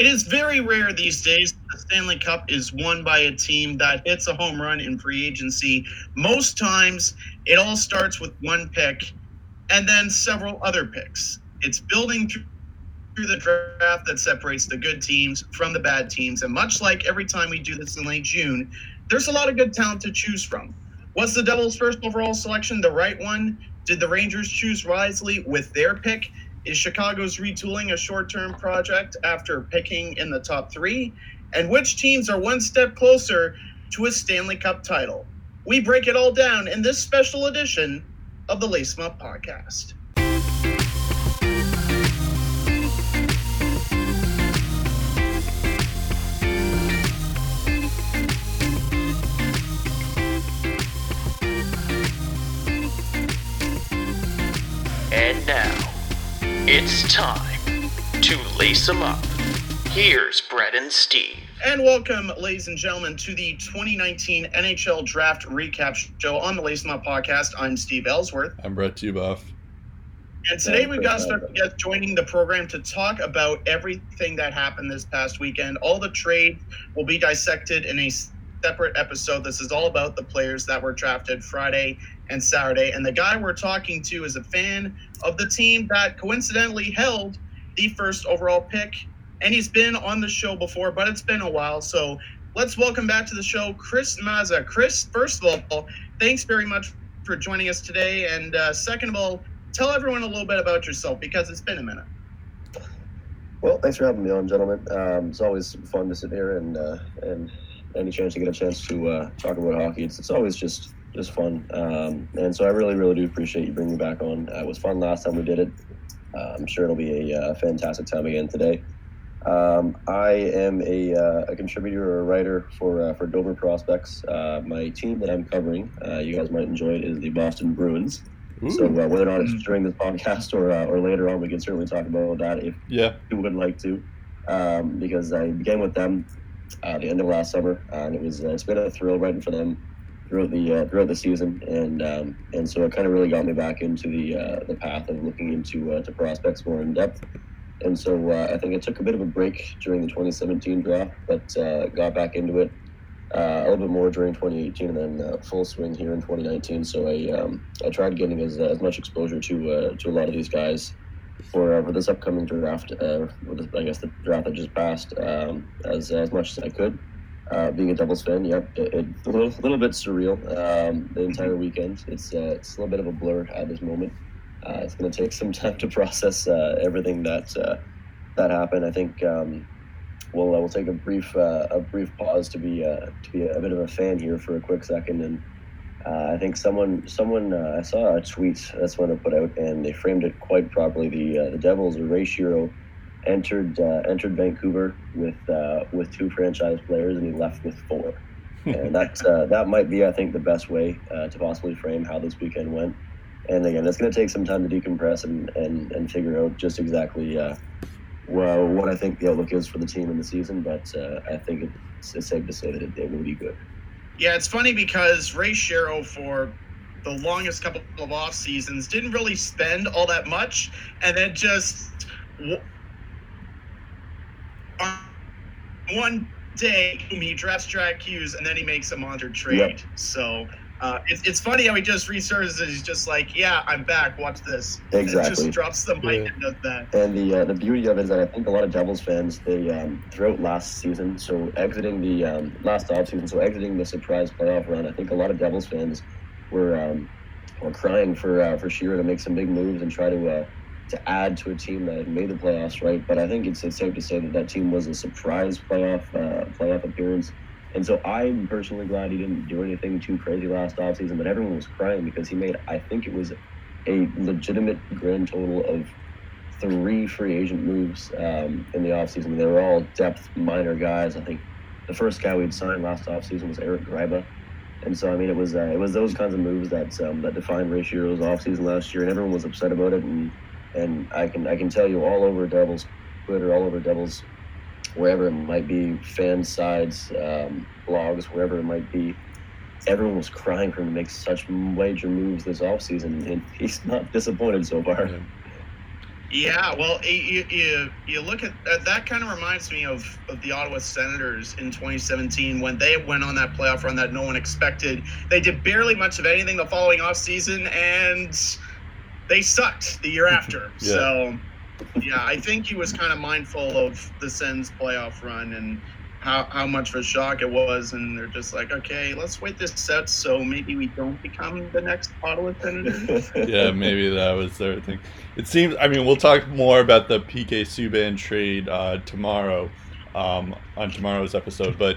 It is very rare these days the Stanley Cup is won by a team that hits a home run in free agency. Most times, it all starts with one pick and then several other picks. It's building through the draft that separates the good teams from the bad teams. And much like every time we do this in late June, there's a lot of good talent to choose from. Was the Devils' first overall selection the right one? Did the Rangers choose wisely with their pick? Is Chicago's retooling a short term project after picking in the top three? And which teams are one step closer to a Stanley Cup title? We break it all down in this special edition of the Lace Up podcast. It's time to lace them up. Here's Brett and Steve. And welcome, ladies and gentlemen, to the 2019 NHL Draft Recap Show on the Lace Them Up podcast. I'm Steve Ellsworth. I'm Brett Tuboff. And today we've got special guest joining the program to talk about everything that happened this past weekend. All the trade will be dissected in a separate episode. This is all about the players that were drafted Friday and Saturday. And the guy we're talking to is a fan of the team that coincidentally held the first overall pick. And he's been on the show before, but it's been a while. So let's welcome back to the show Chris Mazza. Chris, first of all, thanks very much for joining us today. And uh, second of all, tell everyone a little bit about yourself because it's been a minute. Well, thanks for having me on, gentlemen. Um, it's always fun to sit here and uh, and any chance to get a chance to uh, talk about hockey. It's, it's always just just fun. Um, and so I really, really do appreciate you bringing me back on. Uh, it was fun last time we did it. Uh, I'm sure it'll be a, uh, fantastic time again today. Um, I am a, uh, a, contributor or a writer for uh, for Dobber Prospects. Uh, my team that I'm covering, you guys might enjoy it, is the Boston Bruins. Ooh. So whether or not it's during this podcast or or later on, we can certainly talk about that if yeah. you would like to. Um, because I began with them at the end of last summer, and it was it's been a thrill writing for them throughout the uh, throughout the season, and um, and so it kind of really got me back into the uh, the path of looking into uh, to prospects more in depth. And so uh, I think it took a bit of a break during the 2017 draft, but uh, got back into it uh, a little bit more during 2018, and then full swing here in 2019. So I um, I tried getting as, as much exposure to to a lot of these guys for for this upcoming draft, uh, I guess the draft that just passed, um, as as much as I could. Uh, being a Devils fan, yep, it, a little, little bit surreal. Um, the entire weekend, it's uh, it's a little bit of a blur at this moment. Uh, it's going to take some time to process uh, everything that uh, that happened. I think um, we'll we'll take a brief a brief pause to be to be a bit of a fan here for a quick second, and I think someone someone I saw a tweet that's one to put out, and they framed it quite properly. The the Devils Shero entered uh, entered Vancouver with uh, with two franchise players, and he left with four. and that uh, that might be, I think, the best way uh, to possibly frame how this weekend went. And again, it's going to take some time to decompress and, and, and figure out just exactly uh, well what I think the outlook is for the team in the season. But uh, I think it's, it's, safe to say that it, it will be good. Yeah, it's funny because Ray Shero for the longest couple of off seasons didn't really spend all that much, and then just one day he drafts Jack Hughes and then he makes a monster trade. Yep. So uh, it's, it's funny how he just resurfaces. He's just like, yeah, I'm back. Watch this. Exactly. And just drops the mic yeah. and does that. And the uh, the beauty of it is that I think a lot of Devils fans they um, throughout last season, so exiting the um, last off season, so exiting the surprise playoff run, I think a lot of Devils fans were um, were crying for uh, for Shero to make some big moves and try to uh, to add to a team that had made the playoffs, right? But I think it's, it's safe to say that that team was a surprise playoff uh, playoff appearance. And so I'm personally glad he didn't do anything too crazy last offseason, but everyone was crying because he made, I think it was a legitimate grand total of three free agent moves um, in the offseason. They were all depth minor guys. I think the first guy we'd signed last offseason was Eric Gryba. And so, I mean, it was uh, it was those kinds of moves that um, that defined Ray Shero's offseason last year, and everyone was upset about it. And and I can I can tell you all over Devils Twitter, all over Devils, wherever it might be, fan sides, um, blogs, wherever it might be, everyone was crying for him to make such major moves this offseason, and he's not disappointed so far. Yeah, well, you, you, you look at that, that kind of reminds me of, of the Ottawa Senators in 2017 when they went on that playoff run that no one expected. They did barely much of anything the following off season and they sucked the year after. Yeah. So, yeah, I think he was kind of mindful of the Sens playoff run and how, how much of a shock it was. And they're just like, okay, let's wait this out so maybe we don't become the next Ottawa Senators. yeah, maybe that was their thing. It seems. I mean, we'll talk more about the PK Subban trade uh, tomorrow um, on tomorrow's episode, but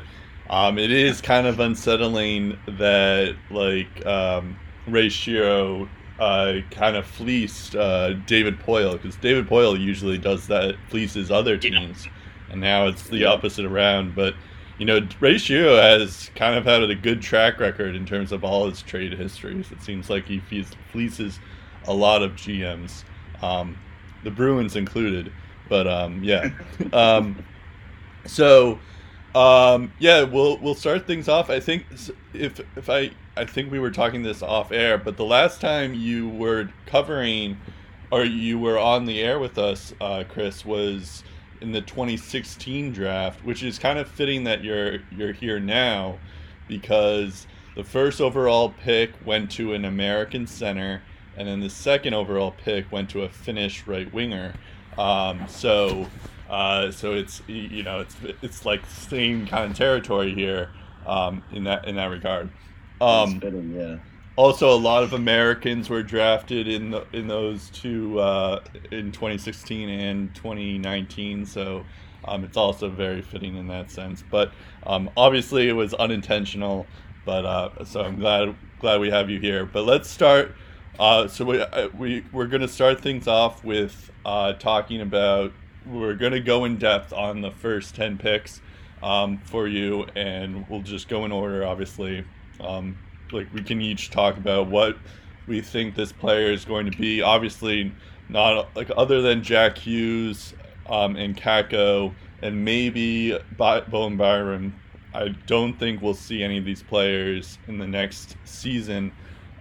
um, it is kind of unsettling that like um, Ray Shero uh, kind of fleeced uh, David Poile because David Poile usually does that, fleeces other teams, and now it's the opposite around. But you know, Ratio has kind of had a good track record in terms of all his trade histories. It seems like he fleeces a lot of GMs, um, the Bruins included. But um, yeah, um, so um, yeah, we'll we'll start things off. I think if if I I think we were talking this off air, but the last time you were covering or you were on the air with us, uh, Chris, was in the 2016 draft, which is kind of fitting that you're you're here now because the first overall pick went to an American center, and then the second overall pick went to a Finnish right winger. Um, so, uh, so it's you know it's it's like same kind of territory here um, in that in that regard. Um, fitting, yeah. also, a lot of Americans were drafted in the, in those two uh, in 2016 and 2019. So um, it's also very fitting in that sense. But um, obviously, it was unintentional. But uh, so I'm glad glad we have you here. But let's start. Uh, so we uh, we we're gonna start things off with uh, talking about. We're gonna go in depth on the first 10 picks um, for you, and we'll just go in order, obviously. Um, like we can each talk about what we think this player is going to be. Obviously, not like other than Jack Hughes um, and Kakko and maybe By- Bowen Byram. I don't think we'll see any of these players in the next season.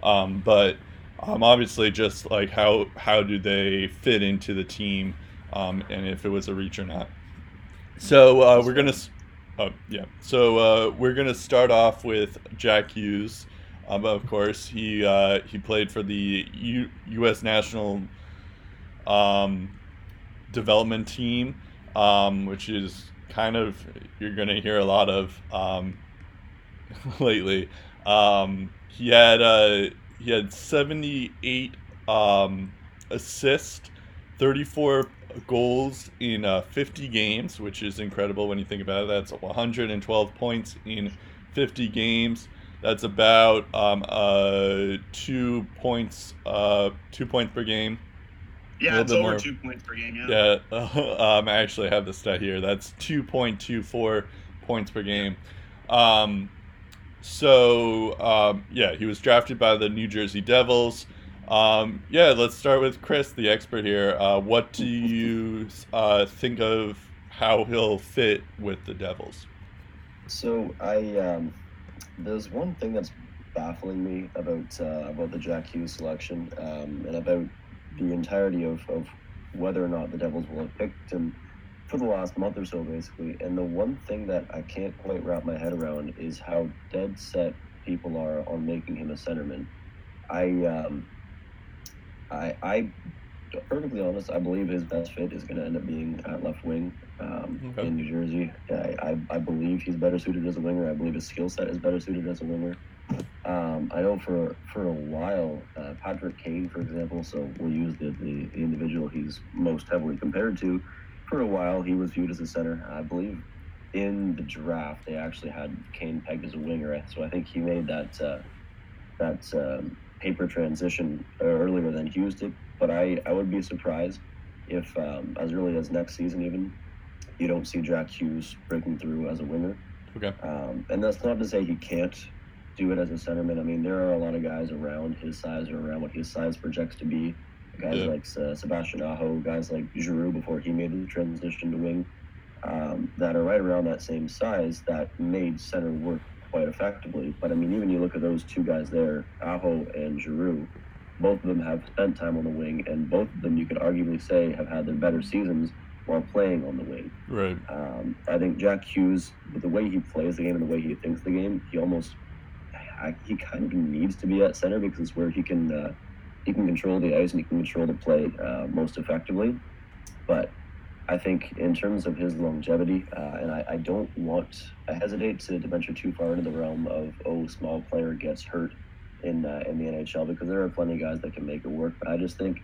Um, but um, obviously, just like how how do they fit into the team, um, and if it was a reach or not. So uh, we're gonna. Oh yeah. So uh, we're gonna start off with Jack Hughes. Um, of course, he uh, he played for the U- U.S. national um, development team, um, which is kind of you're gonna hear a lot of um, lately. Um, he had uh, he had 78 um, assists, 34 goals in uh, 50 games, which is incredible when you think about it. That's 112 points in 50 games. That's about um, uh, two points, uh, two points per game. Yeah, it's over more. two points per game. Yeah. Yeah, um, I actually have the stat here. That's 2.24 points per game. Um, so, um, yeah, he was drafted by the New Jersey Devils. Um, yeah, let's start with Chris, the expert here. Uh, what do you uh, think of how he'll fit with the Devils? So I um, there's one thing that's baffling me about uh, about the Jack Hughes selection um, and about the entirety of, of whether or not the Devils will have picked him for the last month or so, basically. And the one thing that I can't quite wrap my head around is how dead set people are on making him a centerman. I um, I I perfectly honest, I believe his best fit is going to end up being at left wing um, Okay. in New Jersey. I, I, I believe he's better suited as a winger. I believe his skill set is better suited as a winger. Um, I know for for a while, uh, Patrick Kane, for example, so we'll use the, the, the individual he's most heavily compared to. For a while, he was viewed as a center. I believe in the draft they actually had Kane pegged as a winger, so I think he made that uh, that um, paper transition earlier than Hughes did. But I, I would be surprised if um, as early as next season even you don't see Jack Hughes breaking through as a winger. Okay. Um, and that's not to say he can't do it as a centerman. I mean, there are a lot of guys around his size or around what his size projects to be. Guys Yeah. like uh, Sebastian Aho, guys like Giroux before he made the transition to wing, um, that are right around that same size that made center work quite effectively. But I mean, even you look at those two guys there, Aho and Giroux, both of them have spent time on the wing, and both of them you could arguably say have had their better seasons while playing on the wing. Right. Um, I think Jack Hughes, with the way he plays the game and the way he thinks the game, he almost I, he kind of needs to be at center because it's where he can uh, he can control the ice and he can control the play uh, most effectively. But I think in terms of his longevity, uh, and I, I, don't want, I hesitate to, to, venture too far into the realm of, oh, small player gets hurt in uh, in the NHL because there are plenty of guys that can make it work. But I just think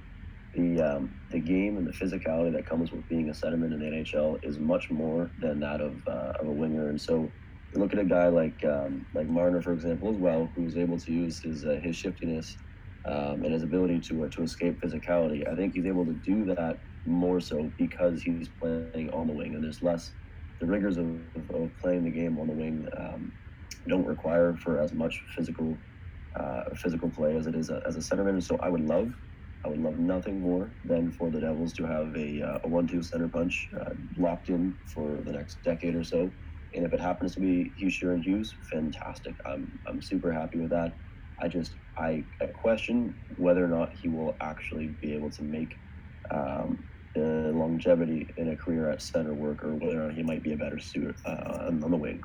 the um, the game and the physicality that comes with being a centerman in the NHL is much more than that of, uh, of a winger. And so look at a guy like um, like Marner, for example, as well, who's able to use his uh, his shiftiness um, and his ability to uh, to escape physicality. I think he's able to do that more so because he's playing on the wing, and there's less the rigors of, of playing the game on the wing um, don't require for as much physical uh, physical play as it is a, as a centerman. So I would love. I would love nothing more than for the Devils to have a, uh, a one-two center punch uh, locked in for the next decade or so. And if it happens to be Hischier and Hughes, fantastic. I'm, I'm super happy with that. I just I, I question whether or not he will actually be able to make um, the longevity in a career at center work, or whether or not he might be a better suit uh, on, the wing.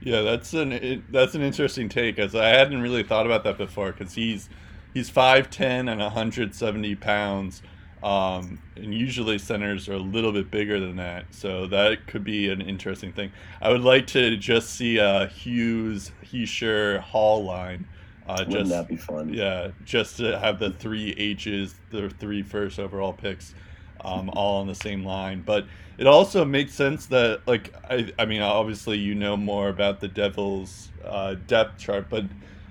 Yeah, that's an it, that's an interesting take, as I hadn't really thought about that before, because he's he's five ten and hundred seventy pounds, um, and usually centers are a little bit bigger than that, so that could be an interesting thing. I would like to just see a Hughes, Hischier, Hall line uh, Wouldn't just, that be fun? Yeah, just to have the three H's, the three first overall picks, um, all on the same line. But it also makes sense that, like, I, I mean, obviously you know more about the Devils' uh, depth chart, but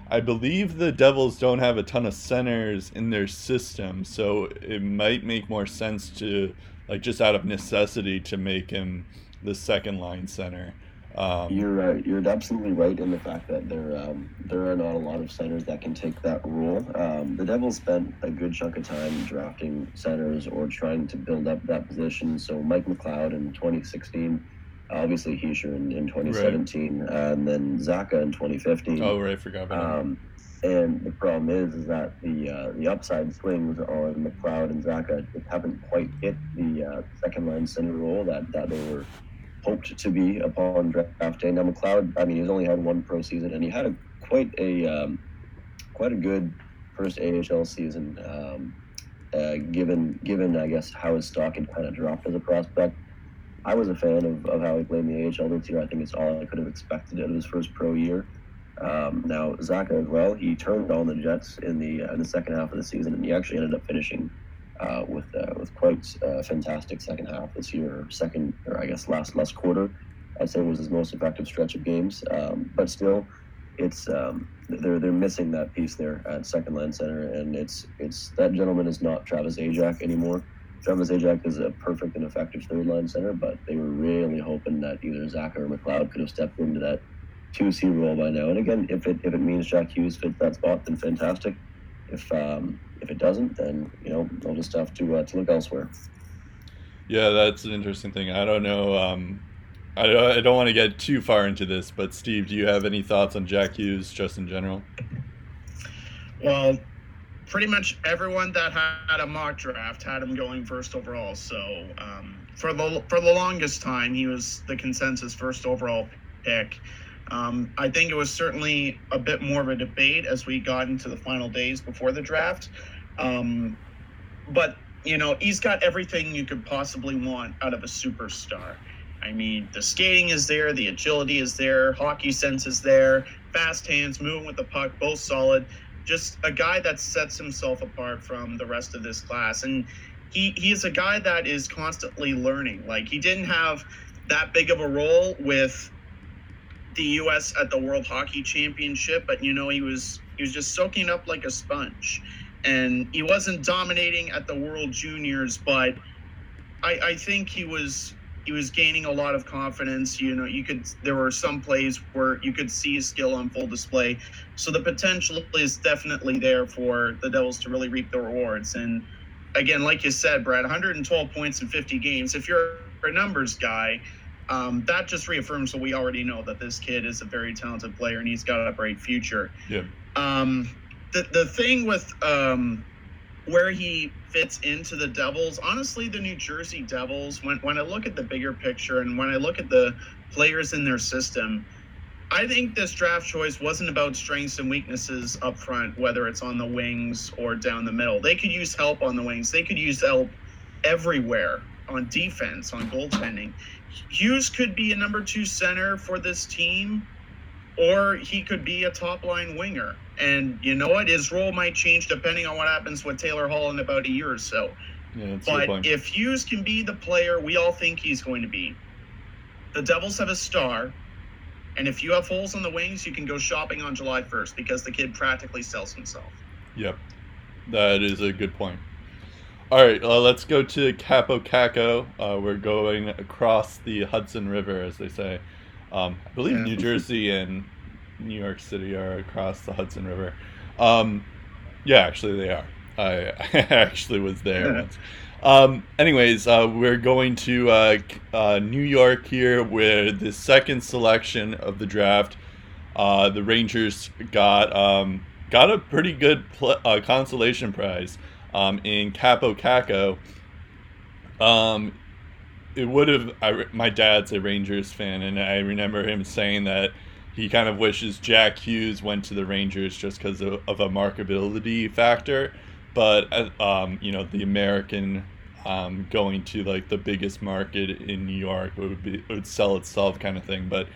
I believe the Devils don't have a ton of centers in their system, so it might make more sense to, like, just out of necessity, to make him the second line center. Um, you're uh, you're absolutely right in the fact that there um, there are not a lot of centers that can take that role. Um, the Devils spent a good chunk of time drafting centers or trying to build up that position. So Mike McLeod in 2016, obviously Hischier in, in 2017, right. and then Zacha in 2015. Oh right, forgot about um, And the problem is, is that the uh, the upside swings on McLeod and Zacha haven't quite hit the uh, second line center role that, that they were hoped to be upon draft day. Now McLeod, I mean, he's only had one pro season, and he had a quite a um, quite a good first AHL season. Um, uh, given given I guess how his stock had kind of dropped as a prospect, I was a fan of, of how he played in the AHL this year. I think it's all I could have expected out of his first pro year. Um, now Zacha as well, he turned on the Jets in the uh, in the second half of the season, and he actually ended up finishing uh, with uh, with quite a fantastic second half this year, second or I guess last last quarter. I'd say was his most effective stretch of games. Um, but still, it's um, they're they're missing that piece there at second line center, and it's it's that gentleman is not Travis Zajac anymore. Travis Zajac is a perfect and effective third line center, but they were really hoping that either Zach or McLeod could have stepped into that two C role by now. And again, if it if it means Jack Hughes fits that spot, then fantastic. If um, if it doesn't, then you know they'll just have to uh, to look elsewhere. Yeah, that's an interesting thing. I don't know. Um, I don't, I don't want to get too far into this, but Steve, do you have any thoughts on Jack Hughes just in general? Well, pretty much everyone that had a mock draft had him going first overall. So um, for the for the longest time, he was the consensus first overall pick. Um, I think it was certainly a bit more of a debate as we got into the final days before the draft. Um, but, you know, he's got everything you could possibly want out of a superstar. I mean, the skating is there, the agility is there, hockey sense is there, fast hands, moving with the puck, both solid. Just a guy that sets himself apart from the rest of this class. And he, he is a guy that is constantly learning. Like, he didn't have that big of a role with the U.S. at the World Hockey Championship, but you know he was he was just soaking up like a sponge, and he wasn't dominating at the World Juniors, but I, I think he was he was gaining a lot of confidence. You know, you could there were some plays where you could see his skill on full display, so the potential is definitely there for the Devils to really reap the rewards. And again, like you said, Brad, 112 points in 50 games. If you're a numbers guy um, that just reaffirms what we already know that this kid is a very talented player and he's got a bright future. Yeah. Um, the the thing with um, where he fits into the Devils, honestly, the New Jersey Devils. When when I look at the bigger picture and when I look at the players in their system, I think this draft choice wasn't about strengths and weaknesses up front, whether it's on the wings or down the middle. They could use help on the wings. They could use help everywhere on defense, on goaltending. Hughes could be a number two center for this team, or he could be a top line winger. And you know what? His role might change depending on what happens with Taylor Hall in about a year or so. Yeah, that's a good But if Hughes can be the player we all think he's going to be, the Devils have a star. And if you have holes on the wings, you can go shopping on July 1st because the kid practically sells himself. Yep, that is a good point. All right, uh, let's go to Kaapo Kakko. Uh, we're going across the Hudson River, as they say. Um, I believe Yeah. New Jersey and New York City are across the Hudson River. Um, yeah, actually, they are. I, I actually was there once. Um, anyways, uh, we're going to uh, uh, New York here, where the second selection of the draft, uh, the Rangers got um, got a pretty good pl- uh, consolation prize um, in Kaapo Kakko. Um, it would have. I, my dad's a Rangers fan, and I remember him saying that he kind of wishes Jack Hughes went to the Rangers just because of, of a marketability factor. But uh, um, you know, the American um, going to like the biggest market in New York would be would sell itself kind of thing. But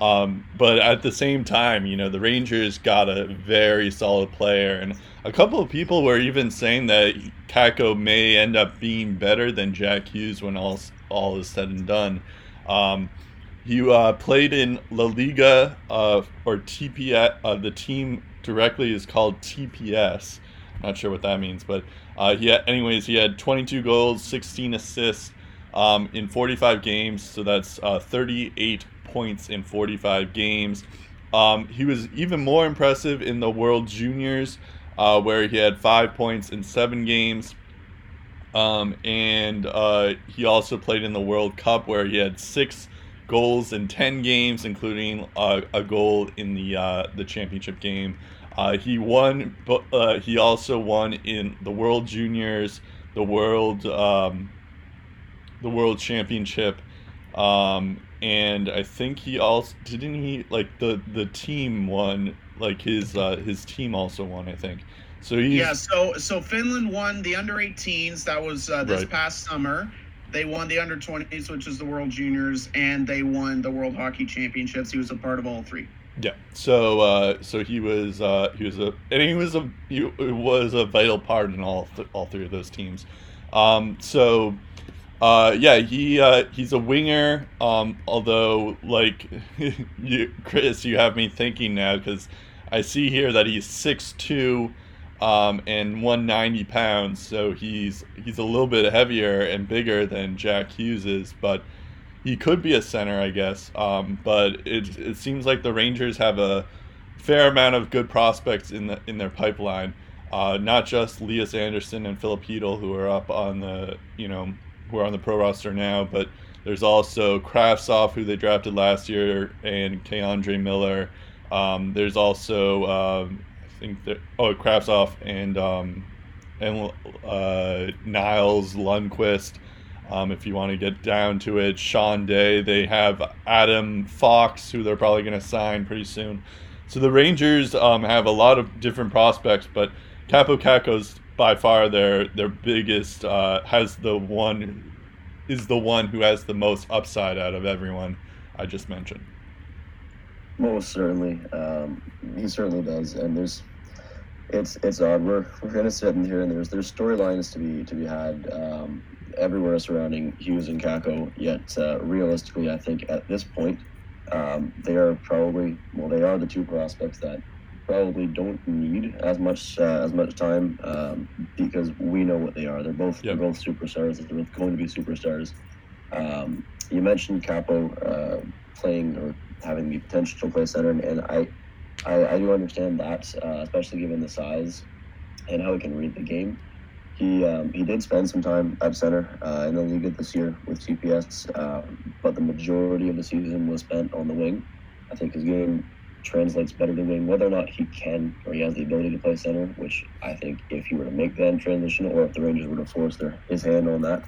um, but at the same time, you know, the Rangers got a very solid player, and a couple of people were even saying that Kakko may end up being better than Jack Hughes when all all is said and done. Um, he uh, played in La Liga uh, or TPS. Uh, the team directly is called TPS. Not sure what that means, but uh, he had, anyways, he had 22 goals, 16 assists um, in 45 games. So that's uh, 38 points in 45 games. Um, he was even more impressive in the World Juniors, uh, where he had five points in seven games. Um, and uh, he also played in the World Cup, where he had six goals in 10 games, including uh, a goal in the uh, the championship game. Uh, he won, but uh, he also won in the World Juniors, the World um, the World Championship, um, and I think he also didn't he like the the team won like his uh, his team also won I think. So he's Yeah, so so Finland won the under 18s. That was uh, this Right. past summer. They won the under 20s, which is the World Juniors, and they won the World Hockey Championships. He was a part of all three. Yeah. So uh, so he was uh, he was a and he was a he was a vital part in all th- all three of those teams. Um, so uh, yeah, he uh, he's a winger. Um, although like you, Chris, you have me thinking now because I see here that he's six two. Um, and 190 pounds, so he's he's a little bit heavier and bigger than Jack Hughes is, but he could be a center, I guess. Um, but it, it seems like the Rangers have a fair amount of good prospects in the in their pipeline. Uh, not just Elias Andersson and Filip who are up on the you know who are on the pro roster now, but there's also Kravtsov, who they drafted last year, and K'Andre Miller. Um, there's also um, I think oh Kravtsov and um, and uh, Nils Lundkvist. Um, if you want to get down to it, Sean Day. They have Adam Fox, who they're probably going to sign pretty soon. So the Rangers um, have a lot of different prospects, but Kaapo Kakko's by far their their biggest. Uh, has the one is the one who has the most upside out of everyone I just mentioned. Most certainly, um, he certainly does, and there's, it's it's odd. We're we're gonna sit in here, and there's there's storylines to be to be had um, everywhere surrounding Hughes and Kakko. Yet uh, realistically, I think at this point, um, they are probably well, they are the two prospects that probably don't need as much uh, as much time um, because we know what they are. They're both Yep. they're both superstars. They're both going to be superstars. Um, you mentioned Kaapo uh, playing or having the potential to play center, and, and I, I I do understand that, uh, especially given the size and how he can read the game. He um, he did spend some time at center uh, in the league this year with TPS, um, but the majority of the season was spent on the wing. I think his game translates better to wing. Whether or not he can or he has the ability to play center, which I think if he were to make that transition or if the Rangers were to force their his hand on that,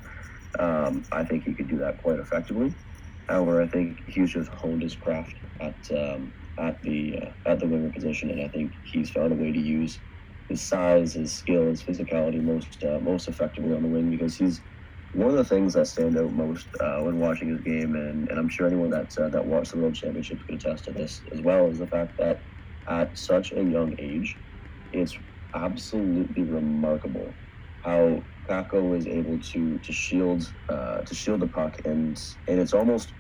um, I think he could do that quite effectively. However, I think he's just honed his craft at um, at the uh, at the winger position, and I think he's found a way to use his size, his skill, his physicality most uh, most effectively on the wing because he's one of the things that stand out most uh, when watching his game, and, and I'm sure anyone that uh, that watched the World Championships could attest to this as well, is the fact that at such a young age, it's absolutely remarkable how Kakko is able to to shield uh, to shield the puck, and and it's almost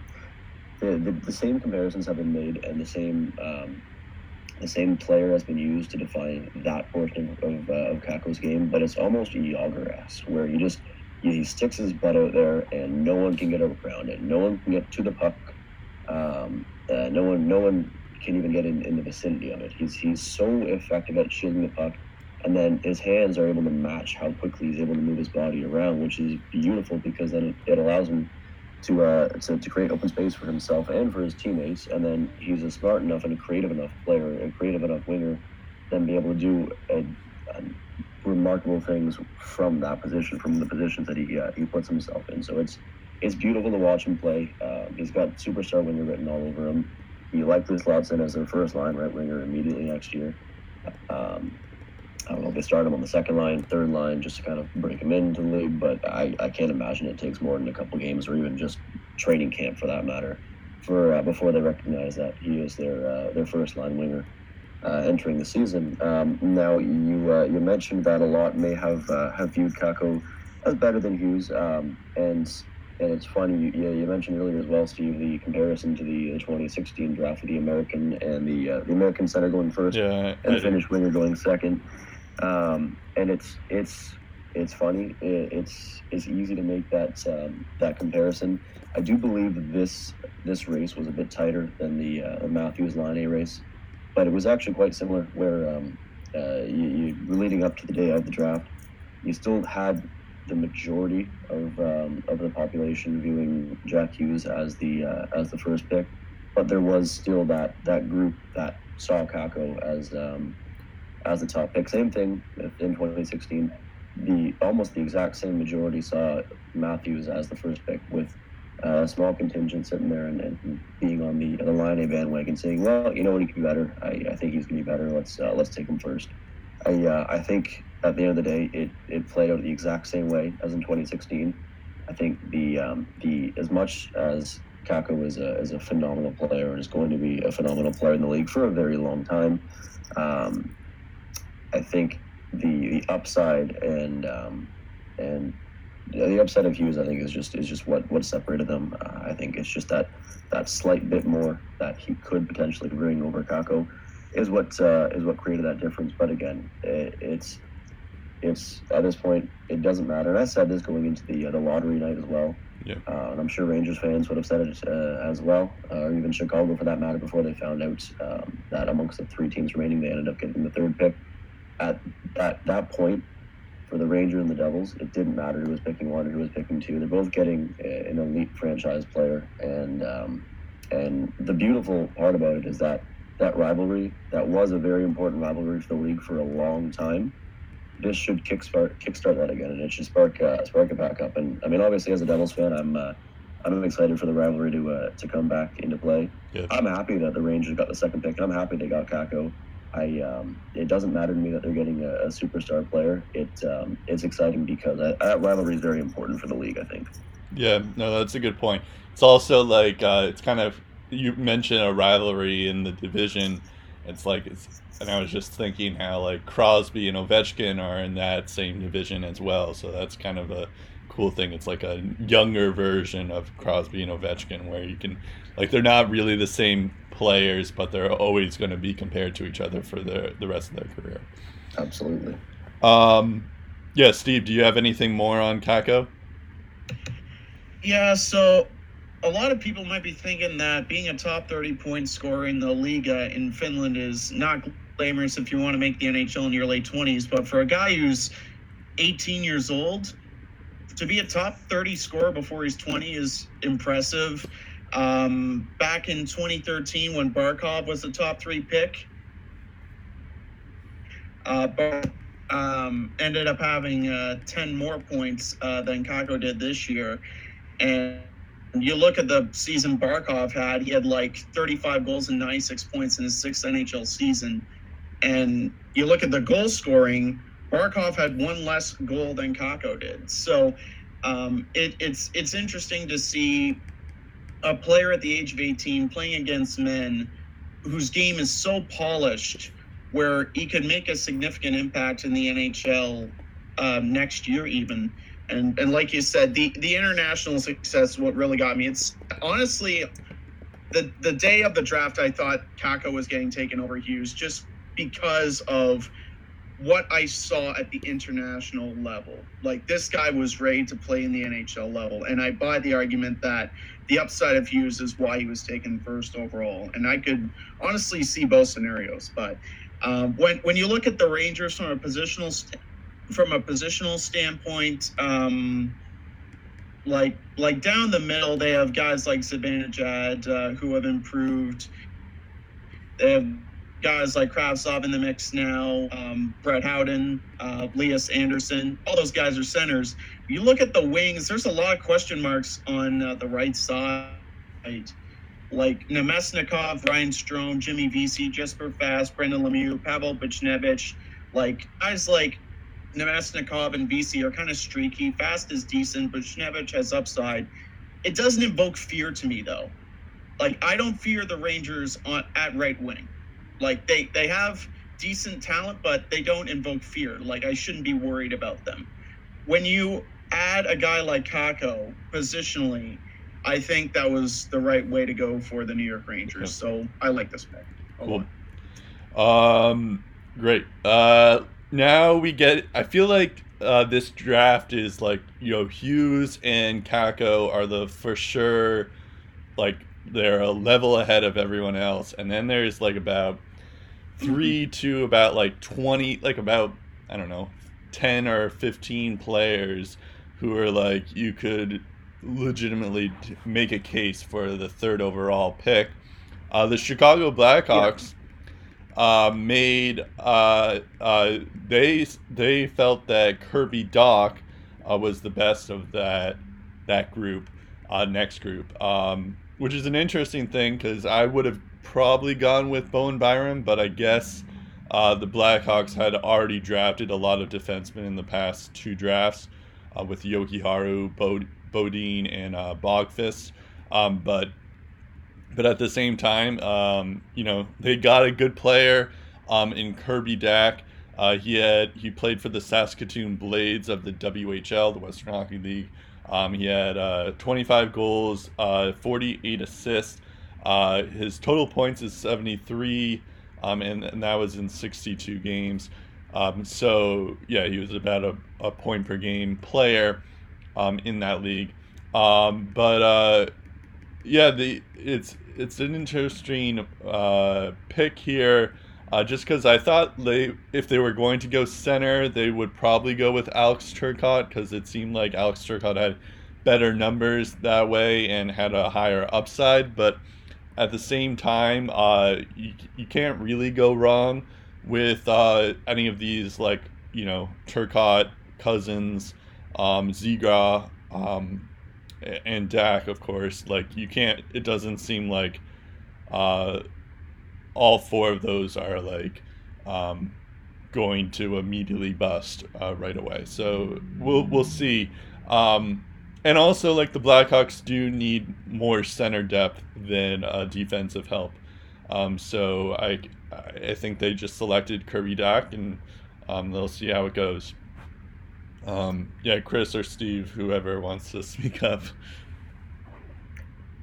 the, the, the same comparisons have been made, and the same um, the same player has been used to define that portion of of, uh, of Kakko's game, but it's almost Jagr-esque, where you just he sticks his butt out there, and no one can get around it. No one can get to the puck. Um, uh, no one, no one can even get in, in the vicinity of it. He's he's so effective at shielding the puck, and then his hands are able to match how quickly he's able to move his body around, which is beautiful because then it, it allows him to, uh, to to create open space for himself and for his teammates. And then he's a smart enough and a creative enough player, a creative enough winger, then be able to do a, a remarkable things from that position, from the positions that he uh, he puts himself in. So it's it's beautiful to watch him play. Uh, he's got superstar winger written all over him. He likely slots in as their first line right winger immediately next year. Um, I don't know if they start him on the second line, third line, just to kind of break him into the league. But I, I can't imagine it takes more than a couple games or even just training camp for that matter, for uh, before they recognize that he is their uh, their first line winger uh, entering the season. Um, now you uh, you mentioned that a lot may have uh, have viewed Kakko as better than Hughes, um, and and it's funny you, you mentioned earlier as well, Steve, the comparison to the, 2016 draft of the American and the uh, the American center going first Yeah, and the Finnish winger going second. Um, and it's it's it's funny. It, it's it's easy to make that um, that comparison. I do believe this this race was a bit tighter than the uh, Matthews Laine race, but it was actually quite similar. Where um, uh, you, you leading up to the day of the draft, you still had the majority of um, of the population viewing Jack Hughes as the uh, as the first pick, but there was still that that group that saw Kakko as um, as the top pick. Same thing in 2016. The almost the exact same majority saw Matthews as the first pick, with uh, a small contingent sitting there and, and being on the the Laine bandwagon, saying, "Well, you know what, he can be better. I, I think he's going to be better. Let's uh, let's take him first. I uh, I think at the end of the day, it, it played out the exact same way as in 2016. I think the um, the as much as Kakko is a is a phenomenal player and is going to be a phenomenal player in the league for a very long time. Um, I think the the upside and um, and the upside of Hughes, I think, is just is just what what separated them. Uh, I think it's just that that slight bit more that he could potentially bring over Kakko is what uh, is what created that difference. But again, it, it's it's at this point it doesn't matter. And I said this going into the uh, the lottery night as well. Yeah. Uh, and I'm sure Rangers fans would have said it uh, as well, uh, or even Chicago for that matter, before they found out um, that amongst the three teams remaining, they ended up getting the third pick. At that that point, for the Ranger and the Devils, it didn't matter who was picking one or who was picking two. They're both getting uh, an elite franchise player, and um, and the beautiful part about it is that that rivalry that was a very important rivalry for the league for a long time. This should kickstart kickstart that again, and it should spark uh, spark it back up. And I mean, obviously, as a Devils fan, I'm uh, I'm excited for the rivalry to uh, to come back into play. I'm happy that the Rangers got the second pick, and I'm happy they got Kakko. I um, it doesn't matter to me that they're getting a, a superstar player. It um, it's exciting because that, that rivalry is very important for the league. I think. Yeah, no, that's a good point. It's also like uh, it's kind of you mentioned a rivalry in the division. It's like it's, and I was just thinking how like Crosby and Ovechkin are in that same division as well. So that's kind of a cool thing. It's like a younger version of Crosby and Ovechkin where you can like they're not really the same players, but they're always going to be compared to each other for the the rest of their career. Absolutely. Um, yeah, Steve, do you have anything more on Kakko? Yeah, so a lot of people might be thinking that being a top 30 point scorer in the Liiga in Finland is not glamorous if you want to make the NHL in your late 20s. But for a guy who's 18 years old, to be a top 30 scorer before he's 20 is impressive. Um, back in 2013, when Barkov was the top three pick, uh, Bar- um, ended up having uh, 10 more points uh, than Kakko did this year. And you look at the season Barkov had, he had like 35 goals and 96 points in his sixth NHL season. And you look at the goal scoring, Barkov had one less goal than Kakko did. So um, it, it's it's interesting to see a player at the age of 18 playing against men whose game is so polished where he could make a significant impact in the NHL um, next year even. And and like you said, the the international success what really got me. It's honestly the the day of the draft I thought Kakko was getting taken over Hughes just because of what I saw at the international level. Like this guy was ready to play in the NHL level, and I buy the argument that the upside of Hughes is why he was taken first overall. And I could honestly see both scenarios. But um, when when you look at the Rangers from a positional st- from a positional standpoint, um, like like down the middle, they have guys like Zibanejad uh, who have improved. They have guys like Kravtsov in the mix now, um, Brett Howden, uh, Lias Andersson. All those guys are centers. You look at the wings. There's a lot of question marks on uh, the right side, like Namestnikov, Ryan Strome, Jimmy Vesey, Jesper Fast, Brendan Lemieux, Pavel Buchnevich. Like guys like Namestnikov and Vesey are kind of streaky. Fast is decent, but Buchnevich has upside. It doesn't invoke fear to me though. Like I don't fear the Rangers on at right wing. Like they they have decent talent, but they don't invoke fear. Like I shouldn't be worried about them. When you add a guy like Kakko positionally, I think that was the right way to go for the New York Rangers. So I like this pick. Cool. Um, great. Uh, now we get. I feel like uh, this draft is like you know Hughes and Kakko are the for sure, like they're a level ahead of everyone else, and then there's like about three to about like twenty, like about I don't know, ten or fifteen players who are like you could legitimately make a case for the third overall pick. Uh, the Chicago Blackhawks uh, made uh, uh, they they felt that Kirby Dach uh, was the best of that that group, uh, next group, um, which is an interesting thing because I would have probably gone with Bowen Byram, but I guess uh, the Blackhawks had already drafted a lot of defensemen in the past two drafts uh, with Jokiharju, Bod- Beaudin, and uh, Boqvist. Um, but but at the same time, um, you know, they got a good player um, in Kirby Dach. Uh, he had he played for the Saskatoon Blades of the WHL, the Western Hockey League. Um, he had uh, 25 goals, uh, 48 assists. Uh, his total points is 73, um, and, and that was in 62 games. Um, so yeah, he was about a, a point per game player um, in that league. Um, but uh, yeah, the it's it's an interesting uh, pick here. Uh, just because I thought they, if they were going to go center, they would probably go with Alex Turcotte because it seemed like Alex Turcotte had better numbers that way and had a higher upside. But at the same time, uh, you, you can't really go wrong with uh, any of these, like, you know, Turcotte, Cozens, um, um, and Dach, of course. Like, you can't, it doesn't seem like uh, all four of those are, like, um, going to immediately bust uh, right away. So we'll, we'll see. Um, and also, like the Blackhawks do need more center depth than uh, defensive help. Um, so I, I think they just selected Kirby Dach, and um, they'll see how it goes. Um, yeah, Chris or Steve, whoever wants to speak up.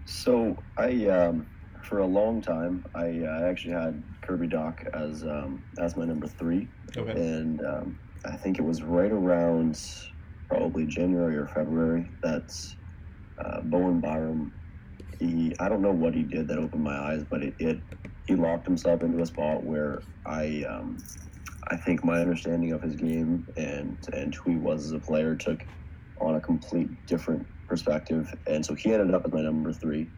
So I, um, for a long time, I uh, actually had Kirby Dach as um, as my number three, Okay. and um, I think it was right around probably January or February That's uh, Bowen Byram. He, I don't know what he did that opened my eyes, but it, it he locked himself into a spot where I um, I think my understanding of his game and and who he was as a player took on a complete different perspective, and so he ended up as my number three.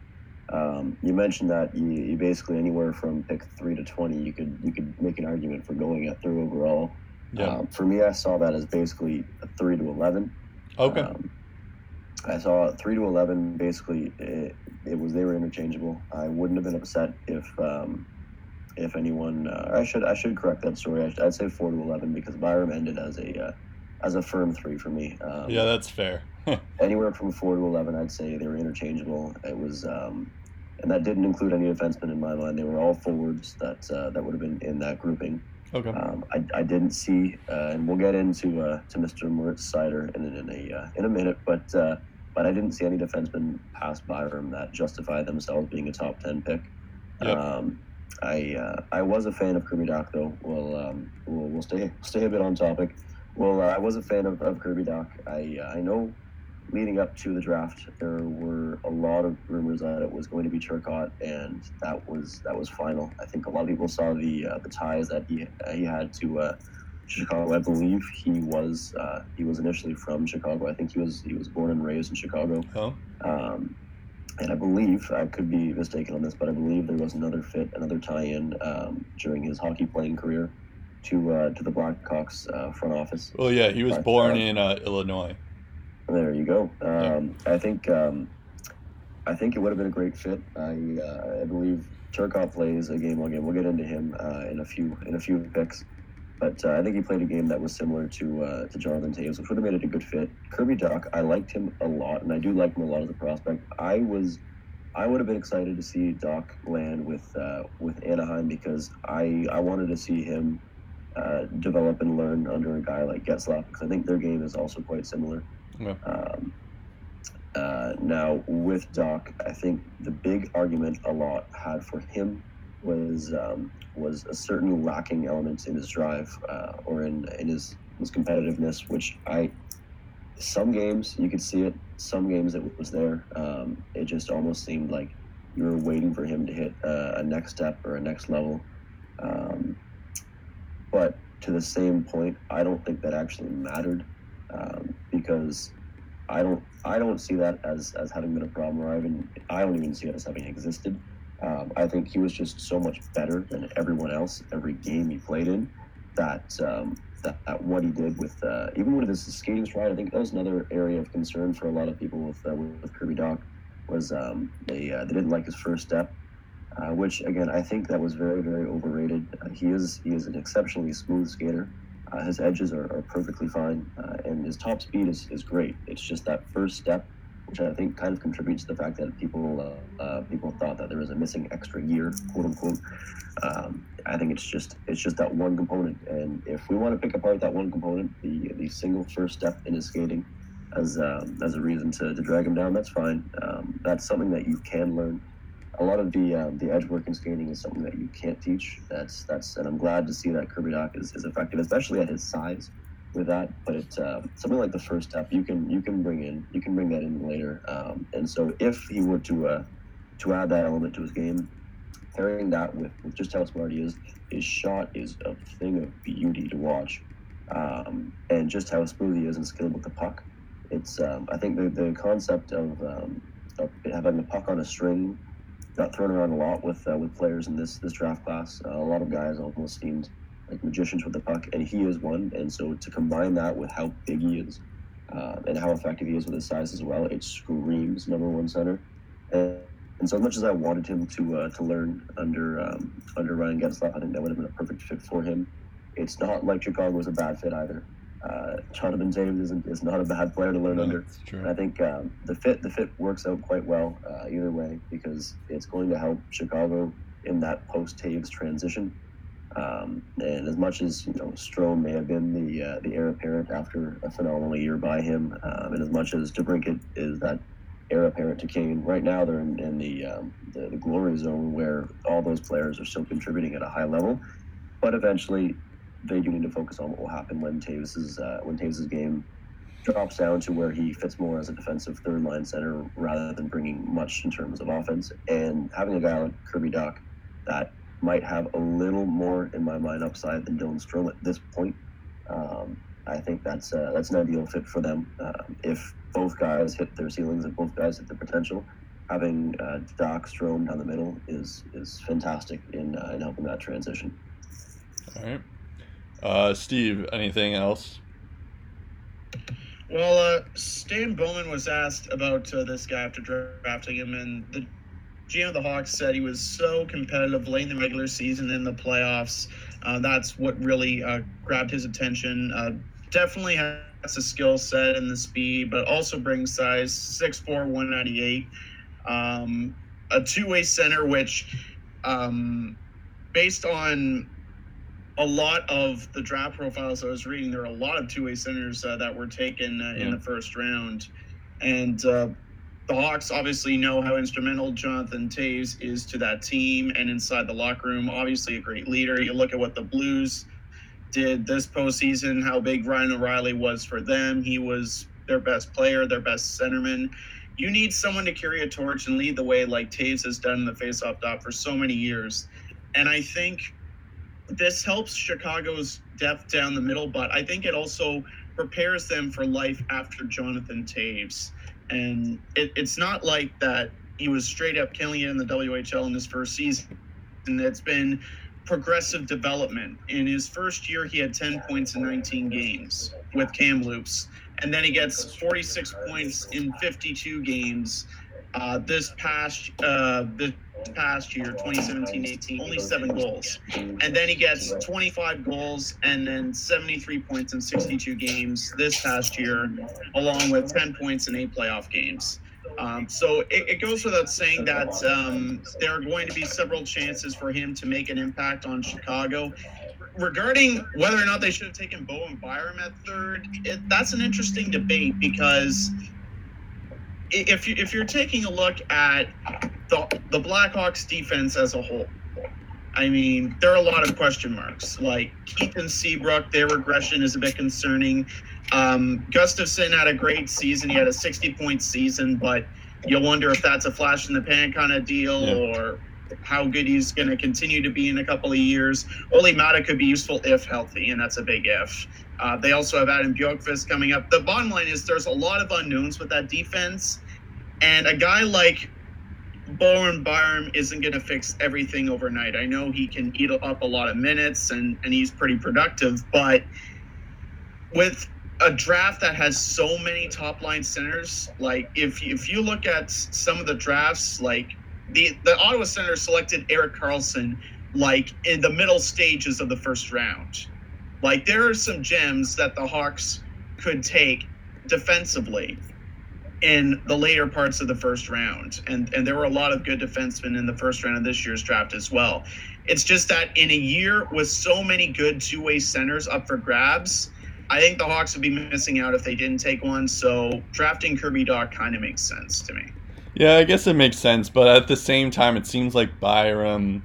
Um, you mentioned that you, you basically anywhere from pick three to twenty, you could you could make an argument for going at three overall. Yeah. Um, for me, I saw that as basically a three to eleven. okay. Um, I saw three to eleven. Basically, it, it was they were interchangeable. I wouldn't have been upset if um, if anyone. Uh, I should I should correct that story. I, would say four to eleven because Byram ended as a uh, as a firm three for me. Um, yeah, that's fair. anywhere from four to eleven, I'd say they were interchangeable. It was, um, and that didn't include any defensemen in my mind. They were all forwards that uh, that would have been in that grouping. Okay. Um, I, I didn't see, uh, and we'll get into uh, to Mr. Moritz Seider in, in a uh, in a minute, but uh, but I didn't see any defensemen pass Byram that justify themselves being a top ten pick. Yep. Um, I uh, I was a fan of Kirby Dach though. We'll um, we'll, we'll stay stay a bit on topic. Well, uh, I was a fan of, of Kirby Dach. I uh, I know leading up to the draft, there were a lot of rumors that it was going to be Turcotte, and that was that was final. I think a lot of people saw the uh, the ties that he he had to uh, Chicago. I believe he was uh, he was initially from Chicago. I think he was he was born and raised in Chicago. Oh. Um, and I believe I could be mistaken on this, but I believe there was another fit, another tie-in um, during his hockey playing career to uh, to the Blackhawks uh, front office. Well, yeah, he was born uh, in uh, Illinois. There you go. Um, I think um, I think it would have been a great fit. I uh, I believe Turcotte plays a game game. We'll get into him uh, in a few in a few picks, but uh, I think he played a game that was similar to uh, to Jonathan Toews, which would have made it a good fit. Kirby Dach, I liked him a lot, and I do like him a lot as a prospect. I was. I would have been excited to see Dach land with uh, with Anaheim because I I wanted to see him uh, develop and learn under a guy like Getzlaf because I think their game is also quite similar. Um, uh, now with Dach, I think the big argument a lot had for him was um, was a certain lacking element in his drive uh, or in in his his competitiveness, which I some games you could see it, some games it was there. Um, it just almost seemed like you were waiting for him to hit uh, a next step or a next level. Um, but to the same point, I don't think that actually mattered um, because I don't I don't see that as as having been a problem, or I even I don't even see it as having existed. Um, I think he was just so much better than everyone else every game he played in. That um, that, that what he did with uh, even with his skating stride, I think that was another area of concern for a lot of people with uh, with, Kirby Dach was um, they uh, they didn't like his first step. Uh, which again, I think that was very, very overrated. Uh, he is he is an exceptionally smooth skater. Uh, his edges are, are perfectly fine, uh, and his top speed is, is great. It's just that first step, which I think kind of contributes to the fact that people uh, uh, people thought that there was a missing extra gear, quote unquote. Um, I think it's just it's just that one component, and if we want to pick apart that one component, the the single first step in his skating, as um, as a reason to, to drag him down, that's fine. Um, that's something that you can learn a lot of the um, the edge work in skating is something that you can't teach. That's that's, and I'm glad to see that Kirby Dach is, is effective, especially at his size. With that, but it's uh, something like the first step you can you can bring in you can bring that in later. Um, and so if he were to uh, to add that element to his game, pairing that with, with just how smart he is, his shot is a thing of beauty to watch, um, and just how smooth he is and skilled with the puck. It's um, I think the the concept of, um, of having the puck on a string got thrown around a lot with uh, with players in this this draft class. Uh, a lot of guys almost seemed like magicians with the puck, and he is one. And so to combine that with how big he is uh, and how effective he is with his size as well, it screams number one center. And, and so as much as I wanted him to uh, to learn under um, under Ryan Getzlaf, I think that would have been a perfect fit for him. It's not like Chicago was a bad fit either. Uh, Jonathan James isn't is not a bad player to learn No, under. And. I think um, the fit the fit works out quite well uh, either way because it's going to help Chicago in that post Toews transition. Um, and as much as you know, Strome may have been the uh, the heir apparent after a phenomenal year by him, um, and as much as DeBrincat is that heir apparent to Kane, right now they're in, in the, um, the the glory zone where all those players are still contributing at a high level. But eventually, they do need to focus on what will happen when Toews's uh, when Toews's game drops down to where he fits more as a defensive third line center rather than bringing much in terms of offense. And having a guy like Kirby Dach that might have a little more, in my mind, upside than Dylan Strome at this point. Um, I think that's uh, that's an ideal fit for them. Um, if both guys hit their ceilings and both guys hit their potential, having uh, Dach Strome down the middle is is fantastic in uh, in helping that transition. All right. Uh, Steve, anything else? Well, uh, Stan Bowman was asked about uh, this guy after drafting him, and the GM of the Hawks said he was so competitive late in the regular season in the playoffs. Uh, that's what really uh, grabbed his attention. Uh, definitely has a skill set and the speed, but also brings size 6'4, 198. Um, a two way center, which, um, based on a lot of the draft profiles I was reading, there are a lot of two way centers uh, that were taken uh, in the first round. And uh, the Hawks obviously know how instrumental Jonathan Toews is to that team and inside the locker room. Obviously, a great leader. You look at what the Blues did this postseason, how big Ryan O'Reilly was for them. He was their best player, their best centerman. You need someone to carry a torch and lead the way like Toews has done in the faceoff dot for so many years. And I think this helps Chicago's depth down the middle, but I think it also prepares them for life after Jonathan Toews. And it, it's not like that he was straight up killing it in the WHL in his first season. And it's been progressive development. In his first year, he had 10 points in 19 games with Kamloops. And then he gets 46 points in 52 games. Uh, this past uh, past year, 2017-18, only seven goals. And then he gets 25 goals and then 73 points in 62 games this past year, along with 10 points in eight playoff games. Um, so it, it goes without saying that um, there are going to be several chances for him to make an impact on Chicago. Regarding whether or not they should have taken Bowen Byram at third, it, that's an interesting debate because if you, if you're taking a look at the the Blackhawks defense as a whole, I mean there are a lot of question marks. Like Keith and Seabrook, their regression is a bit concerning. Um, Gustafsson had a great season; he had a 60 point season, but you wonder if that's a flash in the pan kind of deal Yeah. or how good he's going to continue to be in a couple of years. Olli Maatta could be useful if healthy, and that's a big if. Uh, they also have Adam Boqvist coming up. The bottom line is there's a lot of unknowns with that defense, and a guy like Bowen Byram isn't going to fix everything overnight. I know he can eat up a lot of minutes, and and he's pretty productive, but with a draft that has so many top line centers, like if if you look at some of the drafts, like the the Ottawa Senators selected Erik Karlsson like in the middle stages of the first round. Like there are some gems that the Hawks could take defensively in the later parts of the first round. And and there were a lot of good defensemen in the first round of this year's draft as well. It's just that in a year with so many good two-way centers up for grabs, I think the Hawks would be missing out if they didn't take one. So drafting Kirby Dach kind of makes sense to me. Yeah, I guess it makes sense, but at the same time, it seems like Byram,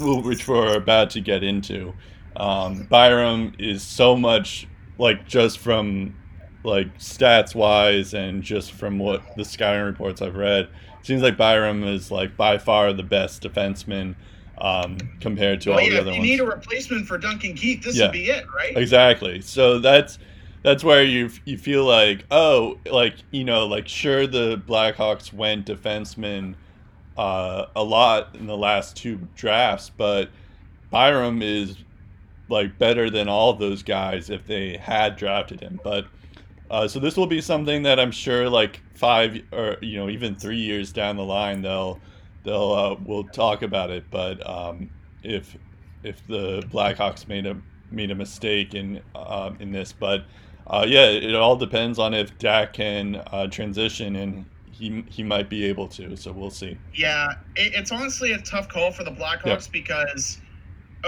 which we're about to get into, um, Byram is so much like just from like stats wise and just from what the scouting reports I've read, seems like Byram is like by far the best defenseman um, compared to well, all yeah, the if other you ones. need a replacement for Duncan Keith, this Yeah. would be it, right? Exactly. So that's that's where you you feel like oh like you know like sure the Blackhawks went defenseman uh, a lot in the last two drafts, but Byram is like better than all those guys if they had drafted him. But uh, so this will be something that I'm sure like five or you know even three years down the line they'll they'll uh, we'll talk about it. But um, if if the Blackhawks made a made a mistake in um, in this, but uh, yeah, it all depends on if Dach can uh, transition, and he he might be able to. So we'll see. Yeah, it, it's honestly a tough call for the Blackhawks because oh,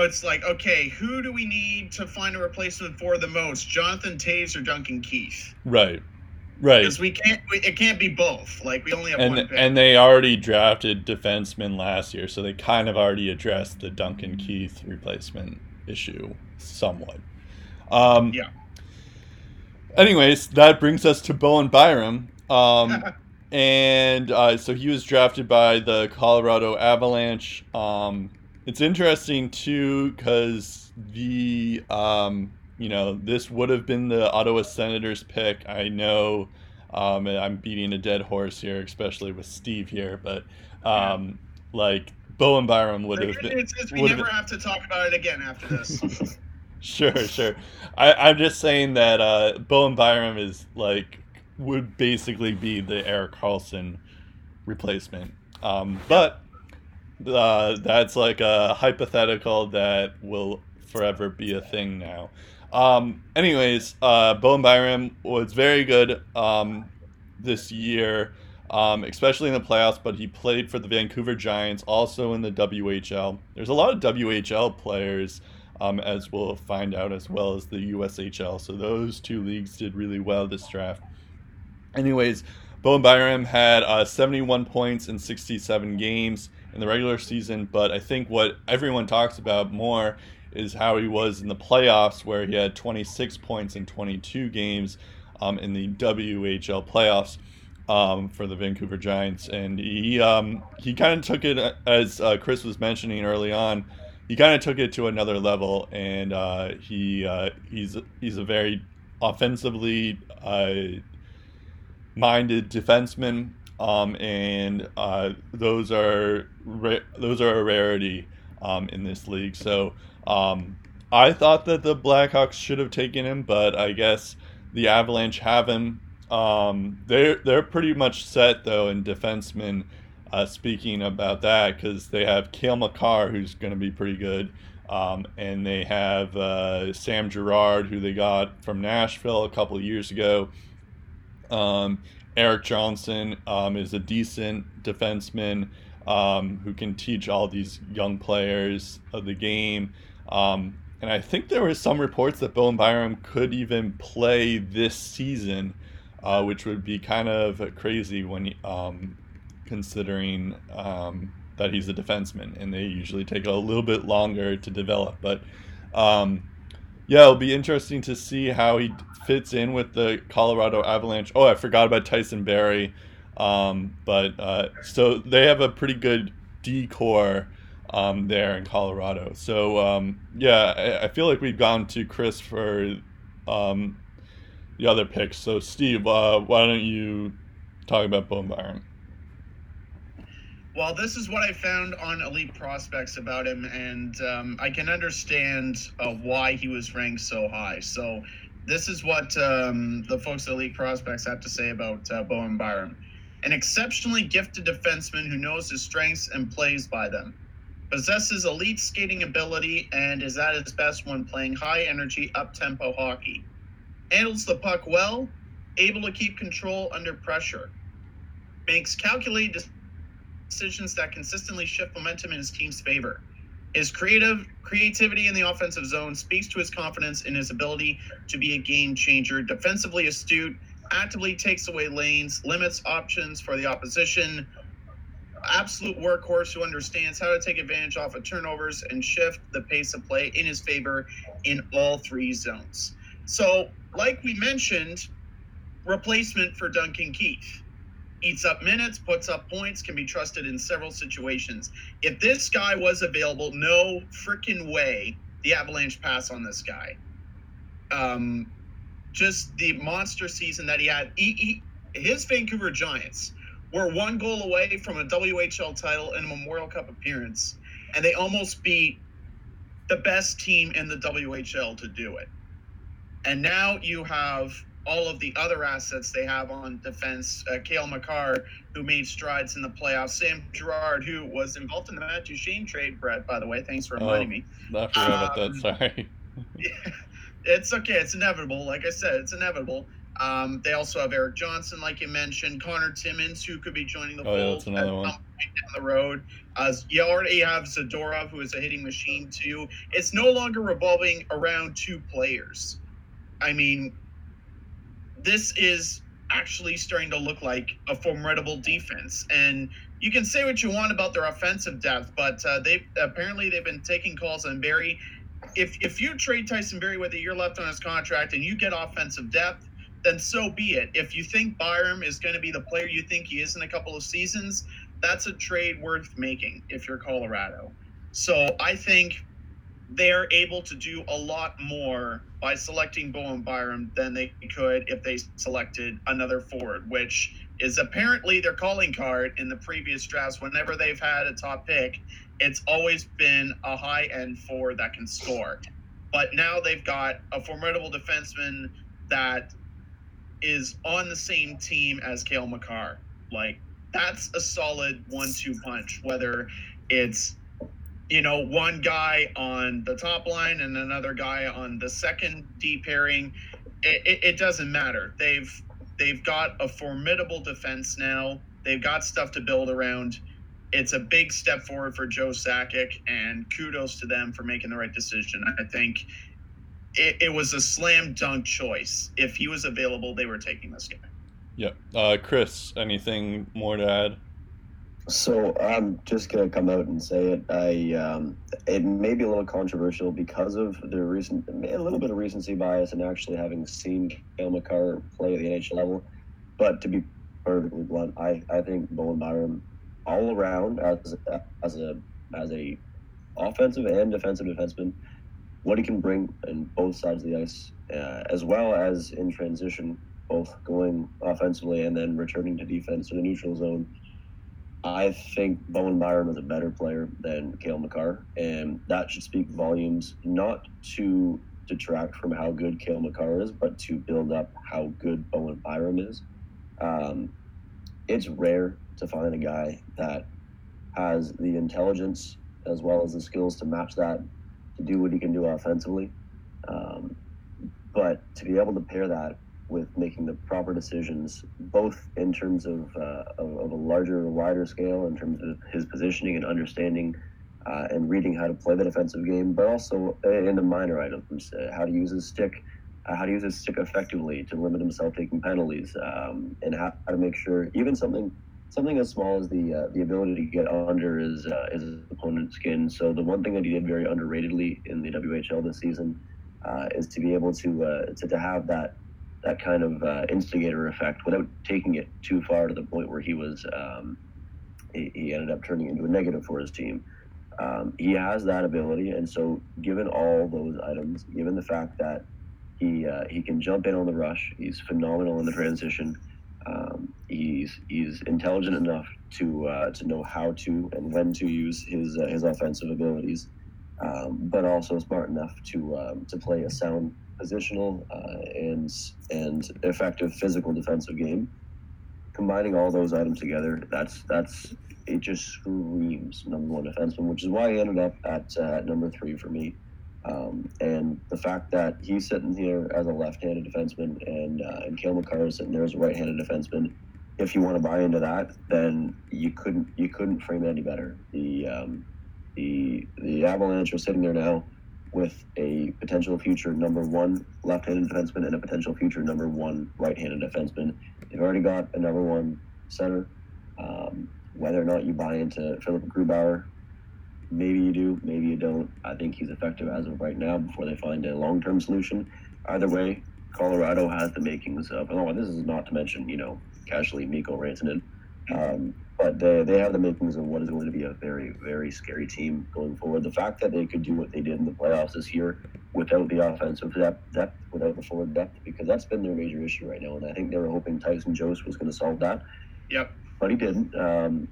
it's like, okay, who do we need to find a replacement for the most, Jonathan Toews or Duncan Keith? Right, right. Because we can't, we, it can't be both. Like we only have And one pick. and they already drafted defensemen last year, so they kind of already addressed the Duncan Keith replacement issue somewhat. Um, Yeah. Anyways, that brings us to Bowen Byram. Um, and uh, so he was drafted by the Colorado Avalanche. Um, it's interesting too because the um, you know this would have been the Ottawa Senators pick. I know Um, I'm beating a dead horse here, especially with Steve here, but um, like and Byram would have been. news is we never have have to talk about it again after this. Sure, sure. I, I'm just saying that uh, and Byram is like would basically be the Erik Karlsson replacement. Um, but uh, that's like a hypothetical that will forever be a thing now. Um, anyways, uh, Bowen Byram was very good um, this year, um, especially in the playoffs, but he played for the Vancouver Giants, also in the WHL. There's a lot of WHL players, um, as we'll find out, as well as the USHL. So those two leagues did really well this draft. Anyways, Bowen Byram had uh, 71 points in 67 games in the regular season, but I think what everyone talks about more is how he was in the playoffs, where he had 26 points in 22 games um, in the WHL playoffs um, for the Vancouver Giants, and he um, he kind of took it uh, as uh, Chris was mentioning early on. He kind of took it to another level, and uh, he uh, he's he's a very offensively uh, minded defenseman, um, and uh, those are ra- those are a rarity um, in this league. So um, I thought that the Blackhawks should have taken him, but I guess the Avalanche have him. Um, they're they're pretty much set though in defensemen. Uh, speaking about that, because they have Cale Makar, who's going to be pretty good, um, and they have uh, Sam Girard, who they got from Nashville a couple of years ago. Um, Erik Johnson um, is a decent defenseman um, who can teach all these young players of the game. Um, and I think there were some reports that Bowen Byram could even play this season, uh, which would be kind of crazy when um, considering um, that he's a defenseman and they usually take a little bit longer to develop. But um, yeah, it'll be interesting to see how he fits in with the Colorado Avalanche. Oh, I forgot about Tyson Barrie. Um, but uh, so they have a pretty good D core um, there in Colorado. So um, yeah, I, I, feel like we've gone to Chris for um, the other picks. So Steve, uh, why don't you talk about Bowen Byram? Well, this is what I found on Elite Prospects about him, and um, I can understand uh, why he was ranked so high. So, this is what um, the folks at Elite Prospects have to say about uh, Bowen Byram. An exceptionally gifted defenseman who knows his strengths and plays by them. Possesses elite skating ability and is at his best when playing high energy, up tempo hockey. Handles the puck well, able to keep control under pressure. Makes calculated decisions that consistently shift momentum in his team's favor. His creative creativity in the offensive zone speaks to his confidence in his ability to be a game changer. Defensively astute, actively takes away lanes, limits options for the opposition. Absolute workhorse who understands how to take advantage off of turnovers and shift the pace of play in his favor in all three zones. So, like we mentioned, replacement for Duncan Keith eats up minutes, puts up points, can be trusted in several situations. If this guy was available, no freaking way the Avalanche pass on this guy. Um, just the monster season that he had. He, he, his Vancouver Giants were one goal away from a WHL title and a Memorial Cup appearance, and they almost beat the best team in the WHL to do it. And now you have all of the other assets they have on defense. Uh, Cale Makar, who made strides in the playoffs. Sam Girard, who was involved in the Matt Duchene trade, Brett, by the way. Thanks for reminding oh, me. I forgot um, about that. Um, Sorry. yeah, it's okay. It's inevitable. Like I said, it's inevitable. Um, they also have Erik Johnson, like you mentioned, Conor Timmins, who could be joining the oh, yeah, fold at some point one. down the road. Uh, you already have Zadorov, who is a hitting machine too. It's no longer revolving around two players. I mean, this is actually starting to look like a formidable defense. And you can say what you want about their offensive depth, but uh, they apparently they've been taking calls on Barrie. If if you trade Tyson Barrie with a year left on his contract and you get offensive depth, then so be it. If you think Byram is going to be the player you think he is in a couple of seasons, that's a trade worth making if you're Colorado. So I think they're able to do a lot more by selecting Bowen Byram than they could if they selected another forward, which is apparently their calling card in the previous drafts. Whenever they've had a top pick, it's always been a high end forward that can score. But now they've got a formidable defenseman that is on the same team as Cale Makar. Like that's a solid one-two punch. Whether it's you know one guy on the top line and another guy on the second D pairing, it, it, it doesn't matter. They've they've got a formidable defense now. They've got stuff to build around. It's a big step forward for Joe Sakic, and kudos to them for making the right decision. I think it, it was a slam dunk choice. If he was available, they were taking this guy. Yep. Uh, Chris, anything more to add? So I'm just gonna come out and say it. I um, it may be a little controversial because of the recent, a little bit of recency bias, and actually having seen Cale Makar play at the NHL level. But to be perfectly blunt, I, I think Bowen Byram, all around as a, as a as a offensive and defensive defenseman, what he can bring in both sides of the ice, uh, as well as in transition, both going offensively and then returning to defense to the neutral zone I think Bowen Byram is a better player than Cale Makar, and that should speak volumes, not to detract from how good Cale Makar is, but to build up how good Bowen Byram is. Um, it's rare to find a guy that has the intelligence as well as the skills to match that to do what he can do offensively. Um, but to be able to pair that with making the proper decisions, both in terms of, uh, of, of, a larger, wider scale, in terms of his positioning and understanding uh, and reading how to play the defensive game, but also in the minor items, uh, how to use his stick, uh, how to use his stick effectively to limit himself taking penalties, um, and how, how, to make sure even something something as small as the uh, the ability to get under his uh, his opponent's skin. So the one thing that he did very underratedly in the WHL this season is to be able to, to to have that that kind of uh, instigator effect without taking it too far to the point where he was um, he, he, ended up turning into a negative for his team. Um, he has that ability, and so given all those items, given the fact that he uh, he can jump in on the rush, he's phenomenal in the transition. Um, he's he's intelligent enough to uh, to know how to and when to use his uh, his offensive abilities, um, but also smart enough to um, to play a sound positional uh, and and effective physical defensive game. Combining all those items together, that's that's it. Just screams number one defenseman, which is why he ended up at uh, number three for me. Um, and the fact that he's sitting here as a left-handed defenseman and uh, and Cale Makar is sitting there as a right-handed defenseman, if you want to buy into that, then you couldn't you couldn't frame it any better. The um, the the Avalanche are sitting there now with a potential future number one left-handed defenseman and a potential future number one right-handed defenseman. They've already got a number one center. Um, whether or not you buy into Philipp Grubauer, maybe you do, maybe you don't. I think he's effective as of right now before they find a long-term solution. Either way, Colorado has the makings of. Oh, this is not to mention, you know, casually Mikko Rantanen. Um, but they, they have the makings of what is going to be a very, very scary team going forward. The fact that they could do what they did in the playoffs this year without the offensive depth, depth without the forward depth, because that's been their major issue right now. And I think they were hoping Tyson Jost was going to solve that. Yep. But he didn't. Um,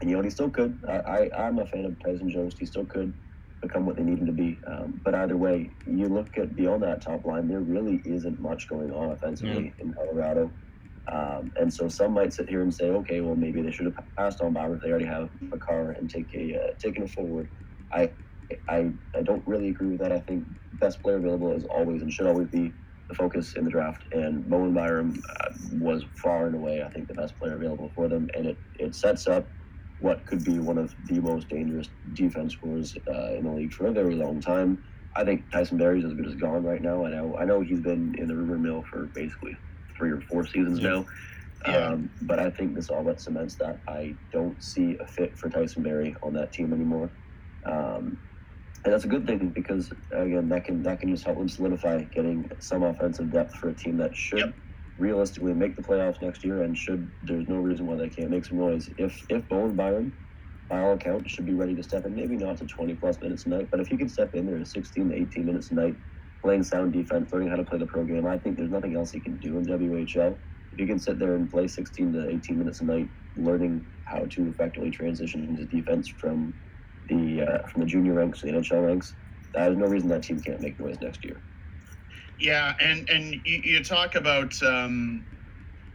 and, you know, he still could. I, I, am a fan of Tyson Jost. He still could become what they need him to be. Um, but either way, you look at beyond that top line, there really isn't much going on offensively in Colorado. Um, and so some might sit here and say, okay, well maybe they should have passed on Byram if they already have Makar and take a uh, taken it forward. I, I I don't really agree with that. I think best player available is always and should always be the focus in the draft. And Bowen Byram uh, was far and away, I think, the best player available for them. And it, it sets up what could be one of the most dangerous defense scores uh, in the league for a very long time. I think Tyson Barrie's as good as gone right now. I know I know he's been in the rumor mill for basically three or four seasons yeah. now. Yeah. Um, but I think this all but cements that I don't see a fit for Tyson Barrie on that team anymore. Um, and that's a good thing because again, that can that can just help them solidify getting some offensive depth for a team that should yep. realistically make the playoffs next year and should. There's no reason why they can't make some noise. If if Bowen Byram, by all accounts, should be ready to step in. Maybe not to 20 plus minutes a night, but if he can step in there to 16 to 18 minutes a night, playing sound defense, learning how to play the pro game, I think there's nothing else he can do in WHL. If he can sit there and play 16 to 18 minutes a night, learning how to effectively transition into defense from the uh, from the junior ranks to the NHL ranks, there's no reason that team can't make noise next year. Yeah, and and you, you talk about um,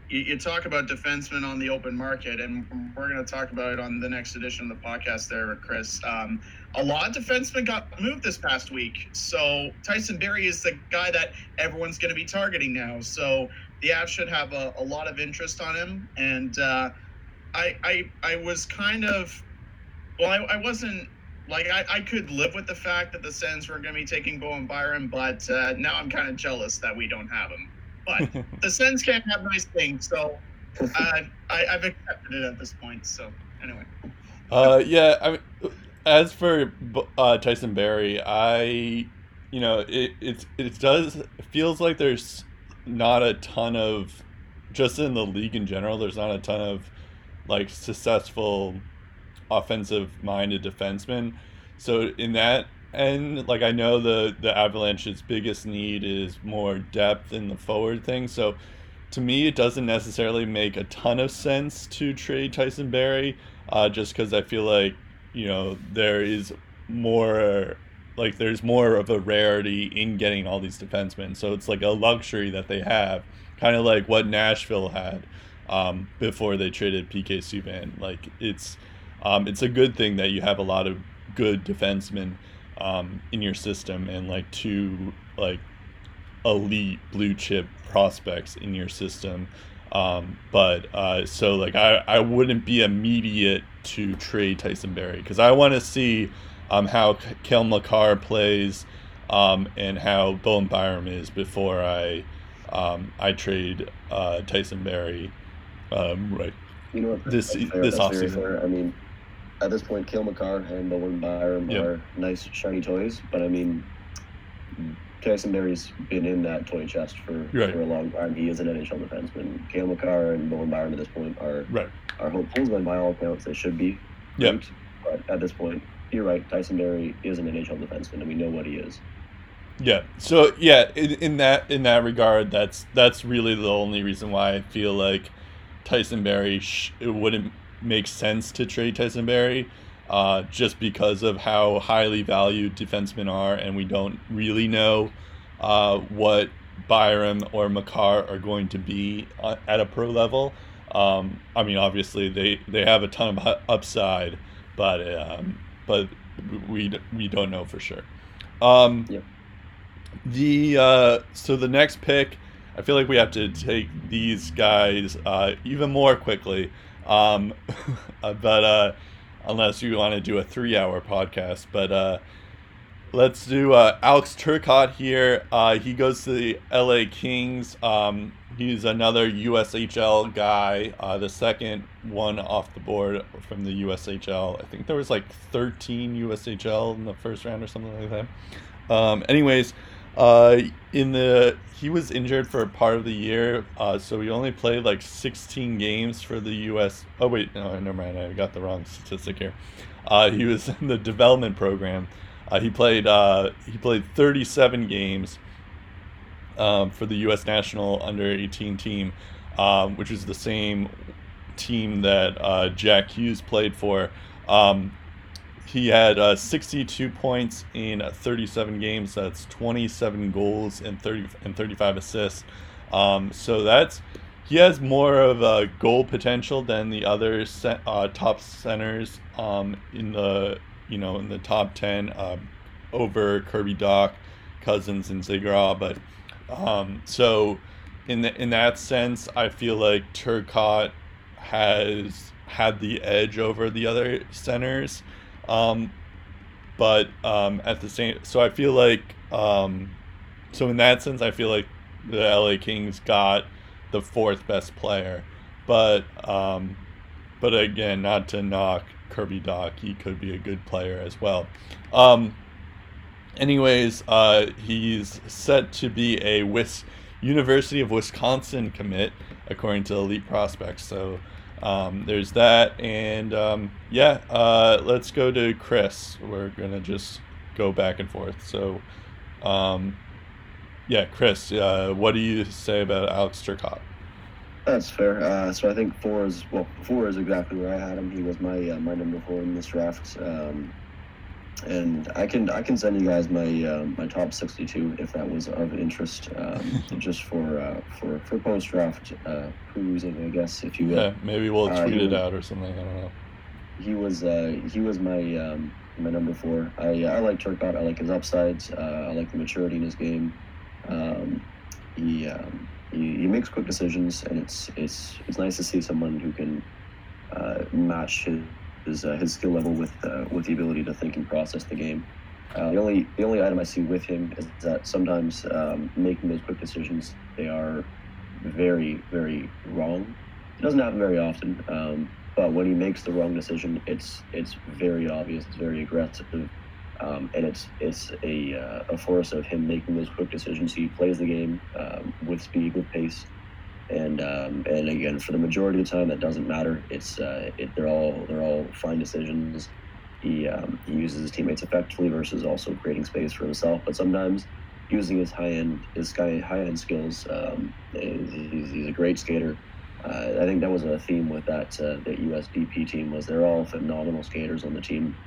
you, you, talk about defensemen on the open market, and we're going to talk about it on the next edition of the podcast. There, Chris. Um, a lot of defensemen got moved this past week, so Tyson Barrie is the guy that everyone's going to be targeting now. So the Avs should have a, a lot of interest on him, and uh, I, I I was kind of well, I, I wasn't like I, I could live with the fact that the Sens were going to be taking Bowen Byram, but uh, now I'm kind of jealous that we don't have him. But the Sens can't have nice things, so uh, I, I've accepted it at this point. So anyway. Uh, yeah. I mean, as for uh, Tyson Barrie, I, you know, it it it does it feels like there's not a ton of just in the league in general. There's not a ton of like successful offensive minded defensemen. So in that end, like I know the the Avalanche's biggest need is more depth in the forward thing. So to me, it doesn't necessarily make a ton of sense to trade Tyson Barrie, uh, just because I feel like you know there is more like there's more of a rarity in getting all these defensemen. So it's like a luxury that they have, kind of like what Nashville had um, before they traded PK Subban. Like it's um, it's a good thing that you have a lot of good defensemen um, in your system and like two like elite blue chip prospects in your system. Um, but uh, so like I, I wouldn't be immediate to trade Tyson Barrie because I want to see um, how Cale Makar plays um, and how Bowen Byram is before I um, I trade uh, Tyson Barrie um, right you know this fair, this offseason. I mean, at this point, Cale Makar and Bowen Byram yep. are nice shiny toys, but I mean, Tyson Barrie's been in that toy chest for, right. for a long time. He is an NHL defenseman. Cale Makar and Bowen Byram at this point are right. are hopefuls, and by all accounts, they should be. Yep. But at this point, you're right. Tyson Barrie is an NHL defenseman, and we know what he is. Yeah. So yeah, in, in that in that regard, that's that's really the only reason why I feel like Tyson Barrie sh- it wouldn't make sense to trade Tyson Barrie Uh, just because of how highly valued defensemen are, and we don't really know uh, what Byram or Makar are going to be uh, at a pro level. Um, I mean, obviously they, they have a ton of upside, but um, but we we don't know for sure. Um, yep. The uh, so the next pick, I feel like we have to take these guys uh, even more quickly. Um, but uh, unless you want to do a three-hour podcast, but uh, let's do uh, Alex Turcotte here. Uh, he goes to the LA Kings. Um, he's another USHL guy, uh, the second one off the board from the USHL. I think there was like 13 USHL in the first round or something like that. Um, anyways, uh, in the he was injured for part of the year, uh, so he only played like 16 games for the U.S. Oh wait, no, never mind. I got the wrong statistic here. Uh, he was in the development program. Uh, he played uh, he played 37 games um, for the U.S. national under 18 team, um, which is the same team that uh, Jack Hughes played for. Um, he had uh, 62 points in 37 games. That's 27 goals and 30 and 35 assists. Um, so that's he has more of a goal potential than the other uh, top centers um, in the you know in the top 10 uh, over Kirby Dach, Cozens, and Zegras. But um, so in the, in that sense, I feel like Turcotte has had the edge over the other centers. Um, but um, at the same, so I feel like, um, so in that sense, I feel like the LA Kings got the fourth best player. But um, but again, not to knock Kirby Dach, he could be a good player as well. Um, anyways, uh, he's set to be a Wis- University of Wisconsin commit according to Elite Prospects. So um, there's that, and um, yeah, uh, let's go to Chris. We're gonna just go back and forth. So, um, yeah, Chris, uh, what do you say about Alex Turcotte? That's fair. Uh, so I think four is well, four is exactly where I had him. He was my uh, my number four in this draft. Um, and I can I can send you guys my uh, my top 62 if that was of interest, um, just for uh, for for post draft uh, perusing, I guess, if you will. Yeah, maybe we'll Uh, tweet it out or something. I don't know. He was uh, he was my um, my number four. I I like Turcotte. I like his upsides. Uh, I like the maturity in his game. Um, he, um, he he makes quick decisions, and it's it's it's nice to see someone who can uh, match his his, uh, his skill level with uh, with the ability to think and process the game. Uh, the only the only item I see with him is that sometimes um, making those quick decisions they are very very wrong. It doesn't happen very often, um, but when he makes the wrong decision, it's it's very obvious. It's very aggressive, um, and it's it's a uh, a force of him making those quick decisions. He plays the game um, with speed, with pace, and um, and again, for the majority of the time, that doesn't matter. It's uh, it, they're all they're all fine decisions. He um, he uses his teammates effectively versus also creating space for himself. But sometimes using his high end his high high end skills, um, he's, he's a great skater. Uh, I think that was a theme with that uh, that USDP team was they're all phenomenal skaters on the team,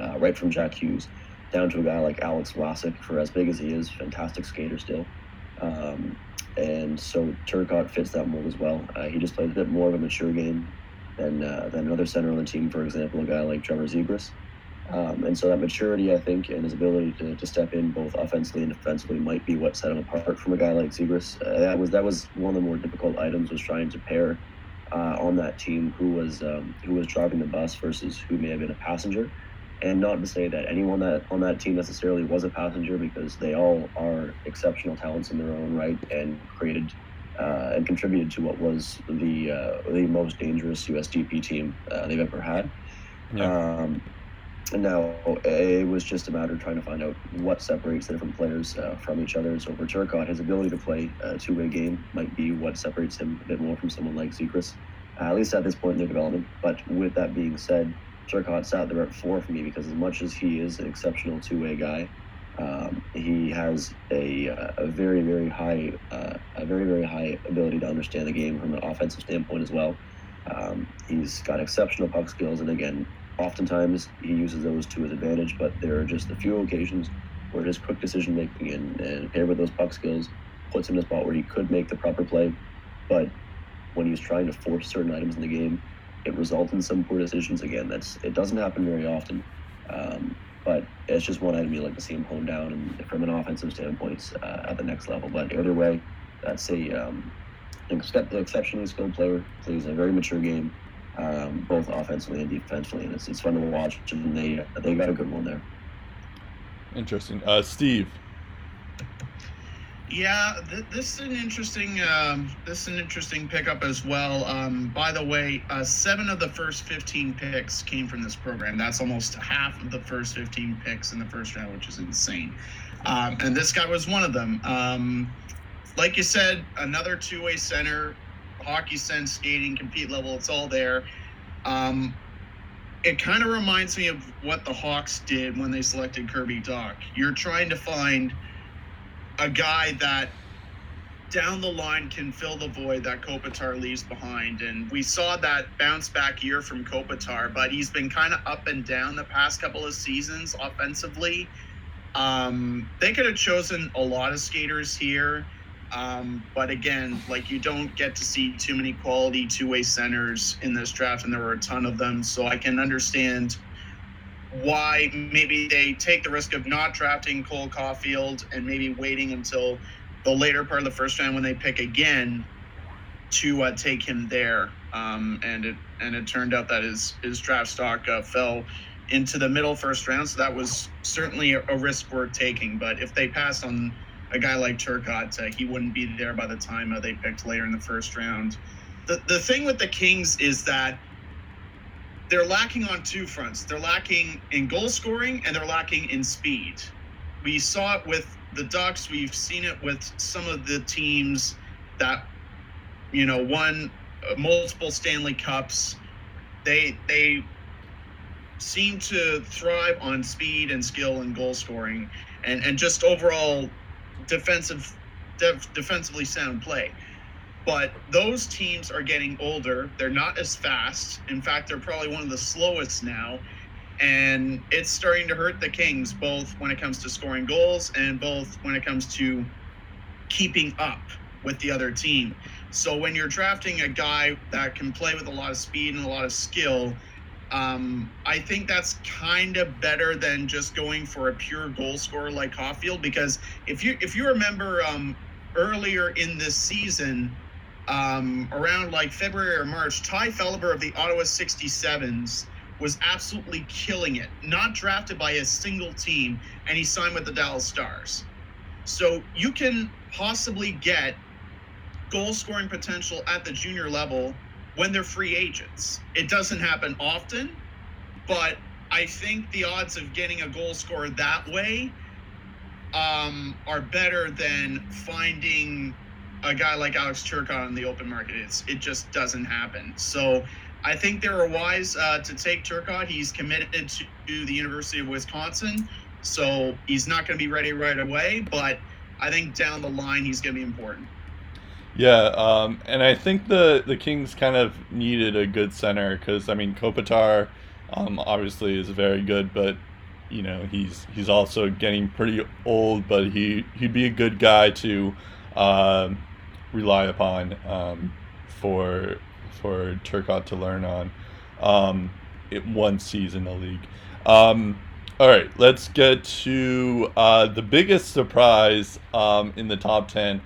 uh, right from Jack Hughes down to a guy like Alex Vlasic. For as big as he is, fantastic skater still. Um, and so Turcotte fits that mold as well. Uh, he just plays a bit more of a mature game than uh, than another center on the team. For example, a guy like Trevor Zegras. Um, and so that maturity, I think, and his ability to, to step in both offensively and defensively might be what set him apart from a guy like Zegras. Uh, that was that was one of the more difficult items was trying to pair uh, on that team who was um, who was driving the bus versus who may have been a passenger. And not to say that anyone that on that team necessarily was a passenger, because they all are exceptional talents in their own right and created uh, and contributed to what was the uh, the most dangerous USDP team uh, they've ever had. Yeah. Um, and now it was just a matter of trying to find out what separates the different players uh, from each other. So for Turcotte, his ability to play a two-way game might be what separates him a bit more from someone like Zegras, uh, at least at this point in their development. But with that being said, Turcotte sat there at four for me because as much as he is an exceptional two-way guy, um, he has a, uh, a very very high uh, a very very high ability to understand the game from an offensive standpoint as well. Um, he's got exceptional puck skills, and again, oftentimes he uses those to his advantage. But there are just a few occasions where his quick decision making and, and paired with those puck skills puts him in a spot where he could make the proper play, but when he's trying to force certain items in the game, it results in some poor decisions. Again, that's it doesn't happen very often, um, but it's just one item you like to see him hone down and from an offensive standpoint uh, at the next level. But either way, that's a um, except exceptionally skilled player. Plays a very mature game, um, both offensively and defensively, and it's, it's fun to watch. And they they got a good one there. Interesting. Uh, Steve. Yeah, th- this is an interesting. Um, this is an interesting pickup as well. Um, by the way, uh, seven of the first fifteen picks came from this program. That's almost half of the first fifteen picks in the first round, which is insane. Um, and this guy was one of them. Um, like you said, another two-way center, hockey sense, skating, compete level. It's all there. Um, it kind of reminds me of what the Hawks did when they selected Kirby Dach. You're trying to find a guy that down the line can fill the void that Kopitar leaves behind. And we saw that bounce back year from Kopitar, but he's been kind of up and down the past couple of seasons offensively. Um, they could have chosen a lot of skaters here. Um, but again, like you don't get to see too many quality two way centers in this draft, and there were a ton of them. So I can understand why maybe they take the risk of not drafting Cole Caufield and maybe waiting until the later part of the first round when they pick again to uh, take him there. Um, and it and it turned out that his his draft stock uh, fell into the middle first round, so that was certainly a, a risk worth taking. But if they passed on a guy like Turcotte, uh, he wouldn't be there by the time uh, they picked later in the first round. The the thing with the Kings is that they're lacking on two fronts. They're lacking in goal scoring and they're lacking in speed. We saw it with the Ducks. We've seen it with some of the teams that, you know, won uh, multiple Stanley Cups. They they seem to thrive on speed and skill and goal scoring and, and just overall defensive def, defensively sound play. But those teams are getting older. They're not as fast. In fact, they're probably one of the slowest now. And it's starting to hurt the Kings, both when it comes to scoring goals and both when it comes to keeping up with the other team. So when you're drafting a guy that can play with a lot of speed and a lot of skill, um, I think that's kind of better than just going for a pure goal scorer like Caufield because if you if you remember um, earlier in this season, um, around like February or March, Tye Felhaber of the Ottawa 67s was absolutely killing it. Not drafted by a single team, and he signed with the Dallas Stars. So you can possibly get goal scoring potential at the junior level when they're free agents. It doesn't happen often, but I think the odds of getting a goal scorer that way um, are better than finding a guy like Alex Turcotte on the open market. It's, it just doesn't happen. So I think they were wise uh, to take Turcotte. He's committed to the University of Wisconsin, so he's not going to be ready right away, but I think down the line he's going to be important. Yeah, um, and I think the the Kings kind of needed a good center because I mean Kopitar, um, obviously is very good, but you know he's he's also getting pretty old. But he he'd be a good guy to uh, rely upon um, for for Turcotte to learn on um, it one season the league. Um, all right, let's get to uh, the biggest surprise um, in the top ten.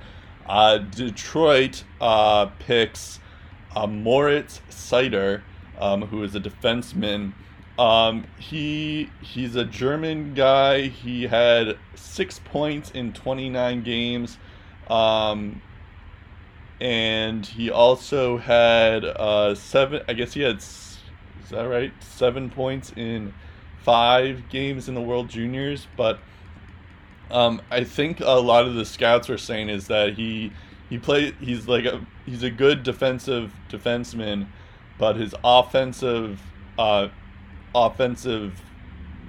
Uh, Detroit uh, picks uh, Moritz Seider, um, who is a defenseman. Um, he he's a German guy. He had six points in 29 games, um, and he also had uh, seven. I guess he had is that right? Seven points in five games in the World Juniors, but um, I think a lot of the scouts were saying is that he he play he's like a he's a good defensive defenseman, but his offensive uh, offensive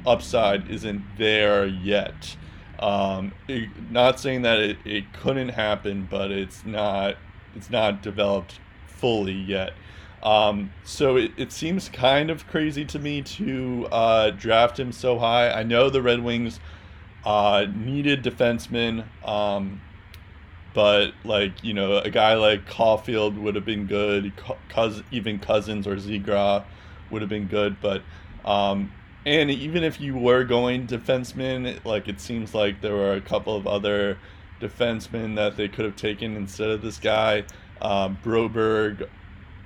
upside isn't there yet. Um, it, not saying that it, it couldn't happen, but it's not it's not developed fully yet. Um, so it, it seems kind of crazy to me to uh, draft him so high. I know the Red Wings uh, needed defensemen, um, but like you know, a guy like Caufield would have been good. Cous- even Cozens or Zegras would have been good, but um, and even if you were going defenseman, like it seems like there were a couple of other defensemen that they could have taken instead of this guy, um, Broberg,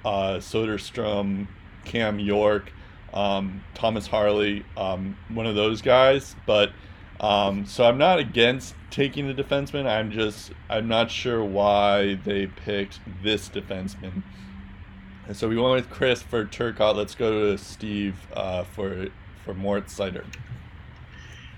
uh, Soderstrom, Cam York, um, Thomas Harley, um, one of those guys, but um, so I'm not against taking the defenseman. I'm just I'm not sure why they picked this defenseman. And so we went with Chris for Turcotte. Let's go to Steve uh, for for Moritz Seider.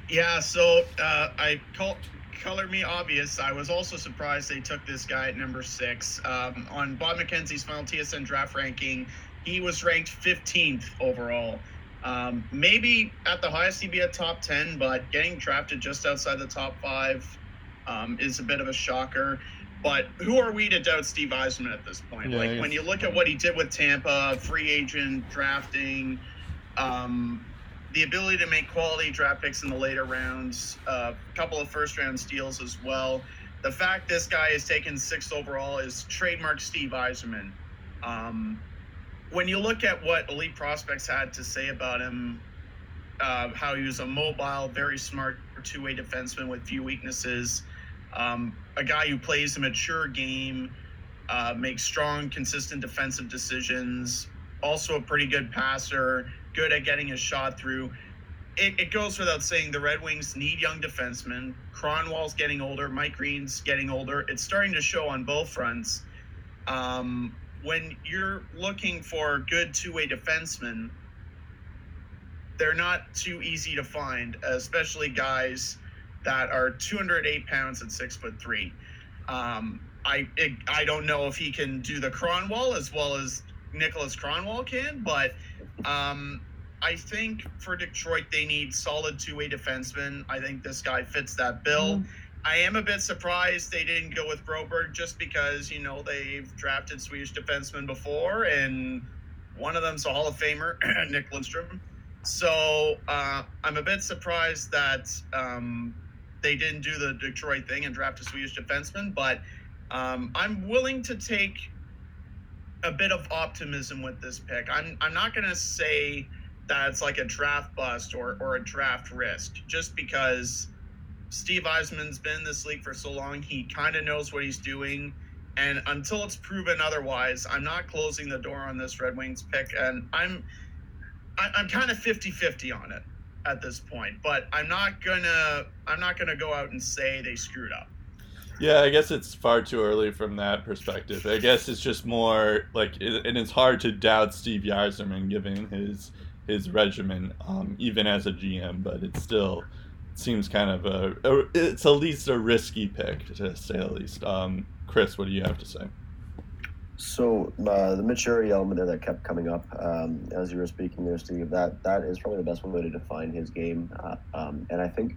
Yeah, so uh, I call color me obvious. I was also surprised they took this guy at number six um, on Bob McKenzie's final TSN draft ranking. He was ranked 15th overall. Um, maybe at the highest he'd be a top 10, but getting drafted just outside the top five um, is a bit of a shocker. But who are we to doubt Steve Yzerman at this point? Yeah, like when you look at what he did with Tampa, free agent drafting, um, the ability to make quality draft picks in the later rounds, a uh, couple of first round steals as well. The fact this guy is taken sixth overall is trademark Steve Yzerman. Um, when you look at what elite prospects had to say about him, uh, how he was a mobile, very smart two-way defenseman with few weaknesses, um, a guy who plays a mature game, uh, makes strong, consistent defensive decisions, also a pretty good passer, good at getting his shot through. It, it goes without saying the Red Wings need young defensemen. Kronwall's getting older, Mike Green's getting older. It's starting to show on both fronts. Um, when you're looking for good two-way defensemen, they're not too easy to find, especially guys that are 208 pounds and six foot three. Um, I it, I don't know if he can do the Kronwall as well as Niklas Kronwall can, but um, I think for Detroit they need solid two-way defensemen. I think this guy fits that bill. I am a bit surprised they didn't go with Broberg just because you know they've drafted Swedish defensemen before, and one of them's a Hall of Famer, Nick Lidstrom. So uh, I'm a bit surprised that um, they didn't do the Detroit thing and draft a Swedish defenseman, but um, I'm willing to take a bit of optimism with this pick. I'm I'm not gonna say that it's like a draft bust or, or a draft risk, just because Steve Yzerman's been in this league for so long, he kind of knows what he's doing. And until it's proven otherwise, I'm not closing the door on this Red Wings pick. And I'm I, I'm kind of 50-50 on it at this point. But I'm not gonna I'm not gonna go out and say they screwed up. Yeah, I guess it's far too early from that perspective. I guess it's just more like, and it's hard to doubt Steve Yzerman given his his regimen, um, even as a GM. But it still seems kind of a, a, it's at least a risky pick to say the least. Um, Chris, what do you have to say? So uh, the maturity element there that kept coming up um, as you were speaking there, Steve. That that is probably the best way to define his game, uh, um, and I think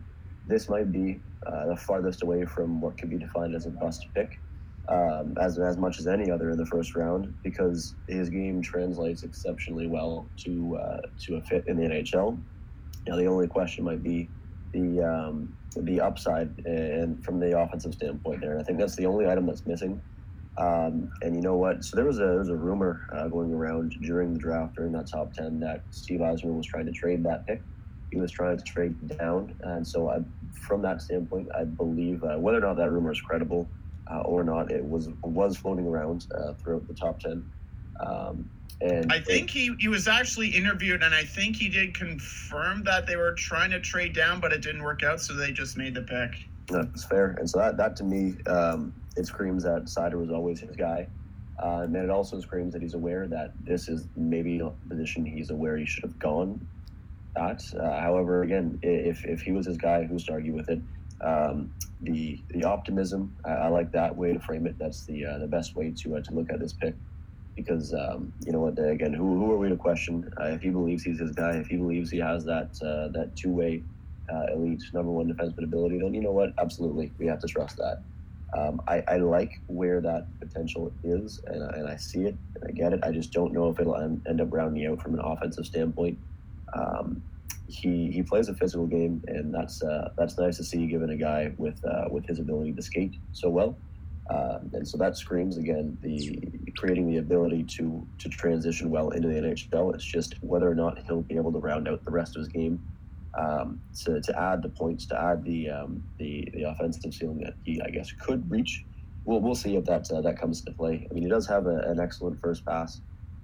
this might be uh, the farthest away from what could be defined as a bust pick, um, as as much as any other in the first round, because his game translates exceptionally well to uh, to a fit in the NHL. Now the only question might be the um, the upside and from the offensive standpoint there. I think that's the only item that's missing. Um, and you know what? So there was a there was a rumor uh, going around during the draft during that top ten that Steve Yzerman was trying to trade that pick. He was trying to trade down, and so I, from that standpoint, I believe uh, whether or not that rumor is credible uh, or not, it was was floating around uh, throughout the top ten. Um, and I think he, he was actually interviewed, and I think he did confirm that they were trying to trade down, but it didn't work out, so they just made the pick. That's fair, and so that, that to me, um, it screams that Seider was always his guy, uh, and then it also screams that he's aware that this is maybe a position he's aware he should have gone at. Uh, however, again, if, if he was his guy, who's to argue with it? Um, the the optimism, I, I, like that way to frame it. That's the uh, the best way to uh, to look at this pick because um, you know what? Again, who, who are we to question uh, if he believes he's his guy? If he believes he has that uh, that two way uh, elite number one defenseman ability, then you know what? Absolutely, we have to trust that. Um, I, I, like where that potential is, and, and, I see it, and I get it. I just don't know if it'll end, end up rounding out from an offensive standpoint. Um, he he plays a physical game, and that's uh, that's nice to see, given a guy with uh, with his ability to skate so well. Um, and so that screams again the creating the ability to to transition well into the NHL. It's just whether or not he'll be able to round out the rest of his game um, to, to add the points, to add the um, the the offensive ceiling that he I guess could reach. We'll we'll see if that uh, that comes into play. I mean, he does have a, an excellent first pass.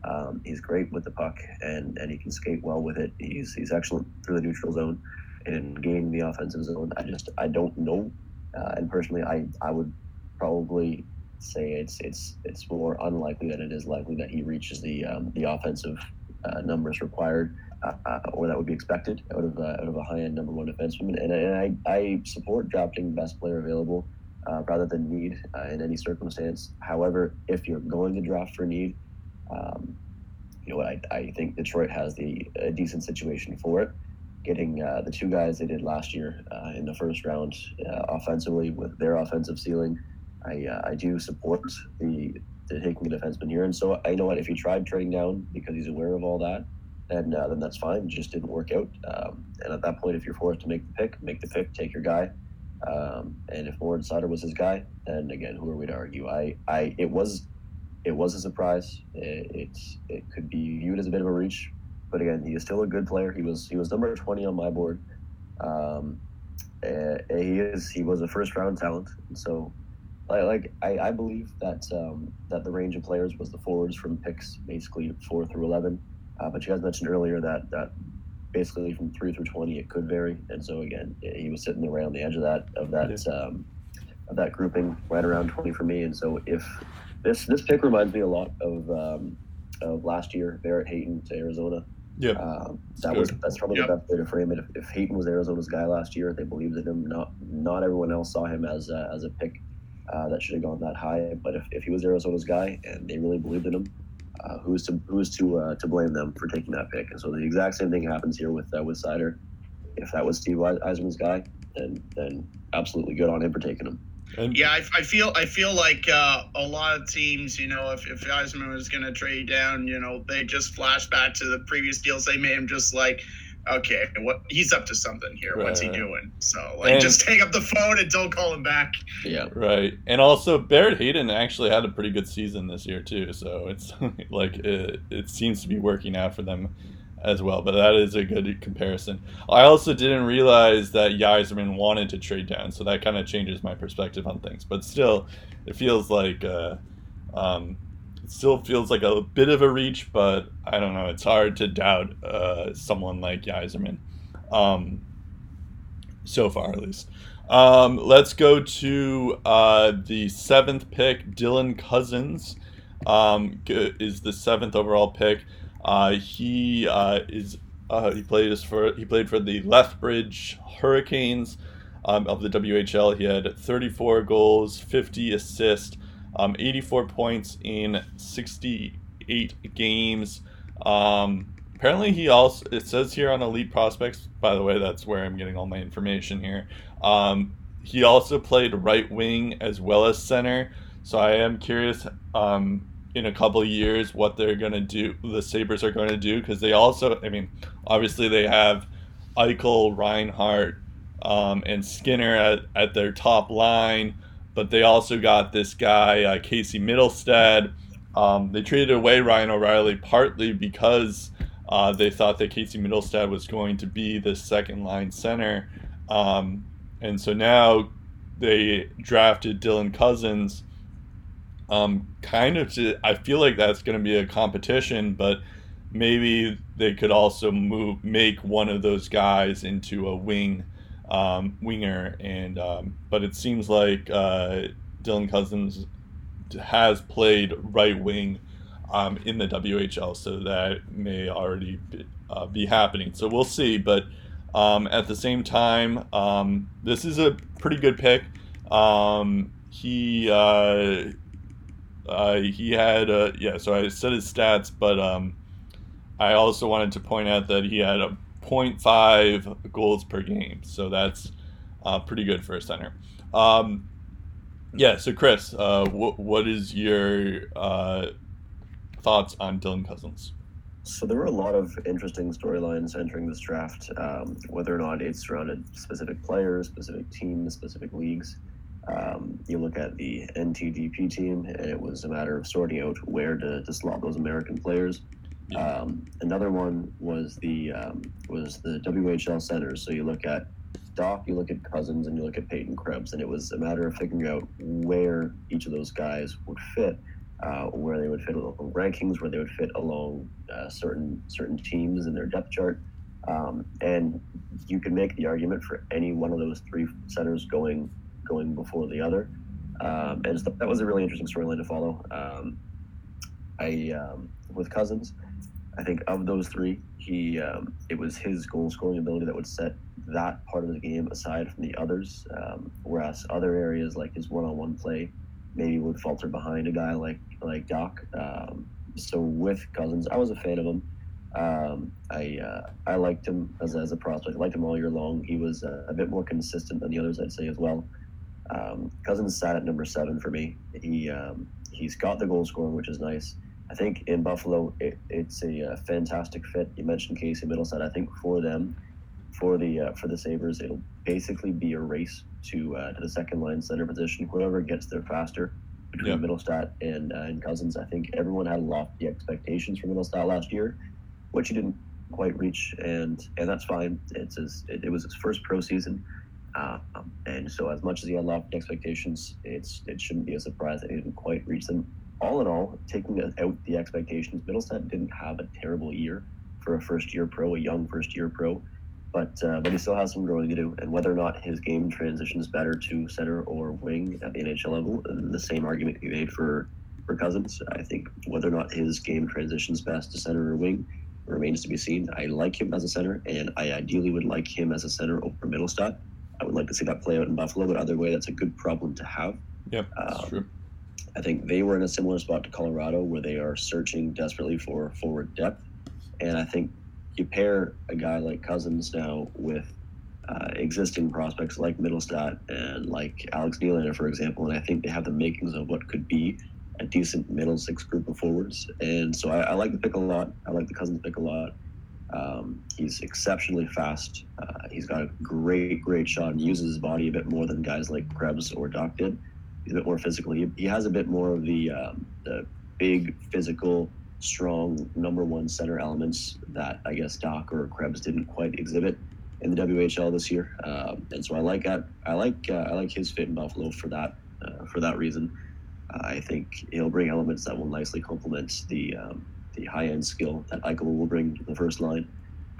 Um, he's great with the puck and and he can skate well with it. He's he's excellent through the neutral zone and gaining the offensive zone. I just I don't know. Uh, and personally, I I would probably say it's it's it's more unlikely than it is likely that he reaches the um, the offensive uh, numbers required uh, or that would be expected out of uh, out of a high end number one defenseman. And, and I, I support drafting best player available uh, rather than need uh, in any circumstance. However, if you're going to draft for need, um, you know what I, I think Detroit has the a decent situation for it. Getting the two guys they did last year in the first round offensively with their offensive ceiling I, uh, I do support the, the taking a defenseman here. And so I know what if he tried trading down because he's aware of all that, then uh, then that's fine. It just didn't work out. Um, and at that point, if you're forced to make the pick, make the pick, take your guy. Um, and if Moritz Seider was his guy, then again, who are we to argue? I, I it was it was a surprise. It, it, it could be viewed as a bit of a reach, but again, he is still a good player. He was he was number twenty on my board. Um, uh, he is he was a first round talent, and so like, like I, I believe that um, that the range of players was the forwards from picks basically four through eleven. Uh, but you guys mentioned earlier that that basically from three through twenty it could vary, and so again he was sitting on the edge of that of that yeah. um, of that grouping right around twenty for me. And so if this this pick reminds me a lot of um, of last year Barrett Hayton to Arizona. Yeah, um, that was that's probably yep. the best way to frame it. If, if Hayton was Arizona's guy last year, they believed in him. Not not everyone else saw him as a, as a pick uh, that should have gone that high. But if, if he was Arizona's guy and they really believed in him, uh, who's to who's to uh, to blame them for taking that pick? And so the exact same thing happens here with uh, with Seider. If that was Steve Yzerman's guy, then then absolutely good on him for taking him. And Yeah, I, I feel I feel like uh, a lot of teams, you know, if if Yzerman was going to trade down, you know, they just flash back to the previous deals they made him just like, okay, what he's up to something here. What's he doing? So like, And- just take up the phone and don't call him back. Yeah, Right, and also Barrett Hayton actually had a pretty good season this year too. So it's like it, it seems to be working out for them as well. But that is a good comparison. I also didn't realize that Yzerman wanted to trade down, so that kind of changes my perspective on things. But still, it feels like uh, um, it still feels like a bit of a reach. But I don't know. It's hard to doubt uh, someone like Yzerman. Um, so far, at least. Um, let's go to uh, the seventh pick. Dylan Cozens um, is the seventh overall pick. Uh, he uh, is uh, he plays for he played for the Lethbridge Hurricanes um, of the WHL. He had 34 goals, 50 assists, um, 84 points in 68 games. Um, apparently, he also it says here on Elite Prospects. By the way, that's where I'm getting all my information here. Um, he also played right wing as well as center. So I am curious um, in a couple years what they're going to do, the Sabres are going to do, because they also, I mean, obviously they have Eichel, Reinhart, um, and Skinner at, at their top line, but they also got this guy, uh, Casey Mittelstadt. Um, they traded away Ryan O'Reilly partly because uh, they thought that Casey Mittelstadt was going to be the second line center. Um, and so now they drafted Dylan Cozens. Um, kind of to, I feel like that's going to be a competition, but maybe they could also move make one of those guys into a wing um, winger. And um, but it seems like uh, Dylan Cozens has played right wing um, in the WHL, so that may already be, uh, be happening. So we'll see, but. Um, at the same time, um, this is a pretty good pick. Um, he uh, uh, he had uh, yeah. So I said his stats, but um, I also wanted to point out that he had a 0.5 goals per game. So that's uh, pretty good for a center. Um, yeah. So Chris, uh, wh- what is your uh, thoughts on Dylan Cozens? So there were a lot of interesting storylines entering this draft, um, whether or not it surrounded specific players, specific teams, specific leagues. Um, you look at the NTDP team, and it was a matter of sorting out where to, to slot those American players. Um, another one was the um, was the WHL centers. So you look at Dach, you look at Cozens, and you look at Peyton Krebs, and it was a matter of figuring out where each of those guys would fit uh, where they would fit along rankings, where they would fit along uh, certain certain teams in their depth chart, um, and you can make the argument for any one of those three centers going going before the other. Um, and so that was a really interesting storyline to follow. Um, I um, with Cozens, I think of those three, he um, it was his goal scoring ability that would set that part of the game aside from the others. Um, whereas other areas like his one on one play maybe would falter behind a guy like like Dach. So with Cozens, I was a fan of him. Um, I uh, I liked him as, as a prospect. I liked him all year long. He was uh, a bit more consistent than the others, I'd say as well. Um, Cozens sat at number seven for me. He um, he's got the goal scoring, which is nice. I think in Buffalo, it, it's a uh, fantastic fit. You mentioned Casey Mittelstadt. I think for them, for the uh, for the Sabres, it'll basically be a race to uh, to the second line center position. Whoever gets there faster between Yeah. Mittelstadt and uh, and Cozens. I think everyone had lofty expectations for Mittelstadt last year, which he didn't quite reach, and and that's fine. It's his it, it was his first pro season. Um, and so, as much as he lofty expectations, it's it shouldn't be a surprise that he didn't quite reach them. All in all, taking out the expectations, Mittelstadt didn't have a terrible year for a first year pro, a young first year pro but uh, but he still has some growing to do. And whether or not his game transitions better to center or wing at the NHL level, the same argument can made for for Cozens. I think whether or not his game transitions best to center or wing remains to be seen. I like him as a center, and I ideally would like him as a center over Mittelstadt. I would like to see that play out in Buffalo, but either way, that's a good problem to have. Yep, that's Um, true. I think they were in a similar spot to Colorado where they are searching desperately for forward depth. And I think you pair a guy like Cozens now with uh, existing prospects like Mittelstadt and like Alex Nylander, for example, and I think they have the makings of what could be a decent middle six group of forwards. And so I, I like the pick a lot. I like the Cozens pick a lot. Um, he's exceptionally fast. Uh, he's got a great, great shot and uses his body a bit more than guys like Krebs or Dach did. He's a bit more physical. He, he has a bit more of the um, the big, physical, strong number one center elements that I guess Dach or Krebs didn't quite exhibit in the WHL this year. Um, and so I like that. I like uh, I like his fit in Buffalo for that uh, for that reason. I think he'll bring elements that will nicely complement the um, the high end skill that Eichel will bring to the first line.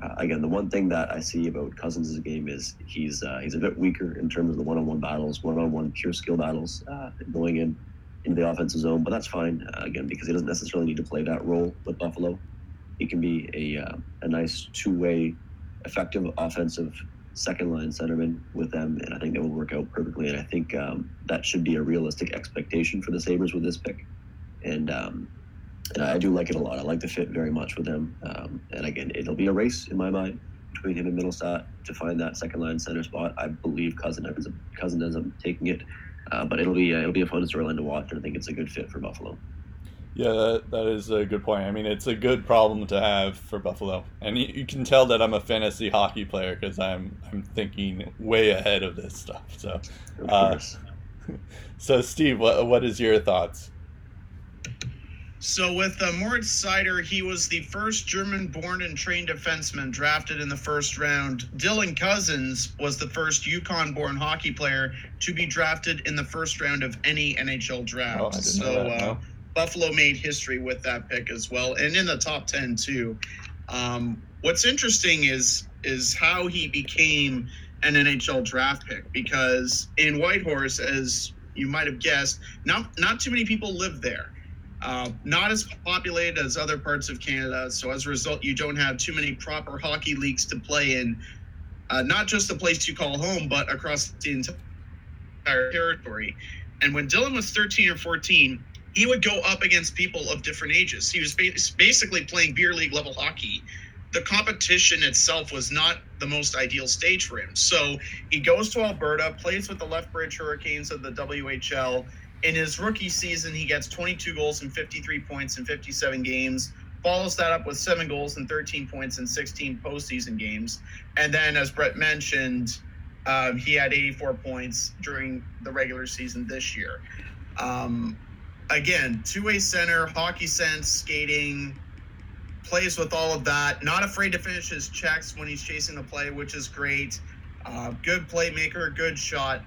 Uh, again, the one thing that I see about Cozens' game is he's uh, he's a bit weaker in terms of the one-on-one battles, one-on-one pure skill battles uh, going in into the offensive zone. But that's fine uh, again because he doesn't necessarily need to play that role with Buffalo. He can be a uh, a nice two-way, effective offensive second line centerman with them, and I think that will work out perfectly. And I think um, that should be a realistic expectation for the Sabres with this pick. And um, and I do like it a lot. I like the fit very much with him. Um, and again, it'll be a race in my mind between him and Mittelstadt to find that second line center spot. I believe Cousin ends up, Cousin ends up taking it, uh, but it'll be uh, it'll be a fun storyline to watch, and I think it's a good fit for Buffalo. Yeah, that, that is a good point. I mean, it's a good problem to have for Buffalo, and you, you can tell that I'm a fantasy hockey player because I'm I'm thinking way ahead of this stuff. So, Uh, so Steve, what what is your thoughts? So with uh, Moritz Seider, he was the first German-born and trained defenseman drafted in the first round. Dylan Cozens was the first Yukon-born hockey player to be drafted in the first round of any NHL draft. Oh, so that. uh, no. Buffalo made history with that pick as well, and in the top ten too. Um, what's interesting is is how he became an NHL draft pick because in Whitehorse, as you might have guessed, not not too many people live there. Uh, not as populated as other parts of Canada, so as a result, you don't have too many proper hockey leagues to play in. Uh, not just the place you call home, but across the entire territory. And when Dylan was 13 or 14, he would go up against people of different ages. He was ba- basically playing beer league level hockey. The competition itself was not the most ideal stage for him. So he goes to Alberta, plays with the Lethbridge Hurricanes of the WHL. In his rookie season, he gets 22 goals and 53 points in 57 games. Follows that up with seven goals and 13 points in 16 postseason games. And then, as Brett mentioned, um, he had 84 points during the regular season this year. Um, again, two way center, hockey sense, skating, plays with all of that. Not afraid to finish his checks when he's chasing the play, which is great. Uh, good playmaker, good shot.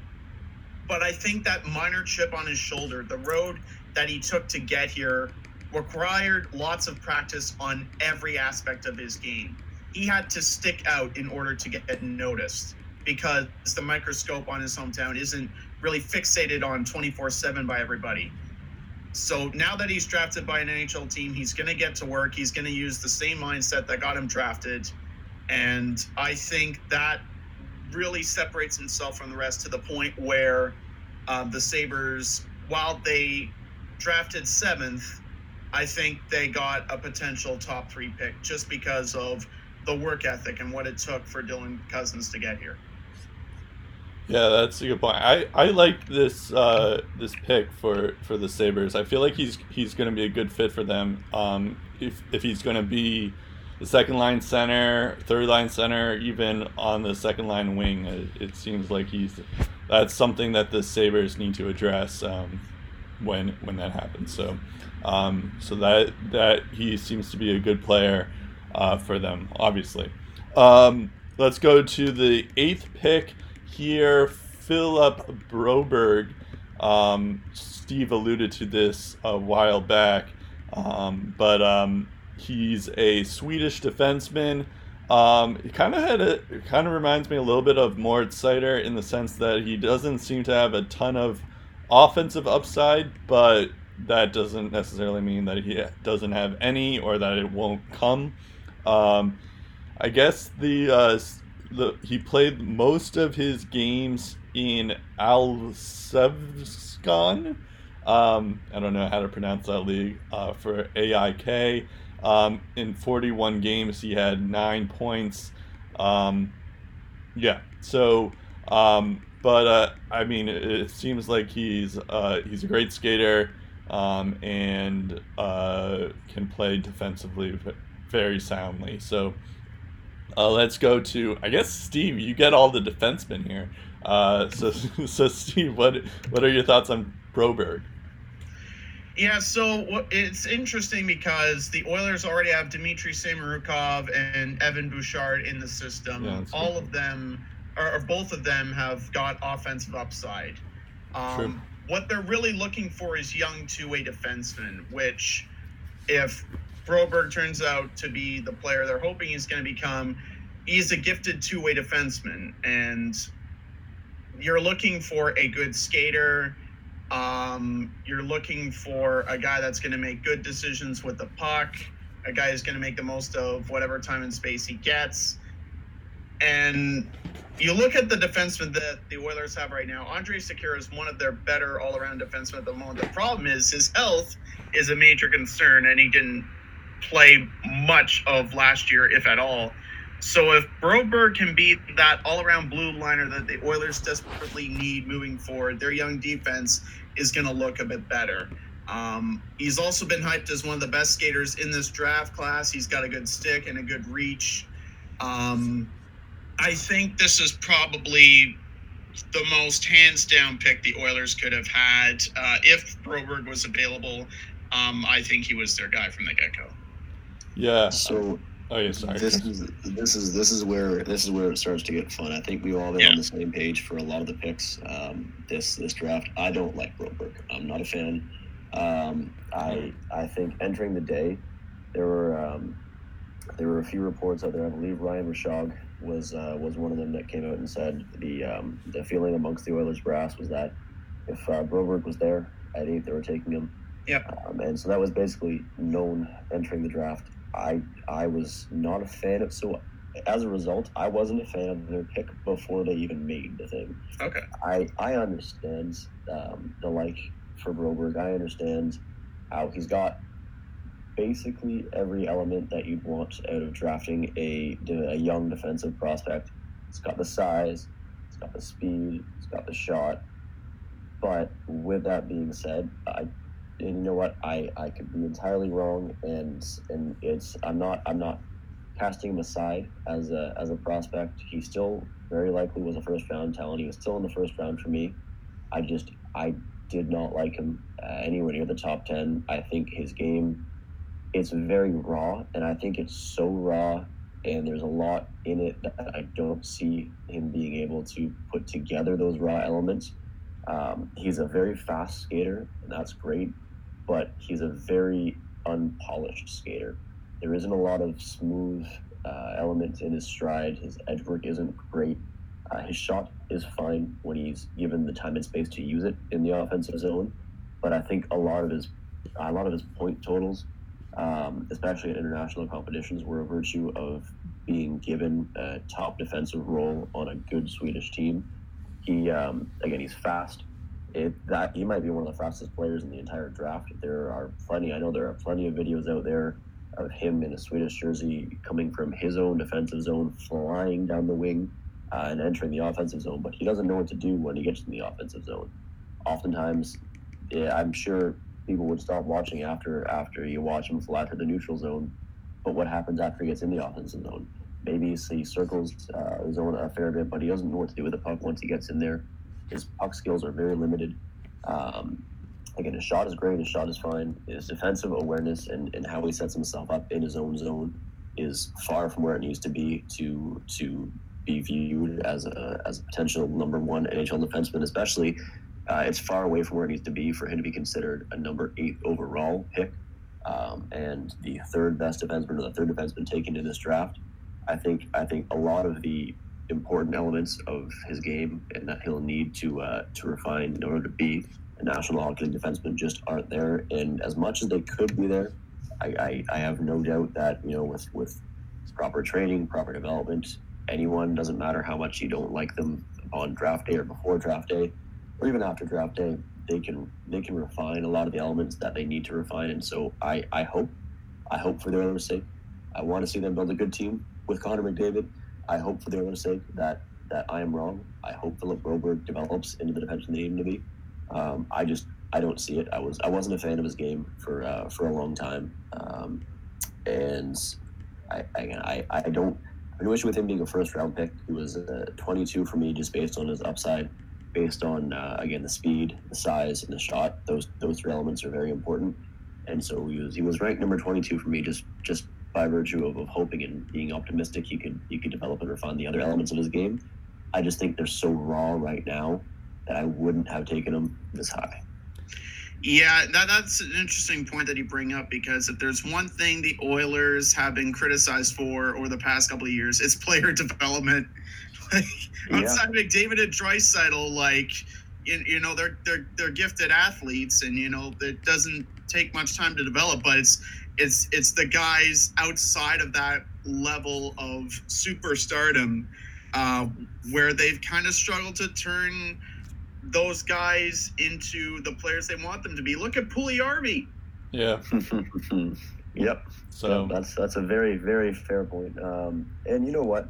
But I think that minor chip on his shoulder, the road that he took to get here, required lots of practice on every aspect of his game. He had to stick out in order to get noticed because the microscope on his hometown isn't really fixated on 24 7 by everybody. So now that he's drafted by an NHL team, he's going to get to work. He's going to use the same mindset that got him drafted. And I think that really separates himself from the rest to the point where um, the Sabres, while they drafted seventh, I think they got a potential top three pick just because of the work ethic and what it took for Dylan Cozens to get here. Yeah, that's a good point. I, I like this uh, this pick for, for the Sabres. I feel like he's he's going to be a good fit for them. Um, if if he's going to be the second line center, third line center, even on the second line wing, it, it seems like he's that's something that the Sabres need to address um, when when that happens. So um, so that that he seems to be a good player uh, for them, obviously. Um, let's go to the eighth pick here. Philip Broberg. Um, Steve alluded to this a while back, um, but um, he's a Swedish defenseman. Um, he kind of had a kind of reminds me a little bit of Moritz Seider in the sense that he doesn't seem to have a ton of offensive upside, but that doesn't necessarily mean that he doesn't have any or that it won't come. Um, I guess the uh, the he played most of his games in Allsvenskan. Um, I don't know how to pronounce that league uh, for AIK. Um, in 41 games, he had nine points. Um, yeah, so um, but uh, I mean, it, it, seems like he's uh, he's a great skater um, and uh, can play defensively very soundly. So uh, let's go to I guess Steve. You get all the defensemen here. Uh, so so Steve, what what are your thoughts on Broberg? Yeah, so it's interesting because the Oilers already have Dmitry Samorukov and Evan Bouchard in the system. Yeah, all of them or, or, both of them have got offensive upside. Um, what they're really looking for is young two-way defensemen, which, if Broberg turns out to be the player they're hoping he's going to become, he's a gifted two-way defenseman, and you're looking for a good skater. Um, you're looking for a guy that's going to make good decisions with the puck, a guy who's going to make the most of whatever time and space he gets. And you look at the defensemen that the Oilers have right now. Andrej Sekera is one of their better all-around defensemen at the moment. The problem is his health is a major concern, and he didn't play much of last year, if at all. So if Broberg can be that all-around blue liner that the Oilers desperately need moving forward, their young defense is going to look a bit better. Um, he's also been hyped as one of the best skaters in this draft class. He's got a good stick and a good reach. Um, I think this is probably the most hands down pick the Oilers could have had uh, if Broberg was available. Um, I think he was their guy from the get go. Yeah. So. Oh yeah, sorry. This is this is this is where this is where it starts to get fun. I think we all been yeah. on the same page for a lot of the picks um, this this draft. I don't like Broberg. I'm not a fan. Um, I I think entering the day, there were um, there were a few reports out there. I believe Ryan Rishaug was uh, was one of them that came out and said the um, the feeling amongst the Oilers brass was that if uh, Broberg was there at eight, they were taking him. Yeah. Um, and so that was basically known entering the draft. I I was not a fan of so as a result, I wasn't a fan of their pick before they even made the thing. Okay. I I understand um, the like for Broberg. I understand how he's got basically every element that you'd want out of drafting a, a young defensive prospect. It's got the size, it's got the speed, it's got the shot. But with that being said, I and you know what I, I could be entirely wrong and and it's I'm not I'm not casting him aside as a as a prospect. He still very likely was a first round talent. He was still in the first round for me. I just I did not like him uh, anywhere near the top ten. I think his game it's very raw, and I think it's so raw, and there's a lot in it that I don't see him being able to put together those raw elements. Um, he's a very fast skater, and that's great, but he's a very unpolished skater. There isn't a lot of smooth uh, elements in his stride. His edge work isn't great. Uh, his shot is fine when he's given the time and space to use it in the offensive zone, but I think a lot of his a lot of his point totals um, especially at international competitions, were a virtue of being given a top defensive role on a good Swedish team. He um, again, he's fast. It that he might be one of the fastest players in the entire draft. There are plenty. I know there are plenty of videos out there of him in a Swedish jersey coming from his own defensive zone, flying down the wing uh, and entering the offensive zone. But he doesn't know what to do when he gets in the offensive zone. Oftentimes, yeah, I'm sure people would stop watching after after you watch him fly through the neutral zone. But what happens after he gets in the offensive zone? Maybe he circles uh, his zone a fair bit, but he doesn't know what to do with the puck once he gets in there. His puck skills are very limited. Um, again, his shot is great. His shot is fine. His defensive awareness and, and how he sets himself up in his own zone is far from where it needs to be to to be viewed as a as a potential number one NHL defenseman, especially uh, it's far away from where it needs to be for him to be considered a number eight overall pick um, and the third best defenseman or the third defenseman taken in this draft. I think I think a lot of the important elements of his game and that he'll need to uh, to refine in order to be a National Hockey League defenseman just aren't there. And as much as they could be there, I, I, I have no doubt that you know with with proper training, proper development, anyone. Doesn't matter how much you don't like them on draft day or before draft day, or even after draft day. They can they can refine a lot of the elements that they need to refine. And so I I hope I hope for their own sake. I want to see them build a good team with Connor McDavid. I hope for their own sake that that I am wrong. I hope Philip Broberg develops into the defenseman they need him to be. Um, I just I don't see it. I was I wasn't a fan of his game for uh, for a long time, um, and I, I I don't I issue with him being a first round pick. He was uh, 22 for me just based on his upside, based on uh, again the speed, the size, and the shot. Those those three elements are very important, and so he was he was ranked number 22 for me just just by virtue of, of hoping and being optimistic he could he could develop and refine the other elements of his game. I just think they're so raw right now that I wouldn't have taken him this high. Yeah, that, that's an interesting point that you bring up because if there's one thing the Oilers have been criticized for over the past couple of years, it's player development. Like Yeah. outside of McDavid and Draisaitl, like you, you know they're they're they're gifted athletes, and you know it doesn't take much time to develop, but it's it's it's the guys outside of that level of superstardom uh, where they've kind of struggled to turn those guys into the players they want them to be. Look at Puljujarvi. Yeah. yep. So Yeah, that's that's a very very fair point. Um, and you know what?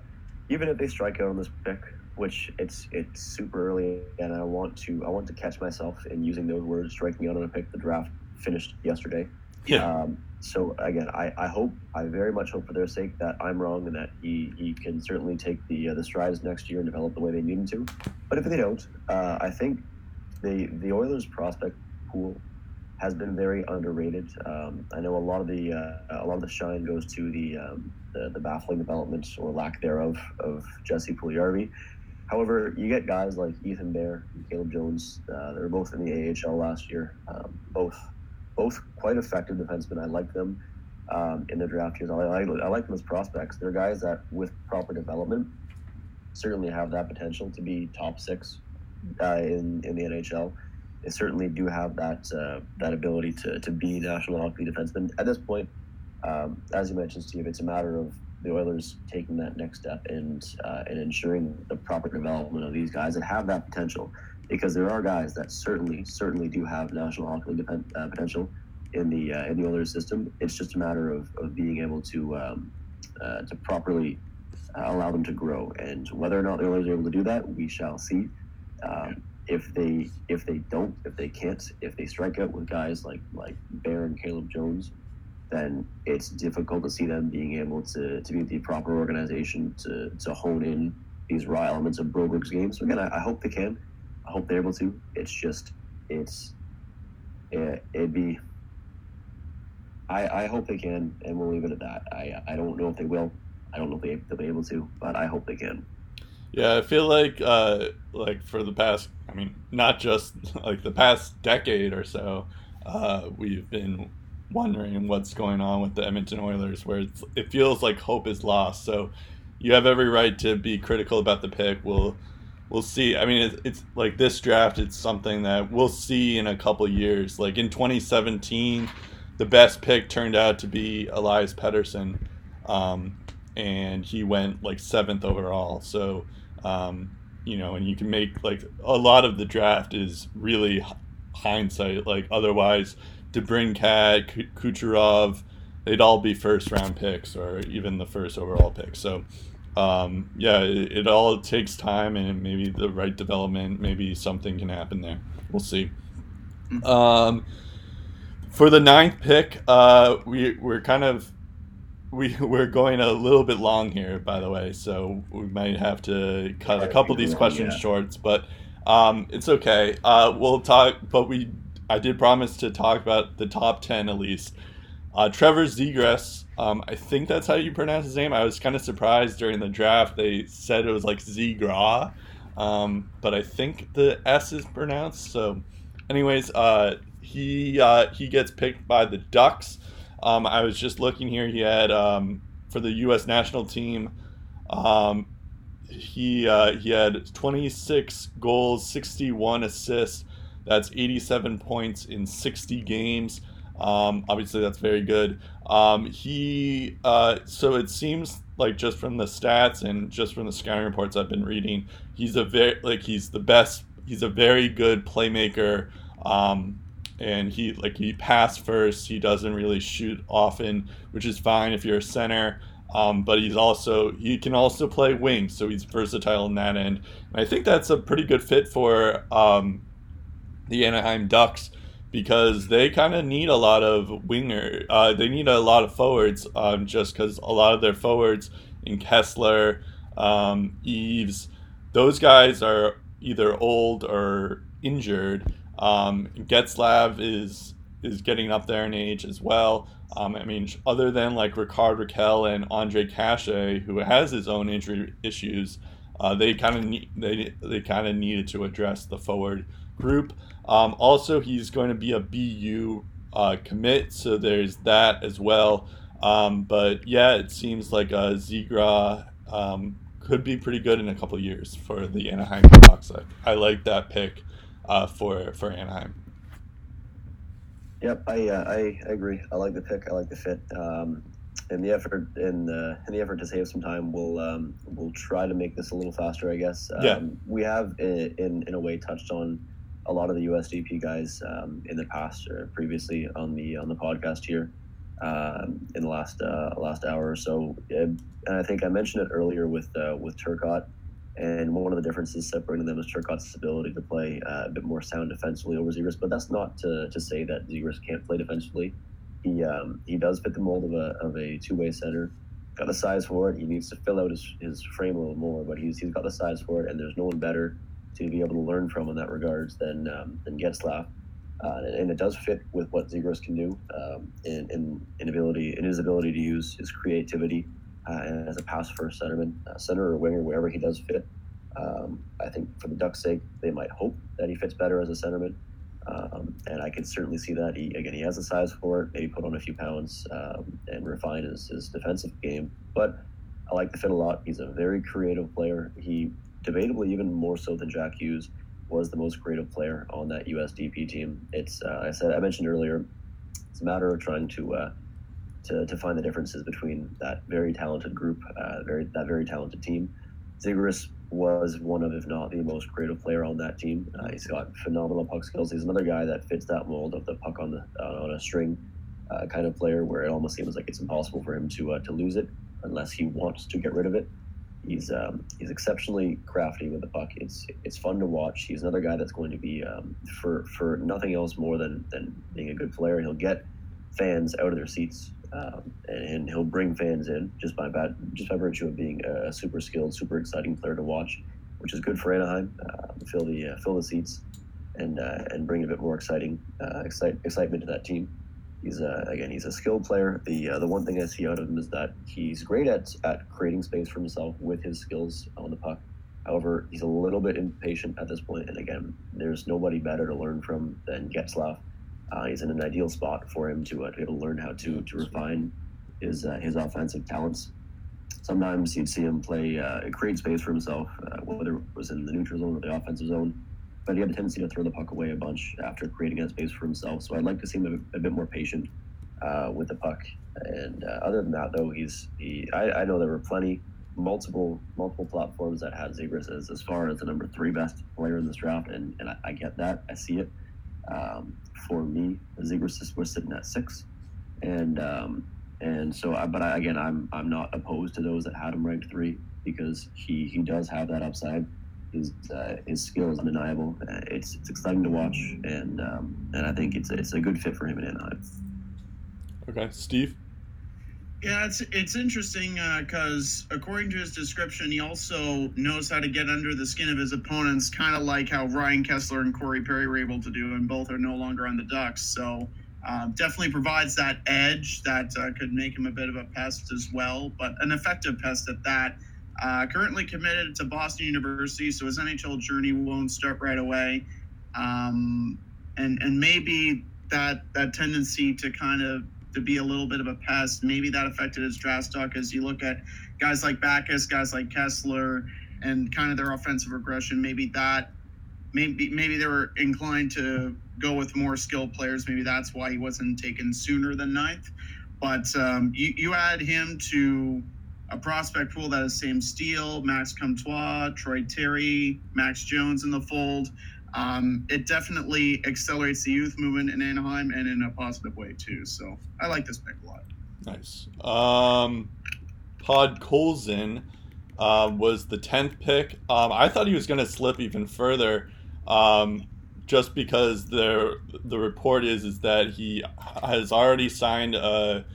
Even if they strike out on this pick, which it's it's super early, and I want to I want to catch myself in using those words, striking out on a pick. The draft finished yesterday. Yeah, Um, so again, I, I hope I very much hope for their sake that I'm wrong and that he, he can certainly take the uh, the strides next year and develop the way they need him to. But if they don't, uh, I think the the Oilers prospect pool has been very underrated. Um, I know a lot of the uh, a lot of the shine goes to the, um, the the baffling development or lack thereof of Jesse Puljujarvi. However, you get guys like Ethan Bear and Caleb Jones. Uh, they were both in the AHL last year. Um, both both quite effective defensemen. I like them um, in the draft years. I, I, I like them as prospects. They're guys that, with proper development, certainly have that potential to be top six uh, in in the NHL. They certainly do have that uh, that ability to, to be national hockey defensemen. At this point, um, as you mentioned, Steve, it's a matter of the Oilers taking that next step and uh, and ensuring the proper development of these guys that have that potential because there are guys that certainly certainly do have national hockey League uh, potential in the uh, in the Oilers system. It's just a matter of, of being able to um, uh, to properly uh, allow them to grow, and whether or not the Oilers are able to do that, we shall see. Um, if they if they don't, if they can't, if they strike out with guys like like Bear and Caleb Jones, then it's difficult to see them being able to, to be the proper organization to, to hone in these raw elements of Broberg's game. So again, I, I hope they can. I hope they're able to. It's just, it's, it, it'd be. I, I hope they can, and we'll leave it at that. I, I don't know if they will. I don't know if they, they'll be able to, but I hope they can. yeah. I feel like uh, like for the past, I mean, not just like the past decade or so, uh, we've been wondering what's going on with the Edmonton Oilers, where it feels like hope is lost. So you have every right to be critical about the pick. We'll we'll see. I mean, it's, it's like this draft. It's something that we'll see in a couple years. Like in 2017, the best pick turned out to be Elias Pettersson, um, and he went like seventh overall. So. Um, you know, and you can make like a lot of the draft is really hindsight. Like otherwise, DeBrincat, Kucherov, they'd all be first round picks or even the first overall pick. So, um, yeah, it, it all takes time and maybe the right development, maybe something can happen there. We'll see. Um, for the ninth pick, uh, we we're kind of we we're going a little bit long here, by the way, so we might have to cut a couple of these questions Yeah. short, but um, it's okay. Uh, we'll talk, but we I did promise to talk about the top ten at least. Uh, Trevor Zegras, um, I think that's how you pronounce his name. I was kind of surprised during the draft. They said it was like Zegra, um, but I think the S is pronounced. So, anyways, uh, he uh, he gets picked by the Ducks. Um, I was just looking here. He had um, for the U.S. national team. Um, he uh, he had 26 goals, 61 assists. That's 87 points in 60 games. Um, obviously, that's very good. Um, he uh, so it seems like just from the stats and just from the scouting reports I've been reading, he's a very like he's the best. He's a very good playmaker. Um, and he like he pass first. He doesn't really shoot often, which is fine if you're a center. Um, but he's also he can also play wing, so he's versatile in that end. And I think that's a pretty good fit for um, the Anaheim Ducks because they kind of need a lot of winger. Uh, they need a lot of forwards, um, just because a lot of their forwards in Kesler, um, Eaves, those guys are either old or injured. Um, Getzlaf is is getting up there in age as well. Um, I mean, other than like Rickard Rakell and Ondrej Kase, who has his own injury issues, uh, they kind of they they kind of needed to address the forward group. Um, also, he's going to be a BU uh, commit, so there's that as well. Um, but yeah, it seems like uh, Zegras um, could be pretty good in a couple years for the Anaheim Ducks. I, I like that pick uh, for for Anaheim. Yep, I, uh, I agree. I like the pick. I like the fit. Um, in the effort in the in the effort to save some time, we'll um, we'll try to make this a little faster. I guess. Um, yeah. We have in in a way touched on a lot of the USDP guys um, in the past or previously on the on the podcast here um, in the last uh, last hour or so. And I think I mentioned it earlier with uh, with Turcotte. And one of the differences separating them is Turcotte's ability to play uh, a bit more sound defensively over Zegras. But that's not to, to say that Zegras can't play defensively. He um, he does fit the mold of a, of a two way center. Got the size for it. He needs to fill out his, his frame a little more, but he's, he's got the size for it. And there's no one better to be able to learn from in that regards than um, than Getzlaf. Uh, and it does fit with what Zegras can do um, in, in, in ability in his ability to use his creativity uh, as a pass first centerman, uh, center or winger, wherever he does fit. Um, I think for the Ducks' sake, they might hope that he fits better as a centerman. Um, and I can certainly see that. He, again, he has the size for it, maybe put on a few pounds um, and refine his, his defensive game. But I like the fit a lot. He's a very creative player. He, debatably, even more so than Jack Hughes, was the most creative player on that USDP team. It's, uh, I said, I mentioned earlier, it's a matter of trying to uh, to, to find the differences between that very talented group, uh, very that very talented team. Zegras was one of, if not the most creative player on that team. Uh, he's got phenomenal puck skills. He's another guy that fits that mold of the puck on the on a string uh, kind of player, where it almost seems like it's impossible for him to uh, to lose it unless he wants to get rid of it. He's um, he's exceptionally crafty with the puck. It's it's fun to watch. He's another guy that's going to be um, for for nothing else more than than being a good player. He'll get fans out of their seats um, and, he'll bring fans in just by about, just by virtue of being a super skilled, super exciting player to watch, which is good for Anaheim. Uh, fill the uh, fill the seats and uh, and bring a bit more exciting uh, excite, excitement to that team. He's uh, again he's a skilled player. The uh, the one thing I see out of him is that he's great at at creating space for himself with his skills on the puck. However, he's a little bit impatient at this point. and again, there's nobody better to learn from than Getzlaf uh, he's in an ideal spot for him to, uh, to be able to learn how to to refine his uh, his offensive talents. Sometimes you'd see him play uh, create space for himself, uh, whether it was in the neutral zone or the offensive zone. But he had a tendency to throw the puck away a bunch after creating that space for himself. So I'd like to see him a, a bit more patient uh, with the puck. And other than that, though, he's he. I, I know there were plenty multiple multiple platforms that had Zegras as, as far as the number three best player in this draft, and, and I, I get that. I see it. Um, for me. Zegras was sitting at six, and um, and so, I, but I, again, I'm I'm not opposed to those that had him ranked three because he he does have that upside. His uh, his skill is undeniable. Uh, it's it's exciting to watch, and um, and I think it's a, it's a good fit for him in Anaheim. Okay, Steve. Yeah, it's it's interesting because uh, according to his description, he also knows how to get under the skin of his opponents, kind of like how Ryan Kesler and Corey Perry were able to do, and both are no longer on the Ducks. So um, definitely provides that edge that uh, could make him a bit of a pest as well, but an effective pest at that. Uh, currently committed to Boston University, so his NHL journey won't start right away, um, and and maybe that that tendency to kind of to be a little bit of a pest. Maybe that affected his draft stock as you look at guys like Backes, guys like Kesler, and kind of their offensive regression. Maybe that maybe maybe they were inclined to go with more skilled players. Maybe that's why he wasn't taken sooner than ninth. But um, you, you add him to a prospect pool that is Sam Steele, Max Comtois, Troy Terry, Max Jones in the fold. Um, it definitely accelerates the youth movement in Anaheim and in a positive way too. So I like this pick a lot. Nice. Um, Podkolzin uh, was the tenth pick. Um, I thought he was going to slip even further, um, just because the the report is is that he has already signed a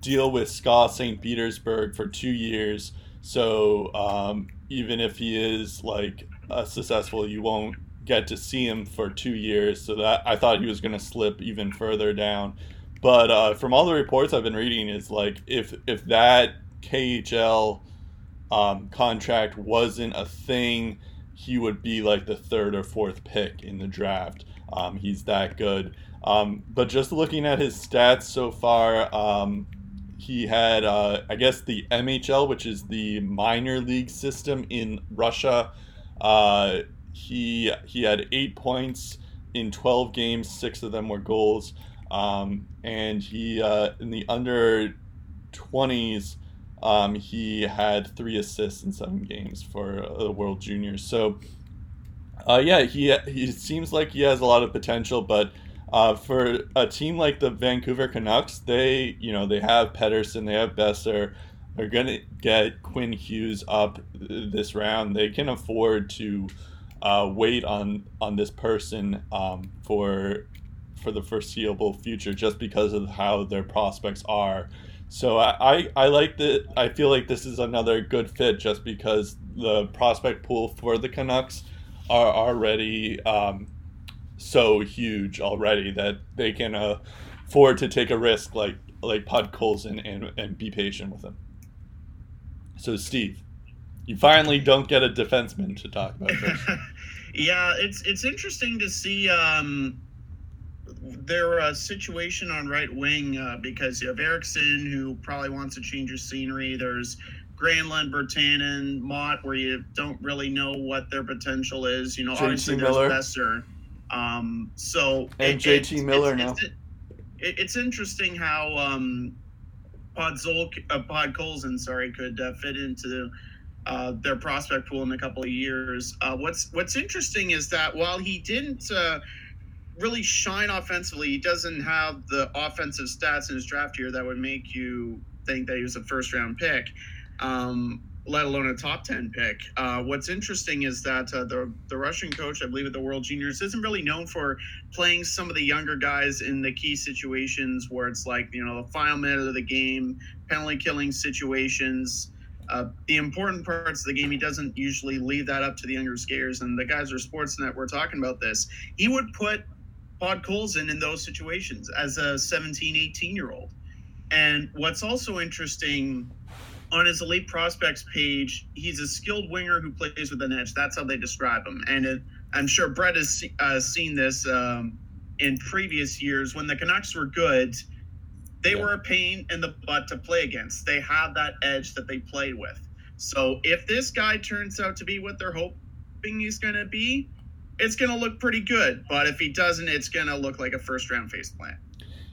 deal with SKA St. Petersburg for two years. So um, even if he is like uh, successful, you won't get to see him for two years. So that I thought he was going to slip even further down. But uh, from all the reports I've been reading, is like if if that KHL um, contract wasn't a thing, he would be like the third or fourth pick in the draft. Um, he's that good. Um, but just looking at his stats so far, um, he had, uh, I guess, the MHL, which is the minor league system in Russia. Uh, he he had eight points in 12 games. Six of them were goals. Um, and he uh, in the under 20s, um, he had three assists in seven games for uh, the World Juniors. So, uh, yeah, he he seems like he has a lot of potential, but uh, for a team like the Vancouver Canucks, they you know they have Pettersson, they have Boeser, they're gonna get Quinn Hughes up this round. They can afford to uh, wait on on this person um, for for the foreseeable future, just because of how their prospects are. So I, I, I like that. I feel like this is another good fit, just because the prospect pool for the Canucks are already um, so huge already that they can uh, afford to take a risk like like Podkolzin and and be patient with him. So Steve, you finally don't get a defenseman to talk about this. yeah, it's it's interesting to see um, their uh, situation on right wing uh, because you have Eriksson who probably wants to change your scenery. There's Granlund, Virtanen, Motte, where you don't really know what their potential is. You know, JT obviously Miller. there's Boeser. Um, so And it- JT it's- Miller it's, now. It's, it, it's interesting how um, Podzol, uh, Podkolzin, sorry, could uh, fit into uh, their prospect pool in a couple of years. Uh, what's What's interesting is that while he didn't uh, really shine offensively, he doesn't have the offensive stats in his draft year that would make you think that he was a first round pick. Um, let alone a top 10 pick. Uh, what's interesting is that uh, the, the Russian coach, I believe at the World Juniors, isn't really known for playing some of the younger guys in the key situations where it's like, you know, the final minute of the game, penalty killing situations. Uh, the important parts of the game, he doesn't usually leave that up to the younger skaters. And the guys are Sportsnet, we're talking about this. He would put Podkolzin in those situations as a 17, 18 year old. And what's also interesting on his elite prospects page, he's a skilled winger who plays with an edge. That's how they describe him. And it, I'm sure Brett has uh, seen this um, in previous years when the Canucks were good. They Yeah. were a pain in the butt to play against. They have that edge that they played with. So if this guy turns out to be what they're hoping he's going to be, it's going to look pretty good. But if he doesn't, it's going to look like a first round face plant.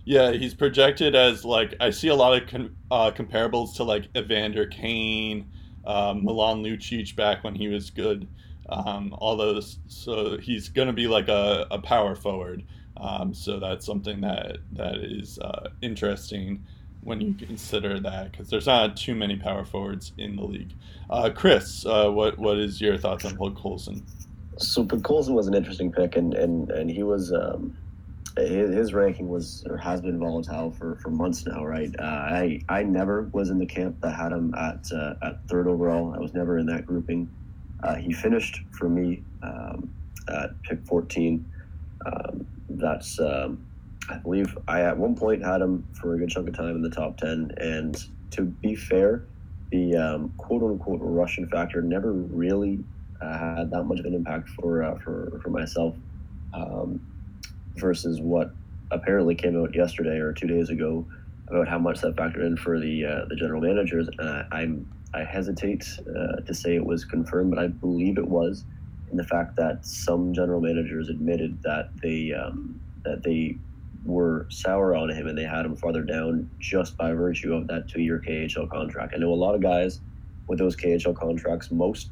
Yeah, he's projected as like I see a lot of uh, comparables to like Evander Kane, um, Milan Lucic back when he was good. Um, all those, so he's going to be like a, a power forward. Um, so that's something that that is uh, interesting when you consider that because there's not too many power forwards in the league. Uh, Chris, uh, what what is your thoughts on Podkolzin? So, Podkolzin was an interesting pick, and and and he was um, his, his ranking was or has been volatile for, for months now, right? Uh, I I never was in the camp that had him at uh, at third overall. I was never in that grouping. Uh, he finished for me um, at pick 14. Um, that's um, I believe I at one point had him for a good chunk of time in the top 10. And to be fair, the um, quote unquote Russian factor never really uh, had that much of an impact for uh, for for myself. Um, versus what apparently came out yesterday or two days ago about how much that factored in for the uh, the general managers. Uh, I'm I hesitate uh, to say it was confirmed, but I believe it was. in the fact that some general managers admitted that they um, that they were sour on him and they had him farther down just by virtue of that two-year KHL contract. I know a lot of guys with those KHL contracts. Most,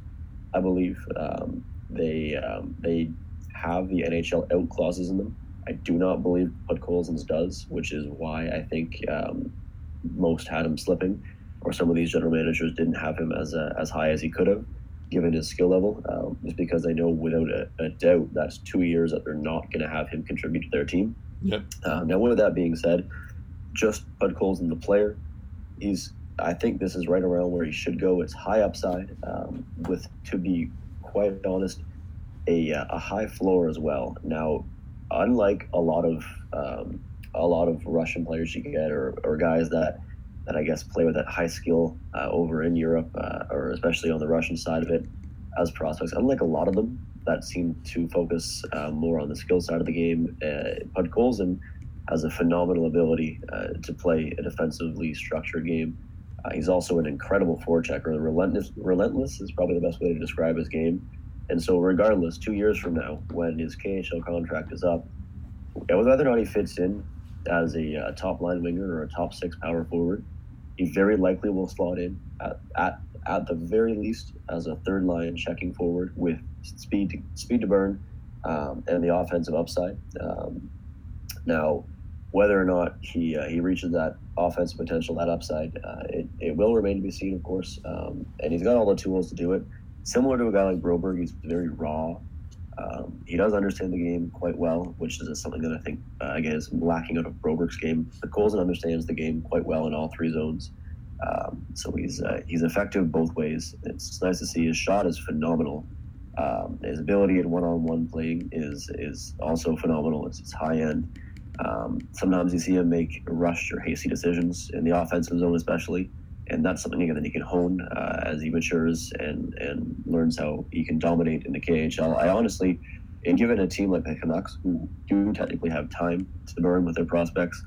I believe, um, they um, they have the NHL out clauses in them. I do not believe Podkolzin's does, which is why I think um, most had him slipping, or some of these general managers didn't have him as uh, as high as he could have, given his skill level. Um, just because they know without a, a, doubt that's two years that they're not going to have him contribute to their team. Yep. Uh, now, with that being said, just Podkolzin the player, he's I think this is right around where he should go. It's high upside, um, with to be quite honest, a, a high floor as well. Now, unlike a lot of um, a lot of Russian players you get, or, or guys that that I guess play with that high skill uh, over in Europe, uh, or especially on the Russian side of it, as prospects. Unlike a lot of them that seem to focus uh, more on the skill side of the game, uh, Podkolzin has a phenomenal ability uh, to play a defensively structured game. Uh, he's also an incredible forechecker. Relentless, relentless is probably the best way to describe his game. And so, regardless, two years from now, when his KHL contract is up, whether or not he fits in as a, a top line winger or a top six power forward, he very likely will slot in at, at, at the very least as a third line checking forward with speed to, speed to burn um, and the offensive upside. Um, now, whether or not he uh, he reaches that offensive potential, that upside, uh, it, it will remain to be seen, of course. Um, and he's got all the tools to do it similar to a guy like Broberg, he's very raw. Um, he does understand the game quite well, which is something that I think uh, again is lacking out of Broberg's game. But Colson understands the game quite well in all three zones, um, so he's uh, he's effective both ways. It's, nice to see his shot is phenomenal. Um, his ability in one-on-one playing is is also phenomenal. It's, it's high end. Um, sometimes you see him make rushed or hasty decisions in the offensive zone, especially and that's something again that he can hone uh, as he matures and and learns how he can dominate in the KHL. I honestly, and given a team like the Canucks who do technically have time to burn with their prospects,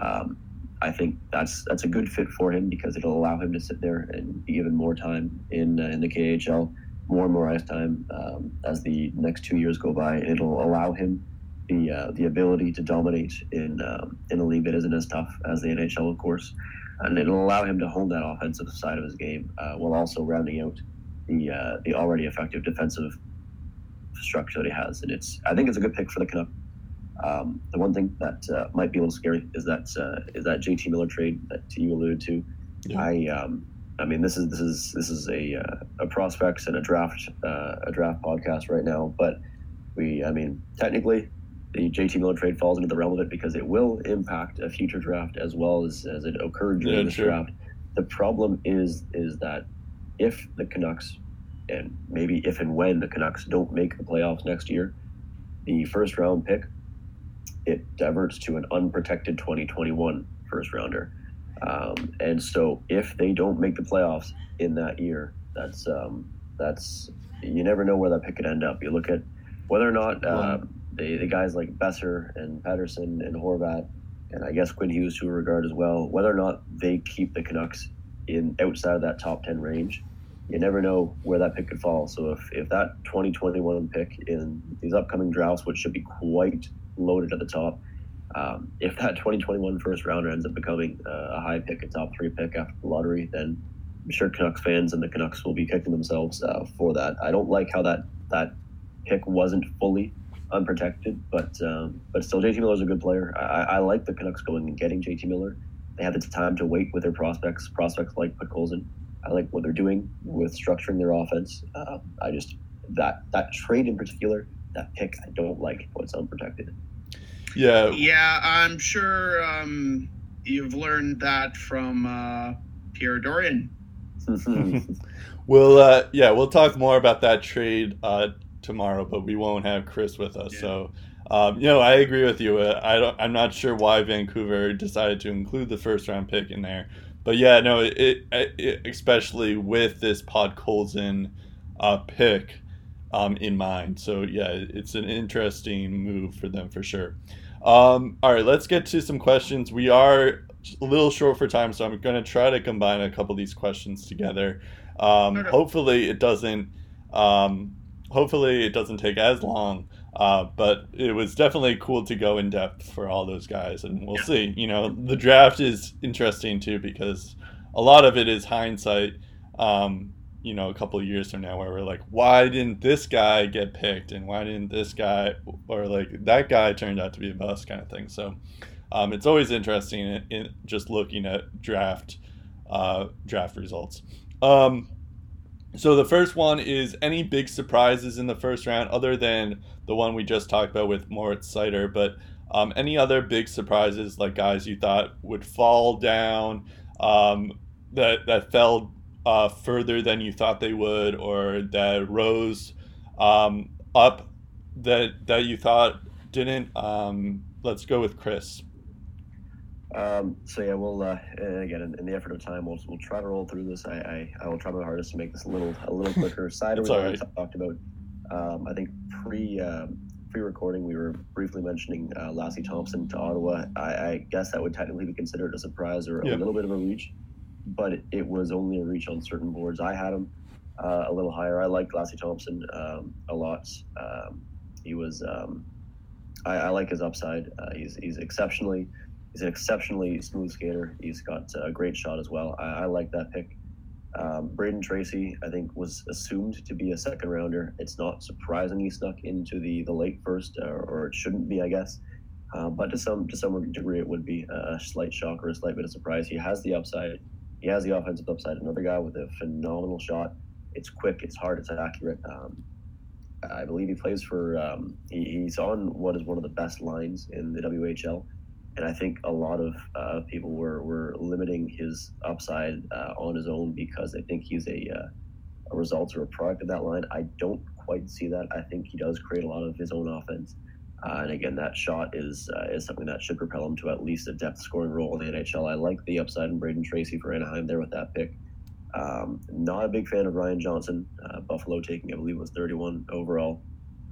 um, I think that's that's a good fit for him because it'll allow him to sit there and be given more time in uh, in the KHL, more and more ice time um, as the next two years go by. It'll allow him the uh, the ability to dominate in um, in a league that isn't as tough as the NHL, of course and it'll allow him to hone that offensive side of his game uh, while also rounding out the uh, the already effective defensive structure that he has. And it's I think it's a good pick for the Canucks. Um, the one thing that uh, might be a little scary is that uh, is that JT Miller trade that you alluded to. Yeah. I um, I mean this is this is this is a uh, a prospects and a draft uh, a draft podcast right now, but we I mean technically the JT Miller trade falls into the realm of it because it will impact a future draft as well as, as it occurred during yeah, this sure. draft. The problem is is that if the Canucks and maybe if and when the Canucks don't make the playoffs next year, the first round pick it diverts to an unprotected 2021 first rounder. Um, and so if they don't make the playoffs in that year, that's um, that's you never know where that pick could end up. You look at whether or not uh, the, the guys like Boeser and Pettersson and Horvat, and I guess Quinn Hughes to a regard as well, whether or not they keep the Canucks in outside of that top 10 range, you never know where that pick could fall. So if, if that 2021 pick in these upcoming drafts, which should be quite loaded at the top, um, if that 2021 first rounder ends up becoming a high pick, a top three pick after the lottery, then I'm sure Canucks fans and the Canucks will be kicking themselves uh, for that. I don't like how that that pick wasn't fully unprotected, but um, but still, JT Miller is a good player. I, I like the Canucks going and getting JT Miller. They had the time to wait with their prospects, prospects like Podkolzin. I like what they're doing with structuring their offense. Uh, I just that that trade in particular, that pick, I don't like what's unprotected. Yeah, yeah, I'm sure um, you've learned that from uh, Pierre Dorion. we'll uh, yeah, we'll talk more about that trade uh, tomorrow, but we won't have Chris with us. Yeah. So, um, you know, I agree with you. Uh, I don't, I'm not sure why Vancouver decided to include the first round pick in there, but yeah, no, it, it especially with this Podkolzin uh, pick um, in mind. So yeah, it's an interesting move for them for sure. Um, all right, let's get to some questions. We are a little short for time, so I'm going to try to combine a couple of these questions together. Um, hopefully, it doesn't um, hopefully it doesn't take as long. Uh, but it was definitely cool to go in depth for all those guys, and we'll see. You know, the draft is interesting too because a lot of it is hindsight. Um, you know, a couple of years from now, where we're like, why didn't this guy get picked, and why didn't this guy, or like that guy turned out to be a bust, kind of thing. So, um, it's always interesting in, in, just looking at draft uh, draft results. Um, so the first one is any big surprises in the first round, other than the one we just talked about with Moritz Seider, but um, any other big surprises, like guys you thought would fall down, um, that that fell uh, further than you thought they would, or that rose um, up that that you thought didn't. Um, let's go with Chris. Um, so yeah, we'll uh, again in, in, the effort of time, we'll, we'll try to roll through this. I, I, I will try my hardest to make this a little a little quicker. Side we right. talked about. Um, I think pre um, pre recording we were briefly mentioning uh, Lassi Thomson to Ottawa. I, I, guess that would technically be considered a surprise or a little bit of a reach, but it, it, was only a reach on certain boards. I had him uh, a little higher. I liked Lassi Thomson um, a lot. Um, he was um, I, I, like his upside. Uh, he's he's exceptionally he's an exceptionally smooth skater. He's got a great shot as well. I, I like that pick. Um, Brayden Tracey, I think, was assumed to be a second rounder. It's not surprising he snuck into the the late first, or, or it shouldn't be, I guess. Uh, but to some to some degree, it would be a slight shock or a slight bit of surprise. He has the upside. He has the offensive upside. Another guy with a phenomenal shot. It's quick. It's hard. It's accurate. Um, I believe he plays for. Um, he, he's on what is one of the best lines in the WHL and I think a lot of uh, people were, were limiting his upside uh, on his own because they think he's a, uh, a result or a product of that line. I don't quite see that. I think he does create a lot of his own offense. Uh, and again, that shot is uh, is something that should propel him to at least a depth scoring role in the NHL. I like the upside in Brayden Tracey for Anaheim there with that pick. Um, not a big fan of Ryan Johnson. Uh, Buffalo taking, I believe, was 31 overall.